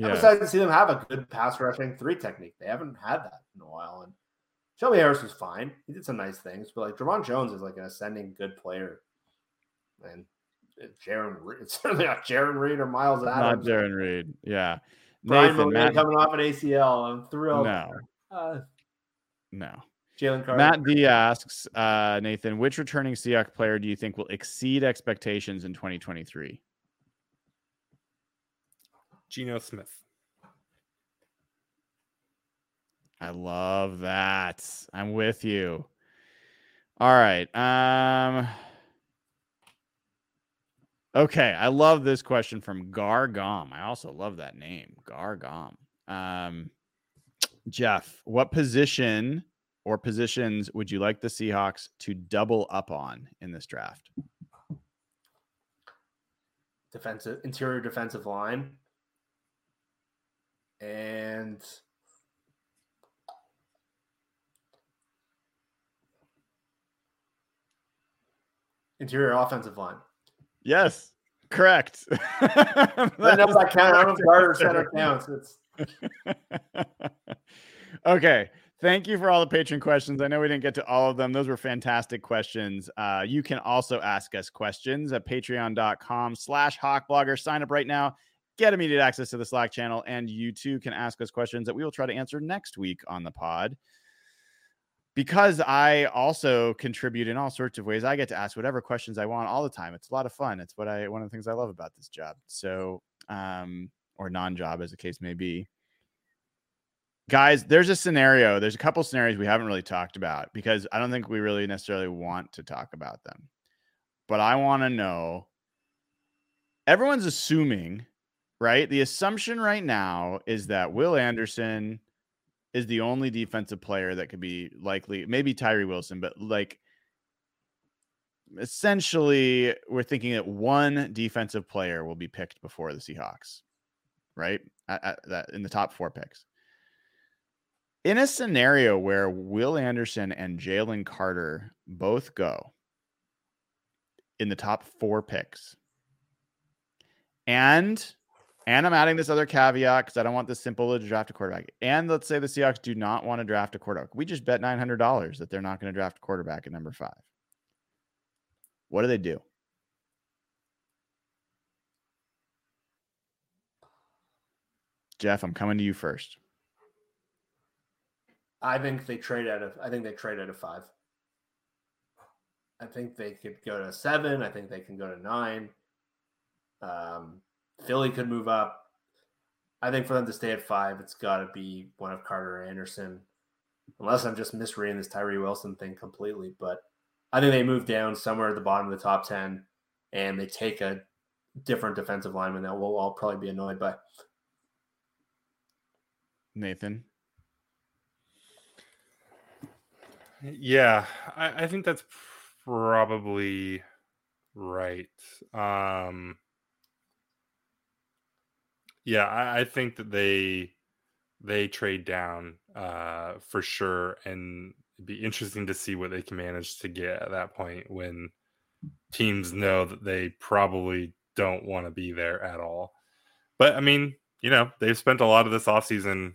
I'm excited to see them have a good pass rushing three technique. They haven't had that in a while. And Shelby Harris was fine. He did some nice things, but like Dre'Mont Jones is like an ascending good player. And Jarran, Reed- it's certainly not Jarran Reed or Myles Adams. Not. Jarran Reed. Yeah. Brian Nathan, Matt, coming off an ACL. I'm thrilled. no, Uh, no. Jalen Carter. Matt D asks, uh, Nathan, which returning Seahawks player do you think will exceed expectations in 2023? Geno Smith. I love that. I'm with you. All right. Um Okay, I love this question from Gargom. I also love that name, Gargom. Um Jeff, what position or positions would you like the Seahawks to double up on in this draft? defensive interior defensive line. And interior offensive line. Yes, correct. I don't know if that counts. I don't know if center counts. It's okay. Thank you for all the patron questions. I know we didn't get to all of them. Those were fantastic questions. Uh, you can also ask us questions at patreon.com slash hawkblogger. Sign up right now. Get immediate access to the Slack channel. And you too can ask us questions that we will try to answer next week on the pod. Because I also contribute in all sorts of ways, I get to ask whatever questions I want all the time. It's a lot of fun. It's what I one of the things I love about this job. So um, or non-job as the case may be guys there's a scenario there's a couple scenarios we haven't really talked about because i don't think we really necessarily want to talk about them but i want to know everyone's assuming right the assumption right now is that will anderson is the only defensive player that could be likely maybe tyree wilson but like essentially we're thinking that one defensive player will be picked before the Seahawks, right? At, at that in the top four picks. In a scenario where Will Anderson and Jalen Carter both go in the top four picks, and and I'm adding this other caveat because I don't want this simple to draft a quarterback. And let's say the Seahawks do not want to draft a quarterback. We just bet $900 that they're not going to draft a quarterback at number five. What do they do? Jeff, I'm coming to you first. I think they trade out of. I think they trade out of five. I think they could go to seven. I think they can go to nine. Um, Philly could move up. I think for them to stay at five, it's got to be one of Carter or Anderson, unless I'm just misreading this Tyree Wilson thing completely. But I think they move down somewhere at the bottom of the top ten, and they take a different defensive lineman that we'll all probably be annoyed by. Nathan. Yeah, I, I think that's probably right. Um, yeah, I, I think that they they trade down uh, for sure, and it'd be interesting to see what they can manage to get at that point when teams know that they probably don't want to be there at all. But I mean, you know, they've spent a lot of this offseason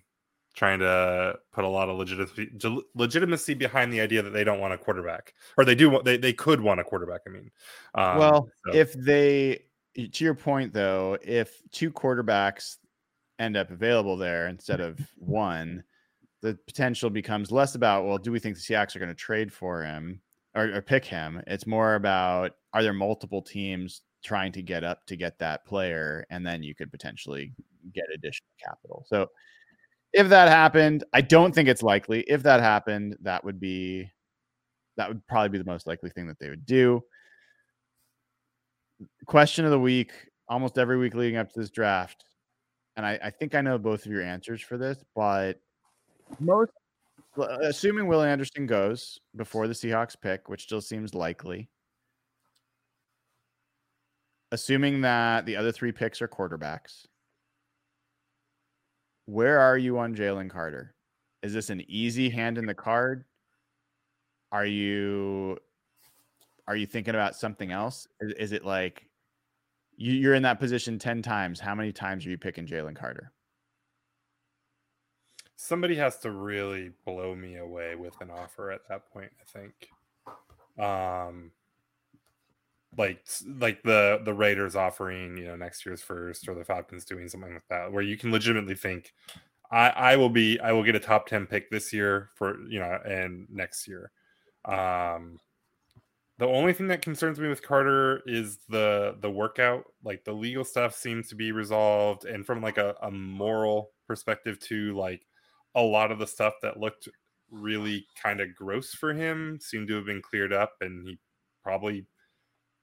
trying to put a lot of legitimacy legitimacy behind the idea that they don't want a quarterback or they do they, they could want a quarterback i mean um, well so. if they to your point though if two quarterbacks end up available there instead of one the potential becomes less about well do we think the Seahawks are going to trade for him or, or pick him it's more about are there multiple teams trying to get up to get that player and then you could potentially get additional capital so if that happened, I don't think it's likely. If that happened, that would be that would probably be the most likely thing that they would do. Question of the week, almost every week leading up to this draft. And I, I think I know both of your answers for this, but most assuming Will Anderson goes before the Seahawks pick, which still seems likely. Assuming that the other three picks are quarterbacks where are you on Jalen Carter? Is this an easy hand in the card? Are you are you thinking about something else? Is, is it like you, you're in that position 10 times? How many times are you picking Jalen Carter? Somebody has to really blow me away with an offer at that point, I think. Um like like the the Raiders offering you know next year's first or the Falcons doing something like that where you can legitimately think I I will be I will get a top 10 pick this year for you know and next year. Um the only thing that concerns me with Carter is the the workout like the legal stuff seems to be resolved and from like a, a moral perspective too like a lot of the stuff that looked really kind of gross for him seemed to have been cleared up and he probably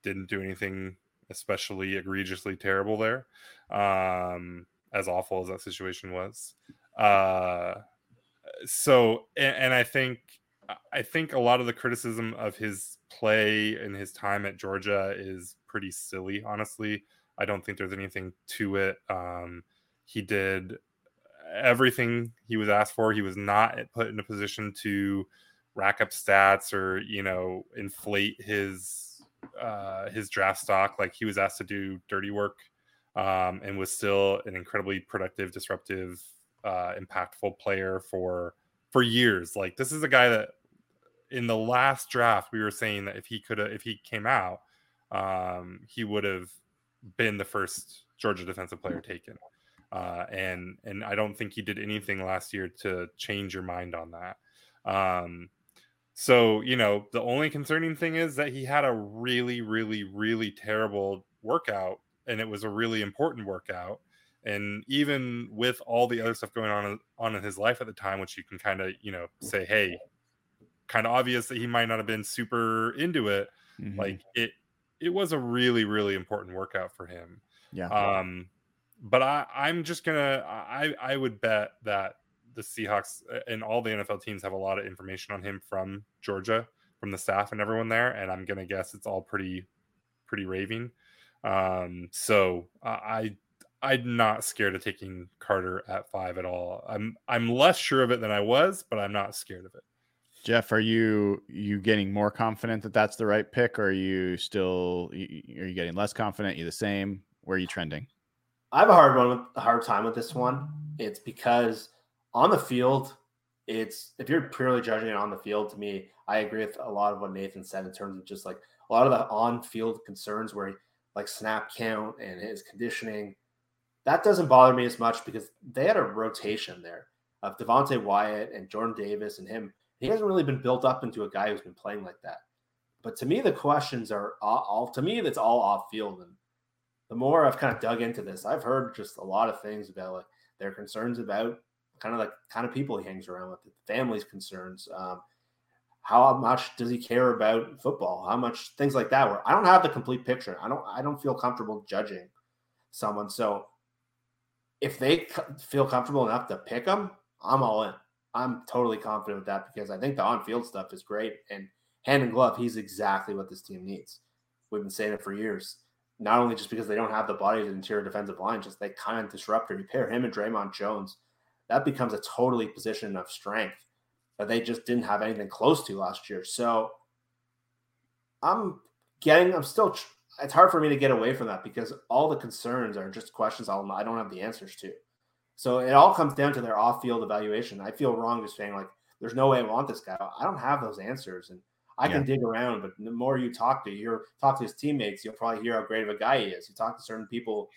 didn't do anything especially egregiously terrible there, um, as awful as that situation was. Uh, so, and, and I think I think a lot of the criticism of his play and his time at Georgia is pretty silly. Honestly, I don't think there's anything to it. Um, he did everything he was asked for. He was not put in a position to rack up stats or you know inflate his uh, his draft stock. Like he was asked to do dirty work um, and was still an incredibly productive, disruptive, uh, impactful player for for years. Like this is a guy that in the last draft we were saying that if he could have if he came out, um, he would have been the first Georgia defensive player taken. Uh, and and I don't think he did anything last year to change your mind on that. Um, so, you know, the only concerning thing is that he had a really, really, really terrible workout and it was a really important workout. And even with all the other stuff going on on in his life at the time, which you can kind of, you know, say, hey, kind of obvious that he might not have been super into it. Mm-hmm. Like it it was a really, really important workout for him. Yeah. Um, but I, I'm just gonna I I would bet that the Seahawks and all the NFL teams have a lot of information on him from Georgia, from from the staff and everyone there, and I'm gonna guess it's all pretty pretty raving. Um, so I I'm not scared of taking Carter at five at all. I'm I'm less sure of it than I was, but I'm not scared of it. Jeff, are you you getting more confident that that's the right pick, or are you still are you getting less confident? You the same? Where are you trending? I have a hard one with a hard time with this one. It's because on the field, it's if you're purely judging it on the field, to me, I agree with a lot of what Nathan said in terms of just like a lot of the on-field concerns where like snap count and his conditioning. That doesn't bother me as much because they had a rotation there of Devonte Wyatt and Jordan Davis and him. He hasn't really been built up into a guy who's been playing like that. But to me, the questions are all to me, that's all off field. And the more I've kind of dug into this, I've heard just a lot of things about like their concerns about kind of like kind of people he hangs around with, the family's concerns. Um, how much does he care about football? How much things like that? Where I don't have the complete picture. I don't. I don't feel comfortable judging someone. So if they feel comfortable enough to pick them, I'm all in. I'm totally confident with that because I think the on-field stuff is great and hand in glove, he's exactly what this team needs. We've been saying it for years. Not only just because they don't have the body of the interior defensive line, just they kind of disrupt You pair him and Dre'Mont Jones that becomes a totally position of strength that they just didn't have anything close to last year. So I'm getting, I'm still, it's hard for me to get away from that because all the concerns are just questions I'll, I don't have the answers to. So it all comes down to their off field evaluation. I feel wrong just saying, like, there's no way I want this guy. I don't have those answers. And I can dig around, but the more you talk to you talk to his teammates, you'll probably hear how great of a guy he is. You talk to certain people,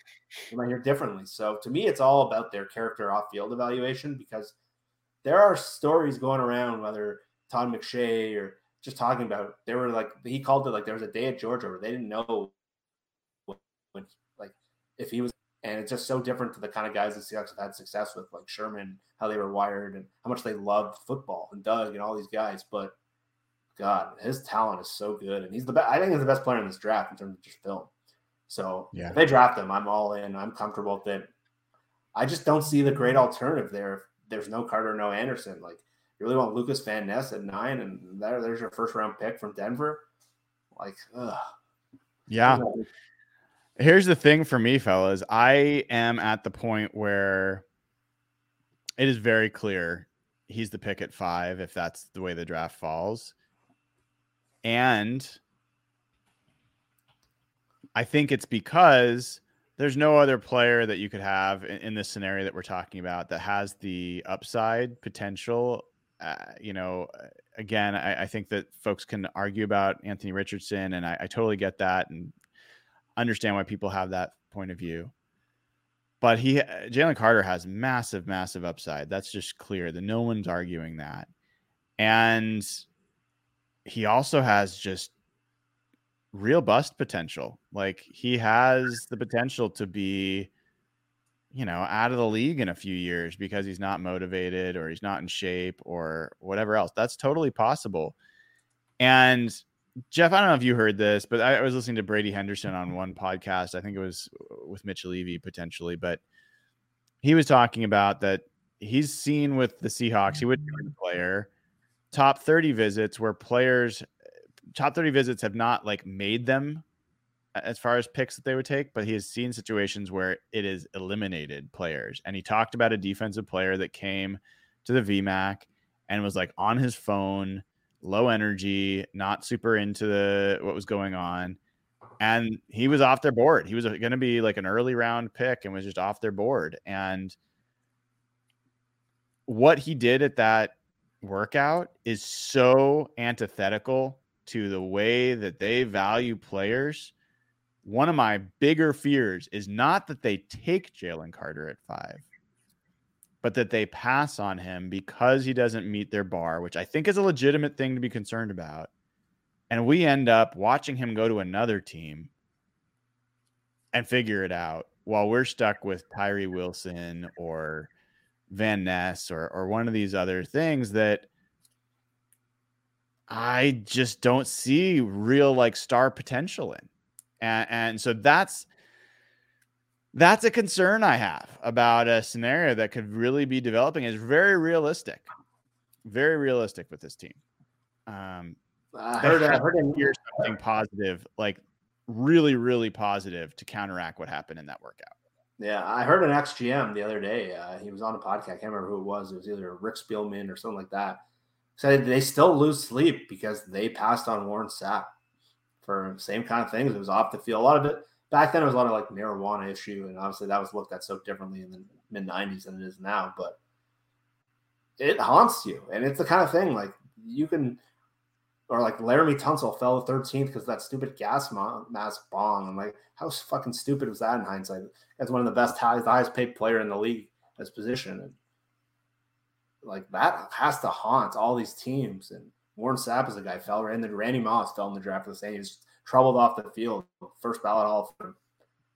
you might hear differently. So to me, it's all about their character off field evaluation because there are stories going around, whether Todd McShay or just talking about they were like he called it like there was a day at Georgia where they didn't know when like if he was and it's just so different to the kind of guys the Seahawks have had success with, like Sherman, how they were wired and how much they loved football and Doug and all these guys. But God, his talent is so good, and he's the best. I think he's the best player in this draft in terms of just film. So yeah. if they draft him, I'm all in. I'm comfortable with it. I just don't see the great alternative there. If there's no Carter, no Anderson, like you really want Lucas Van Ness at nine, and there, there's your first round pick from Denver. Like, ugh. yeah. Here's the thing for me, fellas. I am at the point where it is very clear he's the pick at five if that's the way the draft falls. And I think it's because there's no other player that you could have in, in this scenario that we're talking about that has the upside potential. Uh, you know, again, I, I, think that folks can argue about Anthony Richardson, and I, I totally get that and understand why people have that point of view. But he, Jalen Carter, has massive, massive upside. That's just clear. That no one's arguing that, and he also has just real bust potential. Like he has the potential to be, you know, out of the league in a few years because he's not motivated or he's not in shape or whatever else. That's totally possible. And Jeff, I don't know if you heard this, but I was listening to Brady Henderson on one podcast. I think it was with Mitch Levy potentially, but he was talking about that he's seen with the Seahawks. He would be a player top 30 visits where players top 30 visits have not like made them as far as picks that they would take, but he has seen situations where it is eliminated players. And he talked about a defensive player that came to the VMAC and was like on his phone, low energy, not super into the what was going on. And he was off their board. He was uh, going to be like an early round pick and was just off their board. And what he did at that workout is so antithetical to the way that they value players. One of my bigger fears is not that they take Jalen Carter at five, but that they pass on him because he doesn't meet their bar, which I think is a legitimate thing to be concerned about. And we end up watching him go to another team and figure it out while we're stuck with Tyree Wilson or Van Ness or or one of these other things that I just don't see real like star potential in. And and so that's that's a concern I have about a scenario that could really be developing is very realistic. Very realistic with this team. Um I heard, I heard hear something positive, like really, really positive to counteract what happened in that workout. Yeah, I heard an XGM the other day. Uh, he was on a podcast. I can't remember who it was. It was either Rick Spielman or something like that. Said they still lose sleep because they passed on Warren Sapp for same kind of things. It was off the field. A lot of it back then. It was a lot of like marijuana issue, and obviously that was looked at so differently in the mid '90s than it is now. But it haunts you, and it's the kind of thing like you can or like Laremy Tunsil fell to 13th because that stupid gas mask bong. I'm like, how fucking stupid was that in hindsight? That's one of the best, the highest paid player in the league as position. And like that has to haunt all these teams. And Warren Sapp is a guy fell. And then Randy Moss fell in the draft for the same. He's troubled off the field, first ballot all for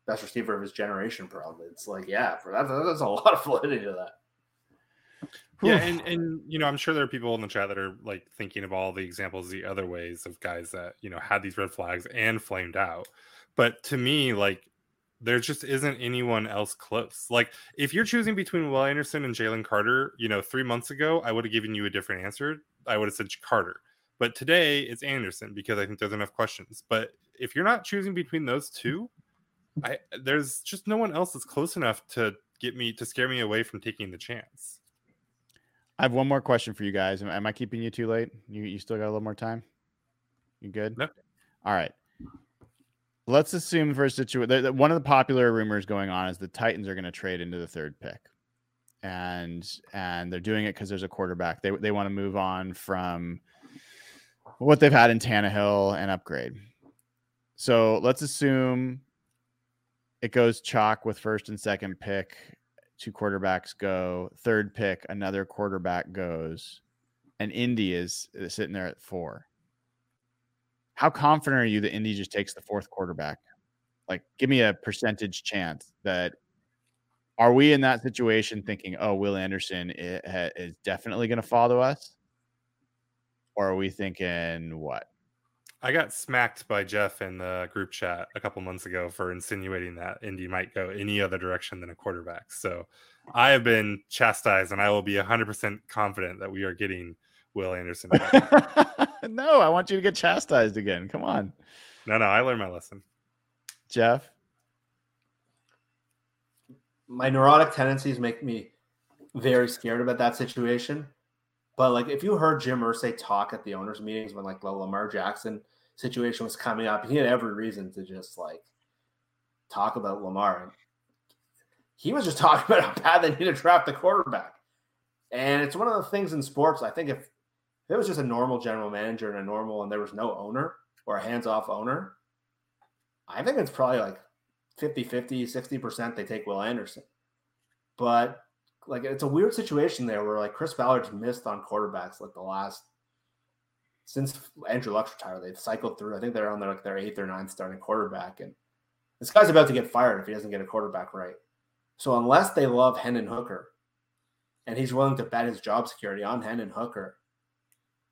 best receiver of his generation, probably. It's like, yeah, for that, that's a lot of validity to that. Yeah, and and you know, I'm sure there are people in the chat that are like thinking of all the examples the other ways of guys that you know had these red flags and flamed out. But to me, like there just isn't anyone else close. Like if you're choosing between Will Anderson and Jalen Carter, you know, three months ago, I would have given you a different answer. I would have said Carter. But today it's Anderson because I think there's enough questions. But if you're not choosing between those two, I there's just no one else that's close enough to get me to scare me away from taking the chance. I have one more question for you guys. Am, am I keeping you too late? You you still got a little more time? You good? No. All right. Let's assume for a situation, one of the popular rumors going on is the Titans are going to trade into the third pick, and and they're doing it because there's a quarterback. They they want to move on from what they've had in Tannehill and upgrade. So let's assume it goes chalk with first and second pick two quarterbacks go, third pick, another quarterback goes, and Indy is, sitting there at four. How confident are you that Indy just takes the fourth quarterback? Like, give me a percentage chance that are we in that situation thinking, oh, Will Anderson is definitely going to follow us? Or are we thinking what? I got smacked by Jeff in the group chat a couple months ago for insinuating that Indy might go any other direction than a quarterback. So I have been chastised, and I will be 100% confident that we are getting Will Anderson. no, I want you to get chastised again. Come on. No, no, I learned my lesson. Jeff? My neurotic tendencies make me very scared about that situation. But like if you heard Jim Irsay talk at the owners' meetings when like Lamar Jackson situation was coming up. He had every reason to just like talk about Lamar. He was just talking about how bad they need to draft the quarterback. And it's one of the things in sports. I think if, if it was just a normal general manager and a normal, and there was no owner or a hands off owner, I think it's probably like 50 50, 60% they take Will Anderson. But like it's a weird situation there where like Chris Ballard's missed on quarterbacks like the last since Andrew Luck's retired, they've cycled through. I think they're on their like their eighth or ninth starting quarterback, and this guy's about to get fired if he doesn't get a quarterback right. So unless they love Hendon Hooker, and he's willing to bet his job security on Hendon Hooker,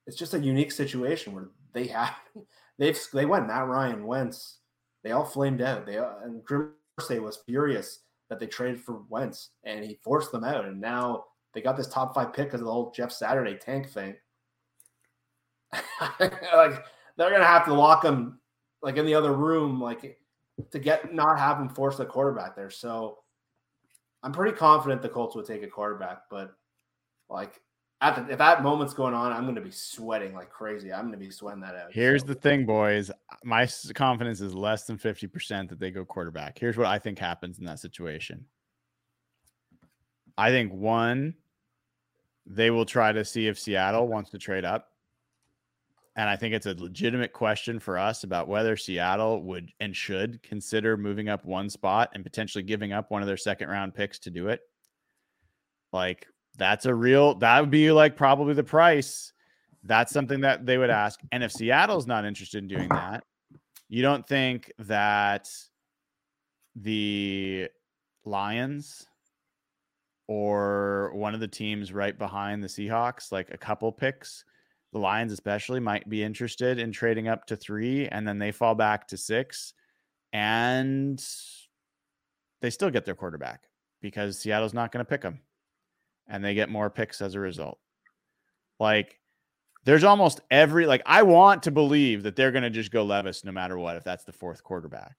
it's just a unique situation where they have they've they went Matt Ryan, Wentz, they all flamed out. They and Jim Irsay was furious that they traded for Wentz, and he forced them out, and now they got this top five pick because of the whole Jeff Saturday tank thing like they're gonna have to lock him like in the other room, like to get not have him force the quarterback there. So I'm pretty confident the Colts would take a quarterback, but like at the, if that moment's going on, I'm going to be sweating like crazy. I'm going to be sweating that out. Here's so. the thing, boys. My confidence is less than 50% that they go quarterback. Here's what I think happens in that situation. I think one, they will try to see if Seattle wants to trade up and I think it's a legitimate question for us about whether Seattle would and should consider moving up one spot and potentially giving up one of their second round picks to do it. Like that's a real that would be like probably the price. That's something that they would ask. And if Seattle's not interested in doing that, you don't think that the Lions or one of the teams right behind the Seahawks, like a couple picks, the Lions especially might be interested in trading up to three, and then they fall back to six, and they still get their quarterback because Seattle's not going to pick them, and they get more picks as a result. Like there's almost every like I want to believe that they're going to just go Levis no matter what if that's the fourth quarterback.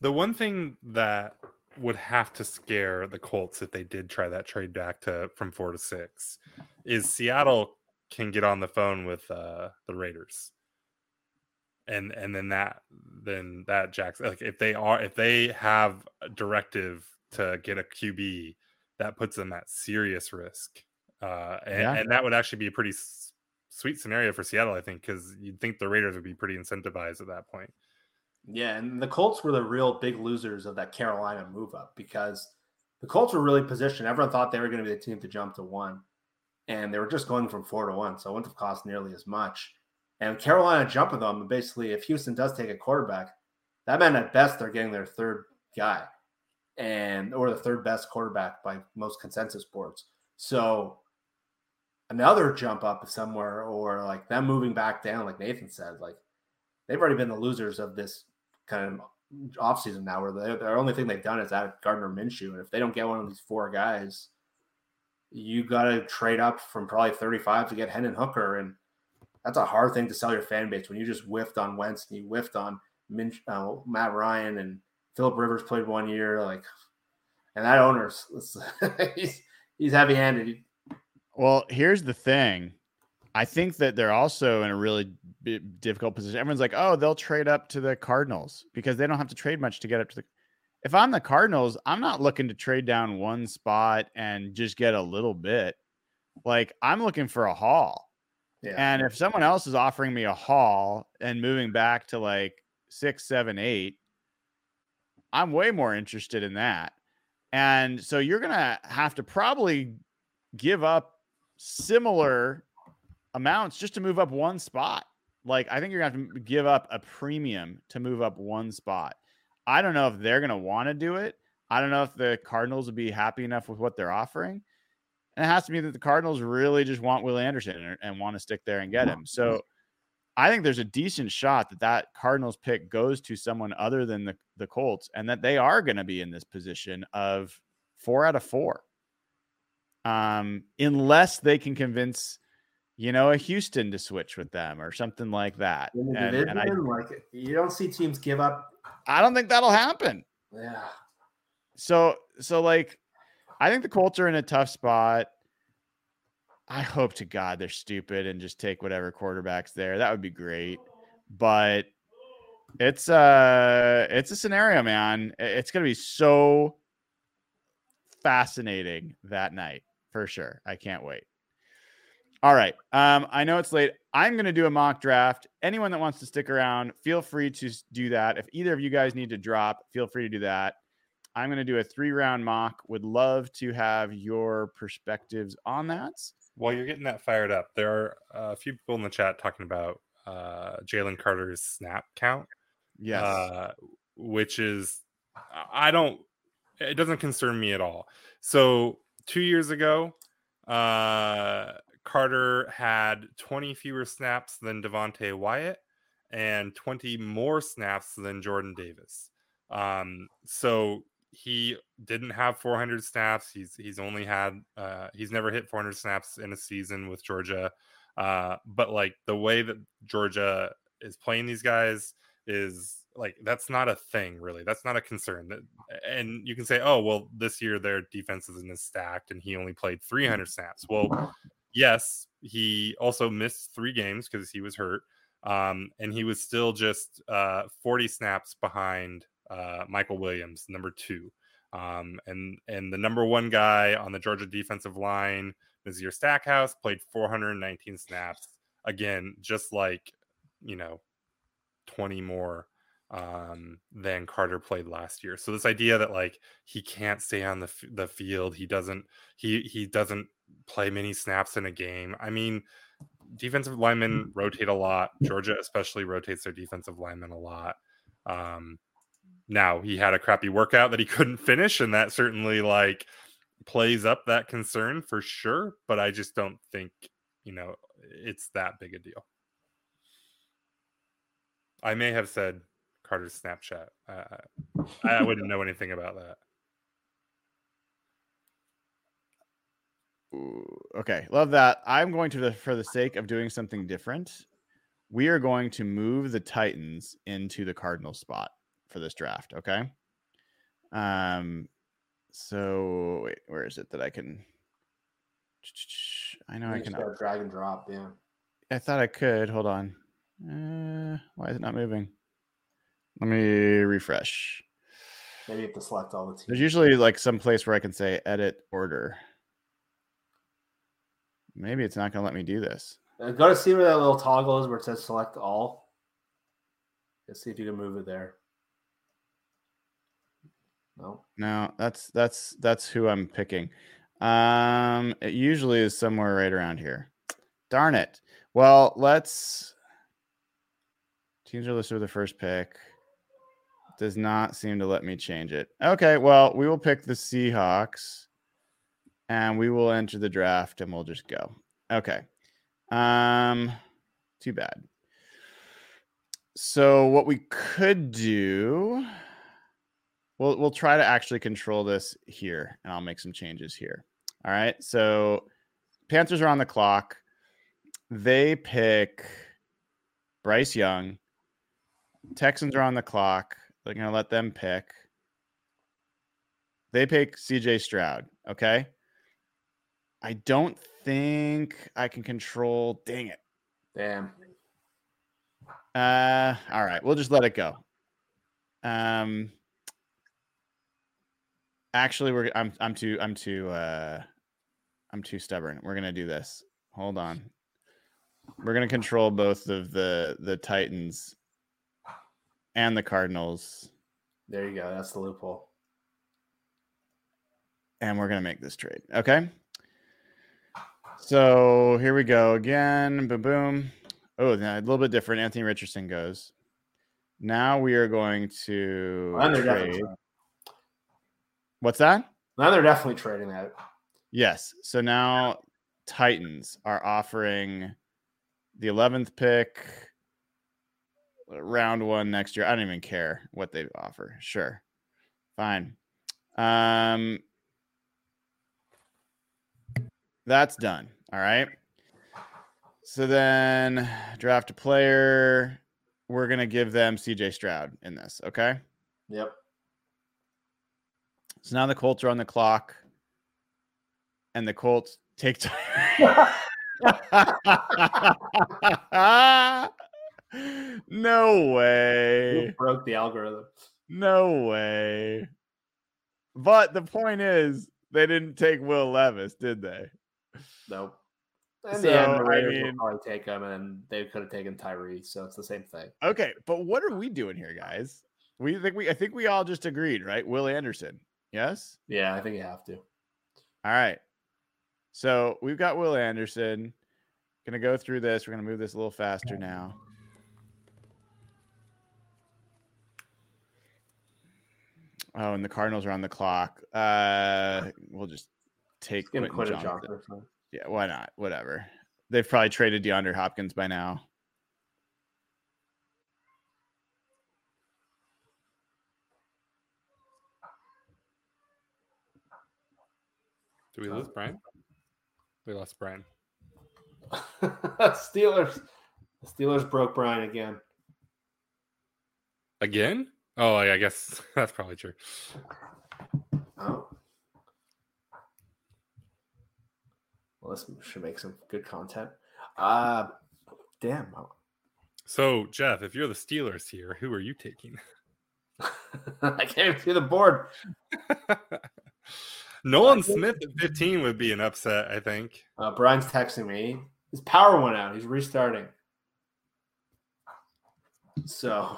The one thing that would have to scare the Colts if they did try that trade back to from four to six is Seattle can get on the phone with uh, the Raiders. And and then that then that Jackson like if they are if they have a directive to get a QB, that puts them at serious risk. Uh, and, Yeah. and that would actually be a pretty s- sweet scenario for Seattle, I think, because you'd think the Raiders would be pretty incentivized at that point. Yeah, and the Colts were the real big losers of that Carolina move up because the Colts were really positioned. Everyone thought they were going to be the team to jump to one, and they were just going from four to one, so it wouldn't have cost nearly as much. And Carolina jumping them, basically, if Houston does take a quarterback, that meant at best they're getting their third guy, and or the third best quarterback by most consensus boards. So another jump up somewhere, or like them moving back down, like Nathan said, like they've already been the losers of this kind of offseason now, where the, the only thing they've done is add Gardner Minshew. And if they don't get one of these four guys, you got to trade up from probably 35 to get Hendon Hooker. And that's a hard thing to sell your fan base when you just whiffed on Wentz and you whiffed on Min, uh, Matt Ryan and Philip Rivers played one year. Like, and that owner's he's, he's heavy handed. Well, here's the thing. I think that they're also in a really difficult position. Everyone's like, "Oh, they'll trade up to the Cardinals because they don't have to trade much to get up to the." If I'm the Cardinals, I'm not looking to trade down one spot and just get a little bit. Like I'm looking for a haul. Yeah. And if someone else is offering me a haul and moving back to like six, seven, eight, I'm way more interested in that. And so you're gonna have to probably give up similar amounts just to move up one spot. Like I think you're gonna have to give up a premium to move up one spot. I don't know if they're gonna want to do it. I don't know if the Cardinals would be happy enough with what they're offering. And it has to be that the Cardinals really just want Will Anderson and, and want to stick there and get him. So I think there's a decent shot that that Cardinals pick goes to someone other than the, the Colts and that they are going to be in this position of four out of four. Um, unless they can convince, you know, a Houston to switch with them or something like that. And, and I, like you don't see teams give up. I don't think that'll happen. Yeah. So, so like, I think the Colts are in a tough spot. I hope to God they're stupid and just take whatever quarterbacks there. That would be great. But it's uh it's a scenario, man. It's gonna be so fascinating that night for sure. I can't wait. All right. Um, I know it's late. I'm gonna do a mock draft. Anyone that wants to stick around, feel free to do that. If either of you guys need to drop, feel free to do that. I'm going to do a three round mock. Would love to have your perspectives on that. While you're getting that fired up, there are a few people in the chat talking about uh, Jalen Carter's snap count. Yes. uh, which is I don't it doesn't concern me at all. So two years ago, uh, Carter had 20 fewer snaps than Devonte Wyatt and 20 more snaps than Jordan Davis. Um, so he didn't have 400 snaps. He's he's only had uh, he's never hit 400 snaps in a season with Georgia. Uh, but like the way that Georgia is playing these guys is like that's not a thing really that's not a concern and you can say oh well this year their defense isn't as stacked and he only played 300 snaps well yes he also missed three games because he was hurt um, and he was still just uh, 40 snaps behind uh, Mykel Williams number two um, and and the number one guy on the georgia defensive line nazir stackhouse played 419 snaps again just like you know 20 more um than Carter played last year. So this idea that like he can't stay on the f- the field, he doesn't he he doesn't play many snaps in a game. I mean, defensive linemen rotate a lot. Georgia especially rotates their defensive linemen a lot. Um now he had a crappy workout that he couldn't finish and that certainly like plays up that concern for sure, but I just don't think, you know, it's that big a deal. I may have said Carter's Snapchat. Uh, I wouldn't know anything about that. Okay, love that. I'm going to, for the sake of doing something different, we are going to move the Titans into the Cardinal spot for this draft. Okay. Um, so wait, where is it that I can? I know I can. drag and drop. Yeah. I thought I could. Hold on. Uh, why is it not moving? Let me refresh. Maybe you have to select all the teams. There's usually like some place where I can say edit order. Maybe it's not going to let me do this. Uh, Go to see where that little toggle is where it says select all. Let's see if you can move it there. No. No, that's that's that's who I'm picking. Um, it usually is somewhere right around here. Darn it. Well, let's. Teams are listed with the first pick. Does not seem to let me change it. Okay, well, we will pick the Seahawks, and we will enter the draft, and we'll just go. Okay. Um, too bad. So what we could do. We'll we'll try to actually control this here, and I'll make some changes here. All right. So Panthers are on the clock. They pick Bryce Young. Texans are on the clock. They're gonna let them pick. They pick CJ Stroud. Okay. I don't think I can control. Dang it. Damn. Uh, all right, we'll just let it go. Um, actually, we're I'm I'm too I'm too uh, I'm too stubborn. We're gonna do this. Hold on. We're gonna control both of the the Titans and the Cardinals, There you go. That's the loophole. and we're gonna make this trade. Okay. So here we go again. Boom, boom. Oh, a little bit different. Anthony Richardson goes. Now we are going to they're, trade. What's that? now they're definitely trading that. Yes. So now Titans are offering the 11th pick, round one next year. I don't even care what they offer. Sure. Fine. Um, that's done. All right. So then draft a player. We're going to give them CJ Stroud in this. Okay. Yep. So now the Colts are on the clock, and the Colts take time. no You way. broke the algorithm. No way. But the point is, they didn't take Will Levis, did they? Nope. In So, the end, the I Raiders mean- will probably take him, and they could have taken Tyree, so it's the same thing. Okay, but what are we doing here, guys? We think we I think we all just agreed, right? Will Anderson. Yes? Yeah, I think you have to. All right. So we've got Will Anderson. Gonna go through this. We're gonna move this a little faster now. Oh, and the Cardinals are on the clock. Uh we'll just take Give Quentin Quentin Johnston. Johnston. Yeah, why not? Whatever. They've probably traded DeAndre Hopkins by now. Do we lose Brian? We lost Brian. Steelers. The Steelers broke Brian again. Again? Oh, I guess that's probably true. Oh. This should make some good content. Uh damn. So, Jeff, if you're the Steelers here, who are you taking? I can't see the board. Nolan Smith at 15 would be an upset, I think. Uh, Brian's texting me. His power went out. He's restarting. So,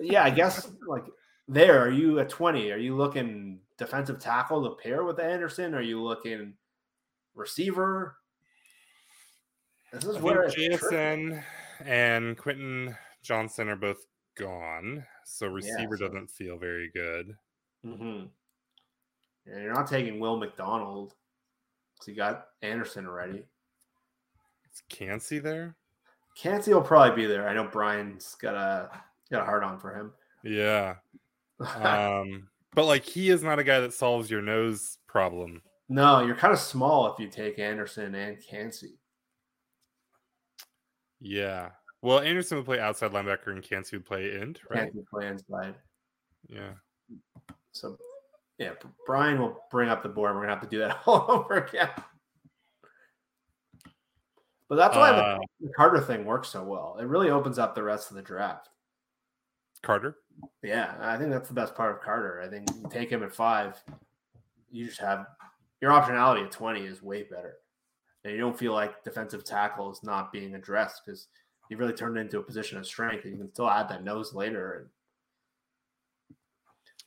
yeah, I guess like there. Are you at twenty? Are you looking defensive tackle to pair with Anderson? Are you looking receiver? This is I where it's. JSN and Quentin Johnston are both gone, so receiver so- doesn't feel very good. Mhm. Yeah, you're not taking Will McDonald because you got Anderson already. Is Kancey there? Kancey will probably be there. I know Brian's got a got a hard on for him. Yeah. Um, but like he is not a guy that solves your nose problem No, you're kind of small if you take Anderson and Kancey. Yeah. Well, Anderson would play outside linebacker and Kancey would play end, right? Kancey play inside. Yeah. So, yeah, Brian will bring up the board. We're gonna have to do that all over again. But that's why Uh, the, the Carter thing works so well. It really opens up the rest of the draft. Carter. Yeah, I think that's the best part of Carter. I think you take him at five, you just have your optionality at 20 is way better. And you don't feel like defensive tackle is not being addressed because you really turned it into a position of strength and you can still add that nose later. And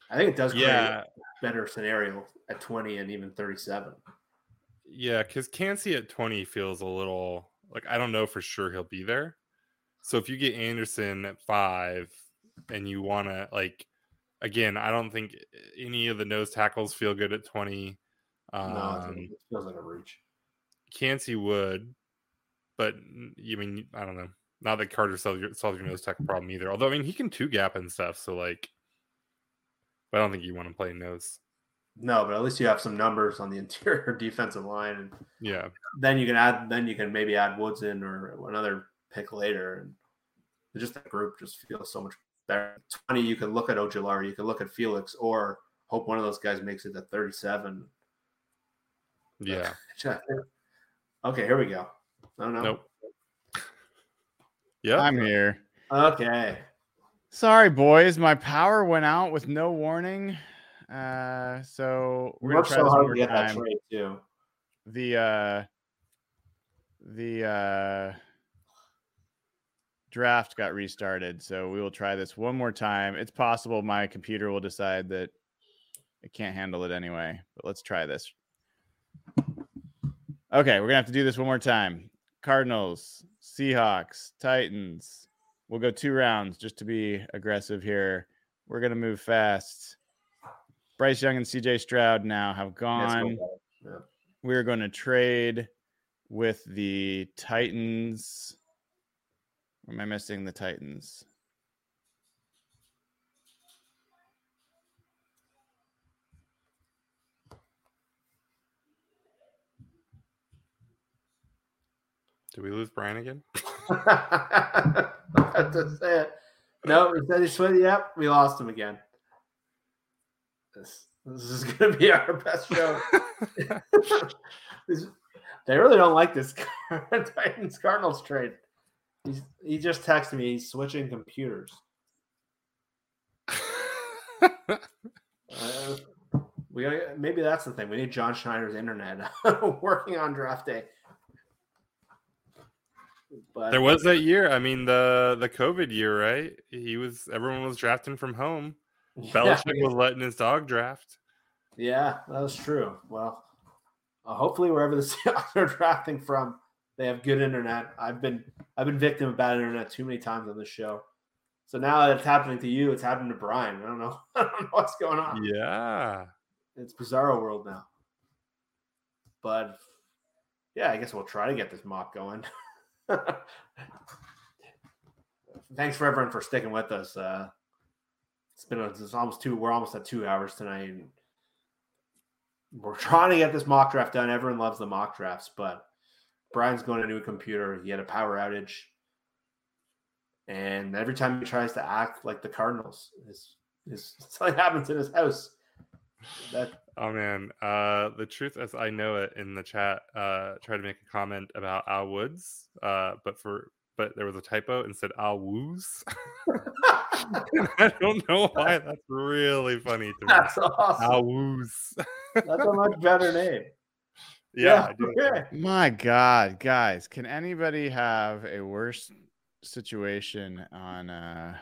I think it does create Yeah. a better scenario at 20 and even 37. Yeah, because Kancey at 20 feels a little like I don't know for sure he'll be there. So if you get Anderson at five and you want to like again, I don't think any of the nose tackles feel good at 20. No, Um, it feels like a reach. Kancey would, but you mean I don't know. Not that Carter solves your, nose tackle problem either. Although I mean he can two gap and stuff, so like, but I don't think you want to play nose. No, but at least you have some numbers on the interior defensive line and Yeah, then you can add then you can maybe add Woods in or another pick later and just that group just feels so much better. 20 you can look at Ojulari, you can look at Felix or hope one of those guys makes it to 37. Yeah. okay, here we go. Oh no. Nope. Yeah, I'm here. Okay. Sorry, boys. My power went out with no warning. Uh, so we're gonna try so hard one to more get that time. trade too. The uh, the uh, draft got restarted, so we will try this one more time. It's possible my computer will decide that it can't handle it anyway, but let's try this. Okay, we're gonna have to do this one more time. Cardinals, Seahawks, Titans. We'll go two rounds just to be aggressive here. We're gonna move fast. Bryce Young and CJ Stroud now have gone. go. We're going to trade with the Titans. Or am I missing the Titans? Did we lose Brian again? To say it. No, he said he sweat. Yep, we lost him again. This, this is going to be our best show. They really don't like this Titans Cardinals trade. He's, he just texted me. He's switching computers. Uh, we gotta, maybe that's the thing. We need John Schneider's internet working on draft day. But there was that year. I mean the the COVID year, right? He was everyone was drafting from home. yeah, Belichick was letting his dog draft. Yeah, that was true. Well, uh, hopefully wherever the Seahawks are drafting from, they have good internet. I've been I've been victim of bad internet too many times on this show. So now that it's happening to you, it's happening to Brian. I don't know. I don't know what's going on. Yeah. It's Bizarro world now. But yeah, I guess we'll try to get this mock going. Thanks for everyone for sticking with us. Uh, it's been a, it's almost two. We're almost at two hours tonight. And we're trying to get this mock draft done. Everyone loves the mock drafts, but Brian's going to a new computer. He had a power outage, and every time he tries to act like the Cardinals, his, his something happens in his house. That Oh man. Uh the truth as I know it in the chat, uh tried to make a comment about Al Woods. Uh but for but there was a typo and said Al Woos. I don't know why that's really funny to me. That's awesome. Al Woos. That's a much better name. yeah, I do. okay. My God, guys, can anybody have a worse situation on? uh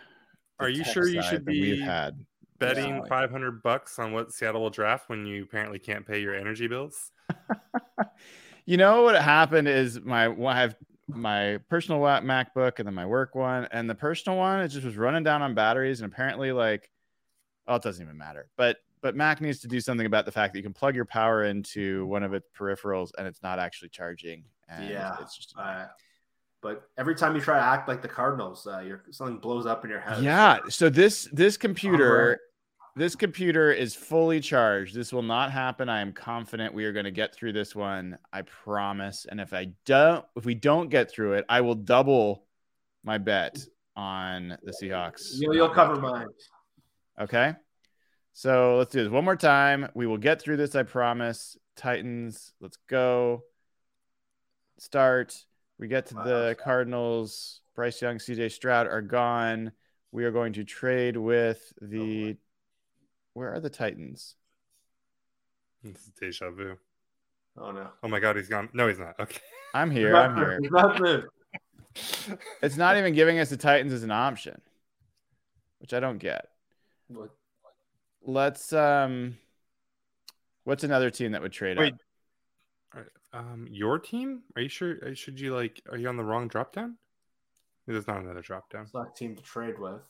the Are you tech sure you side should than we've had? Betting Yeah. 500 bucks on what Seattle will draft when you apparently can't pay your energy bills? You know what happened is my well, I have my personal MacBook and then my work one, and the personal one it just was running down on batteries, and apparently like, oh, it doesn't even matter. But but Mac needs to do something about the fact that you can plug your power into one of its peripherals and it's not actually charging. And Yeah, it's just Uh, but every time you try to act like the Cardinals, uh, your something blows up in your head. yeah. So this this computer this computer is fully charged. This will not happen. I am confident we are going to get through this one. I promise. And if I don't, if we don't get through it, I will double my bet on the Seahawks. You'll, you'll cover mine. Okay. So let's do this one more time. We will get through this. I promise. Titans. Let's go. Start. We get to the Cardinals. Bryce Young, CJ Stroud are gone. We are going to trade with oh the. Where are the Titans? This is deja vu. Oh no. Oh my god, he's gone. No, he's not. Okay. I'm here. I'm here. He's not moved. It's not even giving us the Titans as an option, which I don't get. What- Let's um what's another team that would trade Wait. up? All right, Um, your team? Are you sure? uh, Should you like? Are you on the wrong drop down? There's not another drop down. It's not a team to trade with.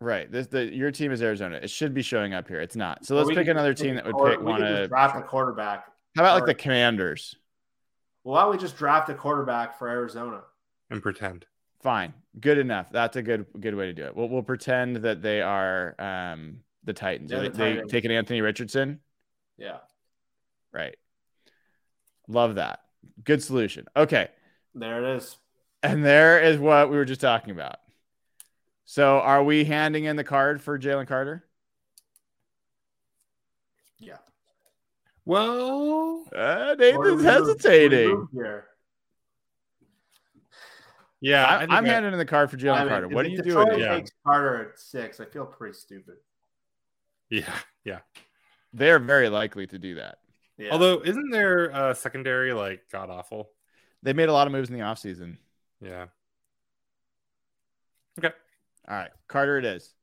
Right. This the your team is Arizona. It should be showing up here. It's not. So let's pick could another team that would pick we want could just to draft a quarterback. How about like the Commanders? Well, why don't we just draft a quarterback for Arizona? And pretend. Fine. Good enough. That's a good good way to do it. We'll we'll pretend that they are um the Titans. They're Are the they, they taking Anthony Richardson? Yeah. Right. Love that. Good solution. Okay. There it is. And there is what we were just talking about. So are we handing in the card for Jalen Carter? Yeah. Well, Uh, Or do we Nathan's move- do we hesitating. yeah, I, I I'm I- handing in the card for Jalen I mean, Carter. What are you Detroit doing? Yeah. takes Carter at six. I feel pretty stupid. Yeah, yeah. They're very likely to do that. Yeah. Although, isn't their uh, secondary like god awful? They made a lot of moves in the offseason. Yeah. Okay. All right, Carter it is.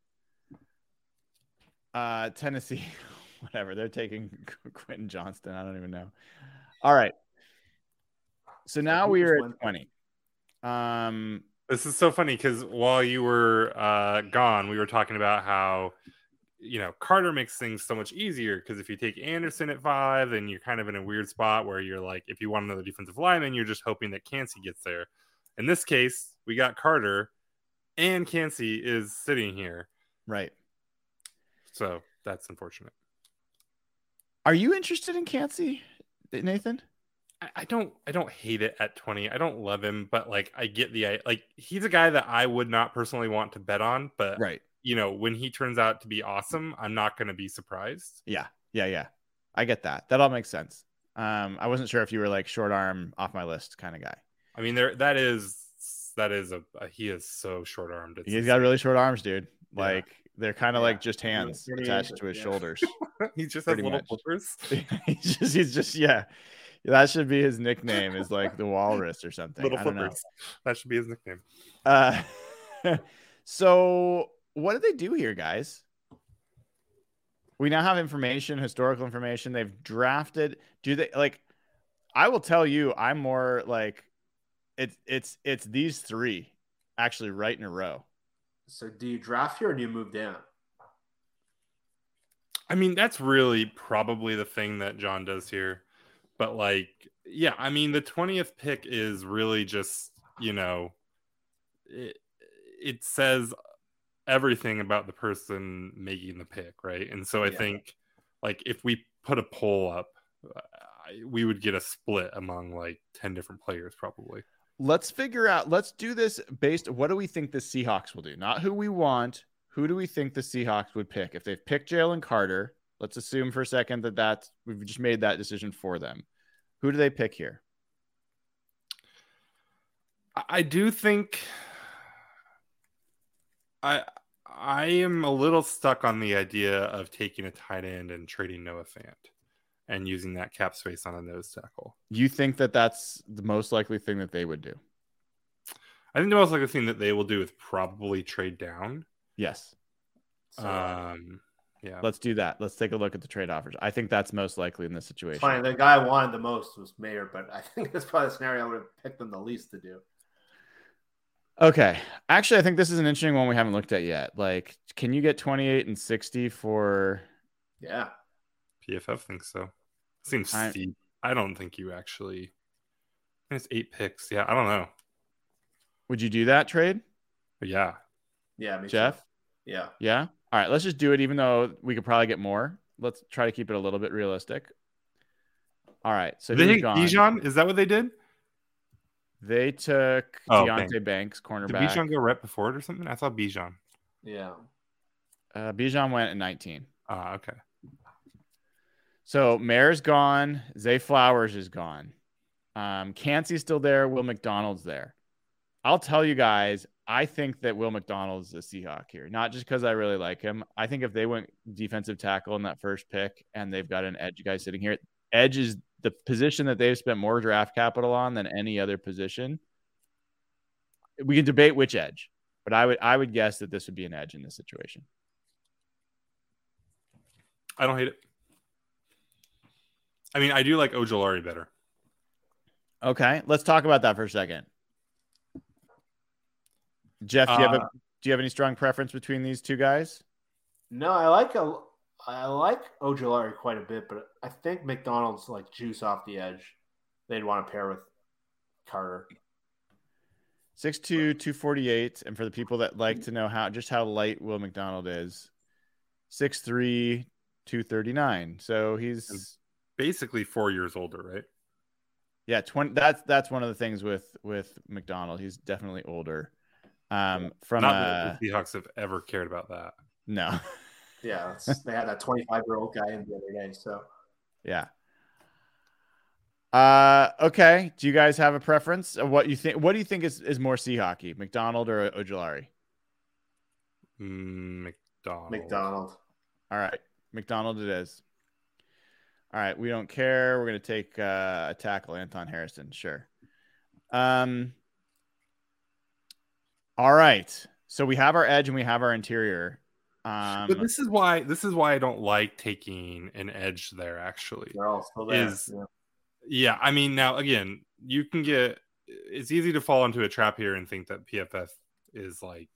Uh Tennessee, whatever. They're taking Quentin Johnston. I don't even know. All right. So now we are at 20. Um This is so funny because while you were uh, gone, we were talking about how you know Carter makes things so much easier because if you take Anderson at five, then you're kind of in a weird spot where you're like, if you want another defensive lineman, you're just hoping that Kancey gets there. In this case, we got Carter, and Kancey is sitting here, right. so that's unfortunate. Are you interested in Kancey, Nathan? I, I don't I don't hate it at 20. I don't love him, but like I get the I- like he's a guy that I would not personally want to bet on, but Right. you know, when he turns out to be awesome, I'm not going to be surprised. Yeah. Yeah, yeah. I get that. That all makes sense. Um, I wasn't sure if you were like short arm off my list kind of guy. I mean, there that is that is a, a- he is so short armed. He's got really short arms, dude. Yeah. Like they're kind of Yeah. like just hands Pretty attached to his yeah. shoulders. he just has little much. flippers. he's just he's just yeah. That should be his nickname is like the walrus or something. Little I don't know. flippers. That should be his nickname. Uh, so what did they do here, guys? We now have information, historical information. They've drafted. Do they like? I will tell you, I'm more like it's it's it's these three actually right in a row. So do you draft here or do you move down? I mean, that's really probably the thing that John does here. But like, yeah, I mean, the 20th pick is really just, you know, it, it says everything about the person making the pick, right? And so I Yeah. think like if we put a poll up, I- we would get a split among like 10 different players probably. Let's figure out. Let's do this based. What do we think the Seahawks will do? Not who we want. Who do we think the Seahawks would pick if they've picked Jalen Carter? Let's assume for a second that that's we've just made that decision for them. Who do they pick here? I- I do think I I am a little stuck on the idea of taking a tight end and trading Noah Fant and using that cap space on a nose tackle. You think that that's the most likely thing that they would do? I think the most likely thing that they will do is probably trade down. Yes. So, Um, yeah, Let's do that. Let's take a look at the trade offers. I think that's most likely in this situation. fine. The guy I wanted the most was Mayer, but I think that's probably the scenario I would have picked them the least to do. Okay. Actually, I think this is an interesting one we haven't looked at yet. Like, can you get 28 and 60 for Yeah. PFF thinks so. Seems I- steep. I don't think you actually. It's eight picks. Yeah, I don't know. would you do that trade? Yeah, Yeah. me too. Jeff? Yeah. Yeah. All right, let's just do it, even though we could probably get more. Let's try to keep it a little bit realistic. All right, so they who's take gone? Bijan? Is that what they did? They took Oh, Deonte Banks, Did cornerback. Bijan go right before it or something? I thought Bijan. Yeah. Uh, Bijan went at 19. Ah, okay. So Mayer's gone. Zay Flowers is gone. Um, Kancey's still there. Will McDonald's there. I'll tell you guys, I think that Will McDonald's a Seahawk here. Not just because I really like him. I think if they went defensive tackle in that first pick and they've got an edge guy sitting here, edge is the position that they've spent more draft capital on than any other position. We can debate which edge, but I would I would guess that this would be an edge in this situation. I don't hate it. I mean, I do like Ojulari better. Okay, let's talk about that for a second. Jeff, do you have a, Uh, do you have any strong preference between these two guys? No, I like a I like Ojulari quite a bit, but I think McDonald's like juice off the edge. They'd want to pair with Carter. 6'2", 248, and for the people that like to know how just how light Will McDonald is, 6'3", 239. So he's Basically four years older, right? yeah, 20 that's that's one of the things with with McDonald. He's definitely older. Um from Not uh that the Seahawks have ever cared about that. no. Yeah, they had that 25 year old guy in the other day. So Yeah. Uh okay. Do you guys have a preference of what you think what do you think is, is more Seahawky, McDonald or Ojulari? Mm, McDonald. McDonald. All right. McDonald it is. All right, we don't care. We're gonna take uh, a tackle, Anton Harrison. Sure. Um. All right. So we have our edge and we have our interior. Um, But this is why this is why I don't like taking an edge there. Actually, They're all still there. Is- yeah. yeah. I mean, now again, you can get. It's easy to fall into a trap here and think that PFF is like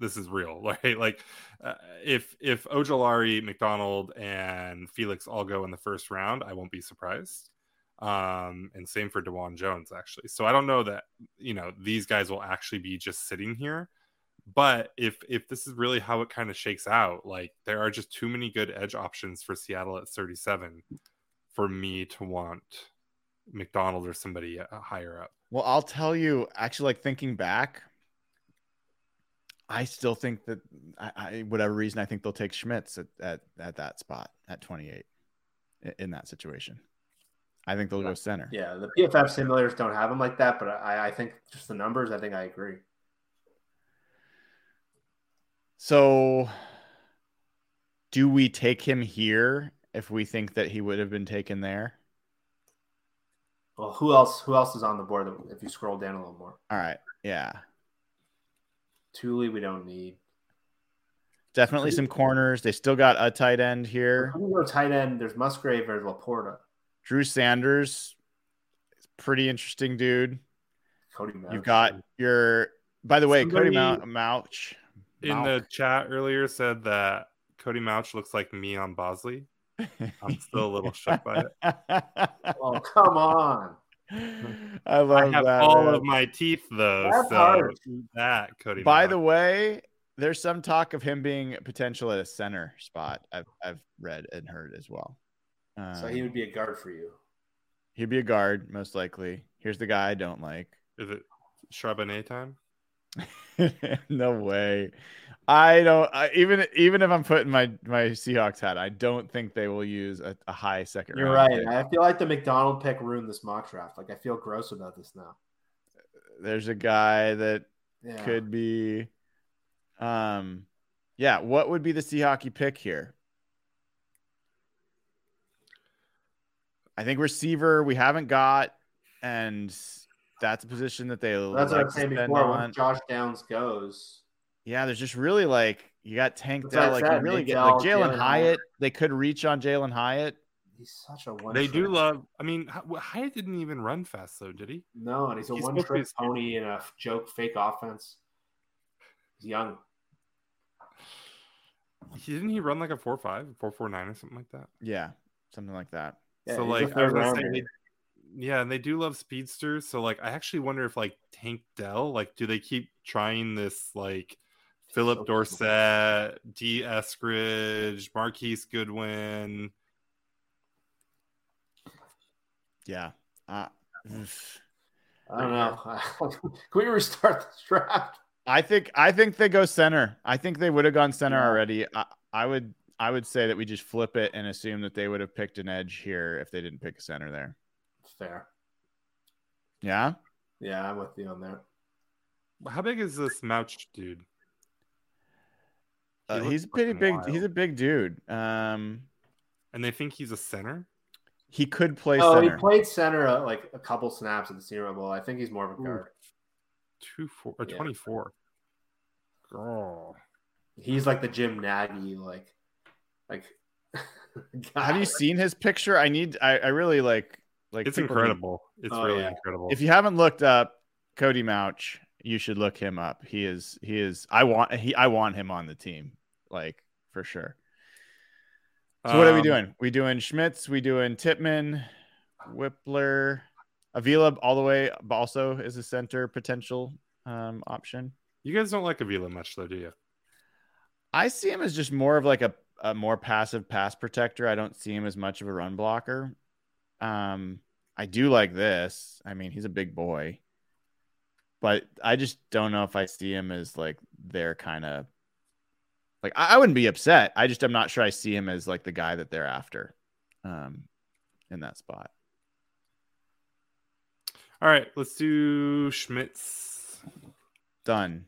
this is real, right? Like uh, if if Ojulari, McDonald, and Felix all go in the first round, I won't be surprised. Um, and same for Dawand Jones, actually. So I don't know that you know these guys will actually be just sitting here. But if if this is really how it kind of shakes out, like there are just too many good edge options for Seattle at 37 for me to want McDonald or somebody uh, higher up. well, I'll tell you. Actually, like thinking back, I still think that I, I whatever reason I think they'll take Schmitz at at, at that spot at twenty eight in, in that situation. I think they'll go center. Yeah, the PFF simulators don't have them like that, but I, I think just the numbers, I think I agree. So, do we take him here if we think that he would have been taken there? Well, who else? Who else is on the board? If you scroll down a little more, All right. Yeah. Tuli, we don't need. Definitely some corners. They still got a tight end here. Who tight end? There's Musgrave or Laporta. Drew Sanders. is pretty interesting dude. Cody. Mauch. You've got your by the way, Cody Somebody- Mauch. In the chat earlier said that Cody Mauch looks like me on Bosley. I'm still a little shook by it. Oh, come on. I love I have that. all man. of my teeth though, That's so harsh. eat that Cody. By Mauch. the way, there's some talk of him being potential at a center spot. I've I've read and heard as well. So Um, he would be a guard for you. he'd be a guard most likely. Here's the guy I don't like. is it Charbonnet time? no way. I don't. I, even even if I'm putting my my Seahawks hat, I don't think they will use a, a high second. You're right. pick. I feel like the McDonald pick ruined this mock draft. Like I feel gross about this now. There's a guy that Yeah. could be. Um, yeah. What would be the Seahawky pick here? I think receiver we haven't got, and that's a position that they. That's like what I was saying before. on. When Josh Downs goes, Yeah, there's just really like you got Tank That's Dell, like you really get like Jalen Jalen Hyatt. Hyatt. They could reach on Jalen Hyatt. he's such a one. They do love. I mean, Hyatt didn't even run fast though, did he? No, and he's a He's one supposed to be trick pony in a joke fake offense. He's young. He didn't he run like a four five, four four nine or something like that. Yeah, something like that. Yeah, so like I was gonna say, they, yeah, and they do love speedsters. So like I actually wonder if like Tank Dell, like, do they keep trying this like Phillip So- Dorsett, D. Eskridge, Marquise Goodwin. Yeah. Uh, I don't know. Can we restart this draft? I think I think they go center. I think they would have gone center Yeah. already. I, I would I would say that we just flip it and assume that they would have picked an edge here if they didn't pick a center there. Fair. Yeah. Yeah, I'm with you on that. How big is this Mauch dude? He Uh, he's a pretty big. wild. He's a big dude. Um, And they think he's a center? he could play Oh, he played center uh, like a couple snaps at the Senior Bowl. I think he's more of a Ooh. guard. Two four or Yeah. 24. Girl. He's like the Jim Nagy, like, like. Have you seen his picture? I need. I, I really like. Like It's people need- incredible. It's Oh, really yeah. incredible. if you haven't looked up Cody Mauch, you should look him up. He is. He is. I want. He. I want him on the team. Like for sure. So what are we Um, doing? We doing Schmitz. We doing Tippmann, Wypler, Avila all the way. Also is a center potential um, option. You guys don't like Avila much, though, do you? I see him as just more of like a, a more passive pass protector. I don't see him as much of a run blocker. Um, I do like this. I mean, he's a big boy, but I just don't know if I see him as like their kind of like I, I wouldn't be upset. I just I'm not sure I see him as like the guy that they're after um in that spot. All right, let's do Schmitz. Done.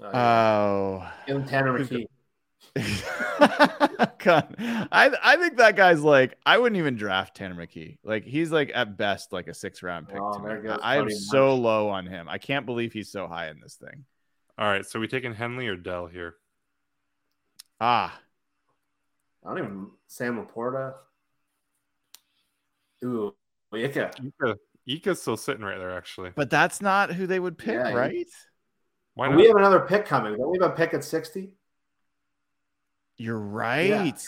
Oh, yeah. Oh. Tanner McKee. God. I I think that guy's like I wouldn't even draft Tanner McKee. Like he's like at best like a six round pick. Oh, to there me. goes I am so low on him. I can't believe he's so high in this thing. All right, so we taking Henley or Dell here? Ah, I don't even Sam LaPorta. Ooh, Ika. Ika, Ika's still sitting right there, actually. but that's not who they would pick, Yeah, he- right? Why not? We have another pick coming. Don't we have a pick at sixty? You're right.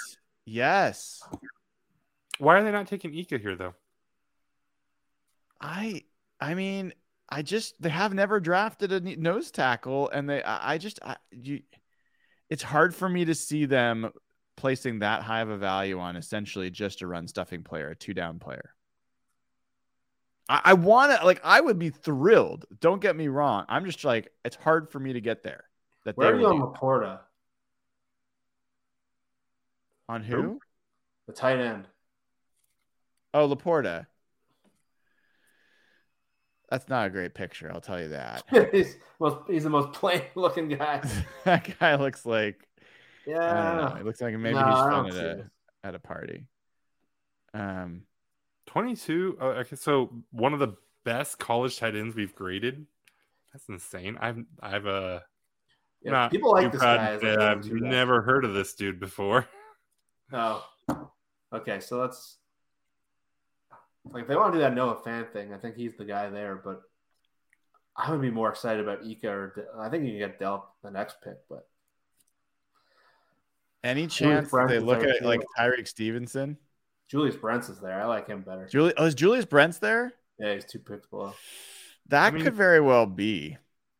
Yes. Why are they not taking Ika here, though? I I mean, I just they have never drafted a nose tackle, and they I, I just I, you, it's hard for me to see them placing that high of a value on essentially just a run stuffing player, a two down player. I, I want to like I would be thrilled. Don't get me wrong. I'm just like it's hard for me to get there. That Where they are you on do- LaPorta? On who? The tight end. Oh, LaPorta. That's not a great picture. I'll tell you that. he's, most, he's the most plain looking guy. that guy looks like I don't know. Yeah. It looks like maybe No, he's fun at a it. at a party. Um, 22. Oh, okay, so one of the best college tight ends we've graded. That's insane. I've I've uh Yeah, not people like this guy. to as say a that I've never heard of this dude before. Oh, okay. So let's like if they want to do that Noah Fant thing. I think he's the guy there, but I would be more excited about Ika or De- I think you can get Dell the next pick, but any chance they look at too. like Tyrique Stevenson? Julius Brents is there. I like him better. Julie, oh, is Julius Brents there? Yeah, he's two picks below. That mean, could very well be.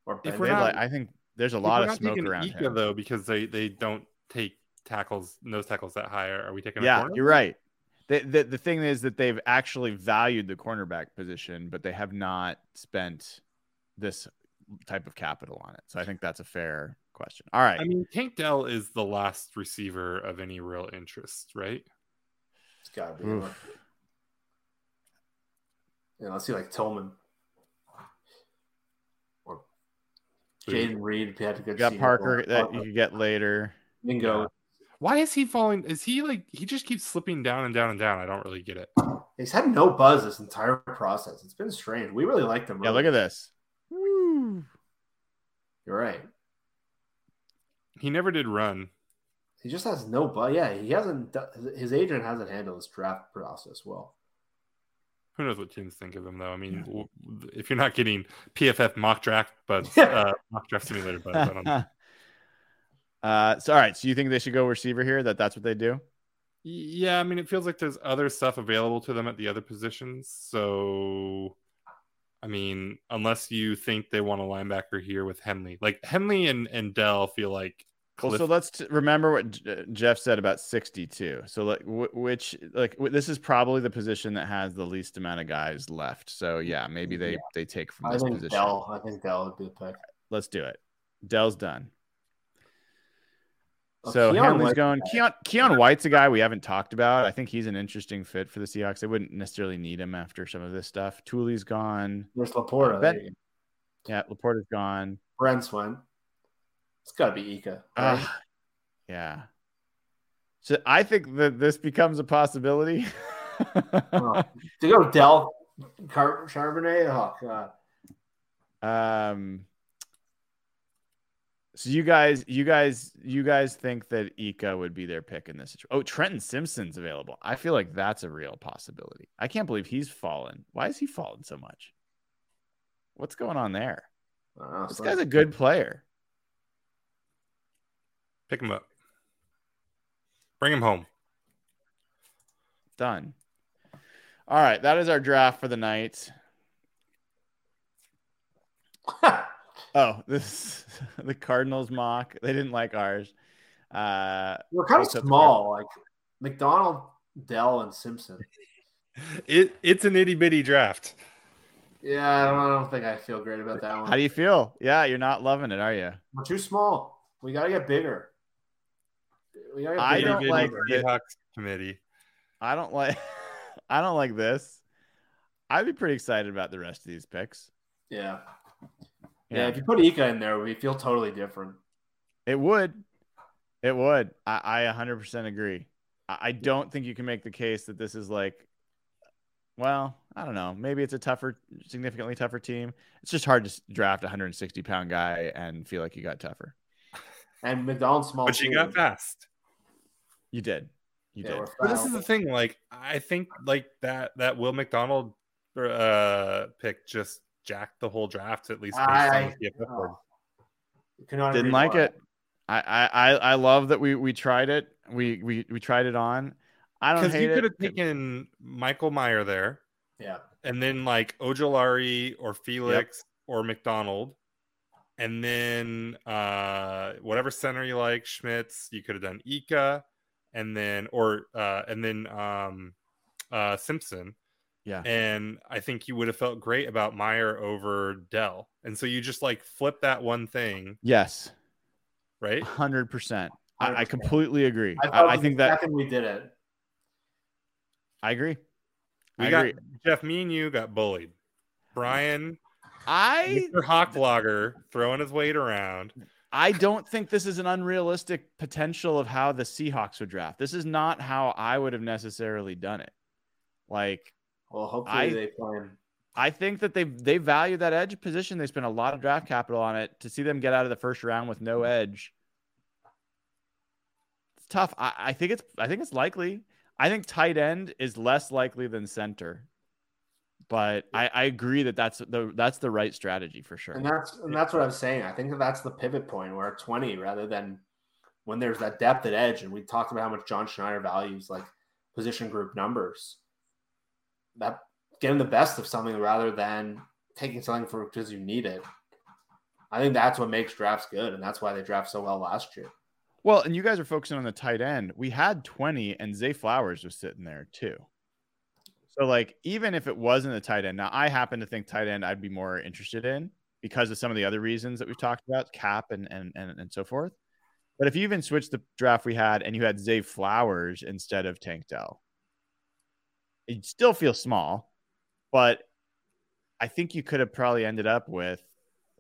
Or If we're not- like- I think there's a lot of smoke around Ika, him. though because they they don't take tackles nose tackles that high. Are we taking? a Yeah, corner? you're right. The, the the thing is that they've actually valued the cornerback position, but they have not spent this type of capital on it. So I think that's a fair question. All right. I mean, Tank Dell is the last receiver of any real interest, right? it's gotta be. Oof. Yeah, let's see, like Tillman or Jayden Reed. If he had to good You got Parker that you could get later. Mingo. Why is he falling? Is he like he just keeps slipping down and down and down? I don't really get it. He's had no buzz this entire process. It's been strange. We really like him. Yeah, look at this. Woo. You're right. He never did run. He just has no buzz. Yeah, he hasn't. His agent hasn't handled this draft process well. Who knows what teams think of him though? I mean, w- if you're not getting PFF mock draft, but uh, mock draft simulator, but I don't know. uh, so all right. So you think they should go receiver here? That that's what they do? Yeah, I mean, it feels like there's other stuff available to them at the other positions. So, I mean, unless you think they want a linebacker here with Henley, like Henley and and Dell feel like. Well, so let's t- remember what J- Jeff said about 62. So like wh- which like wh- this is probably the position that has the least amount of guys left. So yeah, maybe they Yeah. they take from I this think position. Dell. I think Dell would be the pick. Let's do it. Dell's done. So Keon Henley's White's going. a. Keon Keon White's a guy we haven't talked about. I think he's an interesting fit for the Seahawks. They wouldn't necessarily need him after some of this stuff. Tuli's gone. There's LaPorta. Ben- there you go. Yeah, LaPorta's gone. Brents went. It's got to be Ika. Right? Ah, yeah. So I think that this becomes a possibility. Oh, to go Dell Car- Charbonnet. Oh god. um. So you guys, you guys, you guys think that Ika would be their pick in this situation? Oh, Trenton Simpson's available. I feel like that's a real possibility. I can't believe he's fallen. Why is he fallen so much? What's going on there? I know, This guy's a good player. pick him up, bring him home. Done. All right, that is our draft for the night. Oh, this the Cardinals mock. They didn't like ours. Uh, We're kind of small, like McDonald, Dell, and Simpson. It it's an itty bitty draft. Yeah, I don't, I don't think I feel great about that one. how do you feel? Yeah, you're not loving it, are you? We're too small. We got to get bigger. We gotta get I bigger. don't like bitty it. Seahawks committee. I don't like. I don't like this. I'd be pretty excited about the rest of these picks. Yeah. Yeah, Yeah, If you put Ika in there, we feel totally different. it would. It would. I, I 100% agree. I, I don't think you can make the case that this is like. Well, I don't know. Maybe it's a tougher, significantly tougher team. It's just hard to draft a 160 pound guy and feel like you got tougher. And McDonald's small. But you got fast. You did. You Yeah, did. But this is the thing. Like I think like that that Will McDonald uh pick just jacked the whole draft at least. based I, the PFF board. oh, Didn't like more. it. I, I I I love that we we tried it. We we we tried it on. I don't Because hate you could have taken Michael Mayer there, Yeah. and then like Ojulari or Felix or McDonald, and then uh whatever center you like, Schmitz. You could have done Ika, and then or uh and then um uh Simpson. Yeah. And I think you would have felt great about Mayer over Dell. And so you just like flip that one thing, Yes, right? hundred percent. I, I completely agree. I, I, I think that we did it. I agree. We I got agree. Jeff, me and you got bullied. Brian, I Mr. Hawkblogger throwing his weight around. I don't think this is an unrealistic potential of how the Seahawks would draft. This is not how I would have necessarily done it. Like Well, hopefully I- they plan. I think that they they value that edge position. They spent a lot of draft capital on it. To see them get out of the first round with no edge, it's tough. I, I think it's I think it's likely. I think tight end is less likely than center, but I, I agree that that's the that's the right strategy for sure. And that's and that's what I'm saying. I think that that's the pivot point where at 20, rather than when there's that depth at edge, and we talked about how much John Schneider values like position group numbers. That getting the best of something rather than taking something for because you need it. I think that's what makes drafts good, and that's why they draft so well last year. Well, and you guys are focusing on the tight end. We had 20 and Zay Flowers was sitting there too. So like even if it wasn't a tight end, now I happen to think tight end I'd be more interested in because of some of the other reasons that we've talked about, cap and and and, and so forth. But if you even switched the draft we had and you had Zay Flowers instead of Tank Dell, it still feels small, but I think you could have probably ended up with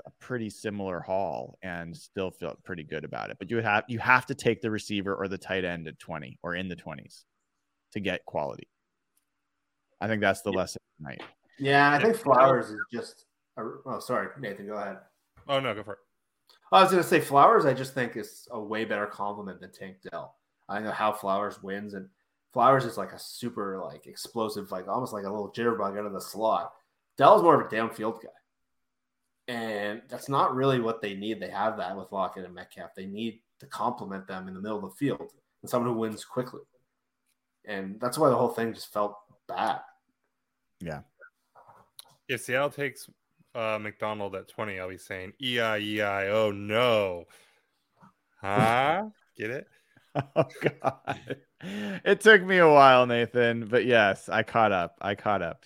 a pretty similar haul and still felt pretty good about it. But you would have you have to take the receiver or the tight end at 20 or in the 20s to get quality. I think that's the lesson tonight. Yeah, I think Flowers is just. A, oh, sorry, Nathan, go ahead. Oh no, go for it. I was going to say Flowers. I just think is a way better compliment than Tank Dell. I know how Flowers wins, and Flowers is like a super like explosive, like almost like a little jitterbug out of the slot. Dell's more of a downfield guy, and that's not really what they need. They have that with Lockett and Metcalf. They need to complement them in the middle of the field and someone who wins quickly, and that's why the whole thing just felt bad. Yeah. If Seattle takes uh, McDonald at 20, I'll be saying E I E I. Oh no. Huh? Get it? Oh god. It took me a while, Nathan, but yes, I caught up. I caught up.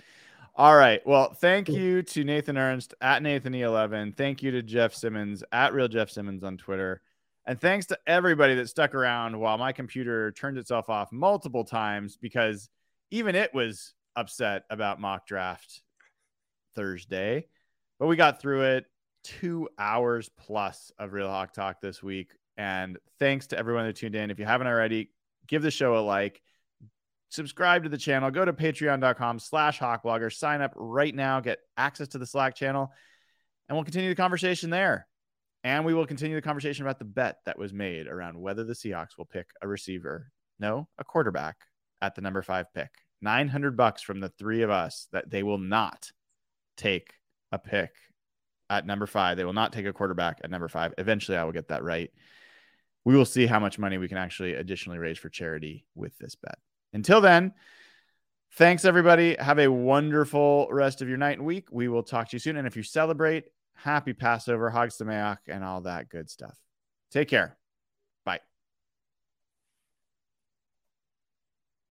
All right. Well, thank you to Nathan Ernst at Nathan E11. Thank you to Jeff Simmons at Real Jeff Simmons on Twitter. And thanks to everybody that stuck around while my computer turned itself off multiple times because even it was upset about mock draft Thursday. But we got through it. Two hours plus of Real Hawk Talk this week. And thanks to everyone that tuned in. If you haven't already, give the show a like, subscribe to the channel, go to patreon.com slash hawkblogger, sign up right now, get access to the Slack channel, and we'll continue the conversation there. And we will continue the conversation about the bet that was made around whether the Seahawks will pick a receiver, no, a quarterback at the number five pick. 900 bucks from the three of us that they will not take a pick at number five. They will not take a quarterback at number five. Eventually, I will get that right. We will see how much money we can actually additionally raise for charity with this bet. Until then, thanks everybody. Have a wonderful rest of your night and week. We will talk to you soon. And if you celebrate, happy Passover, Hag Sameach, and all that good stuff. Take care.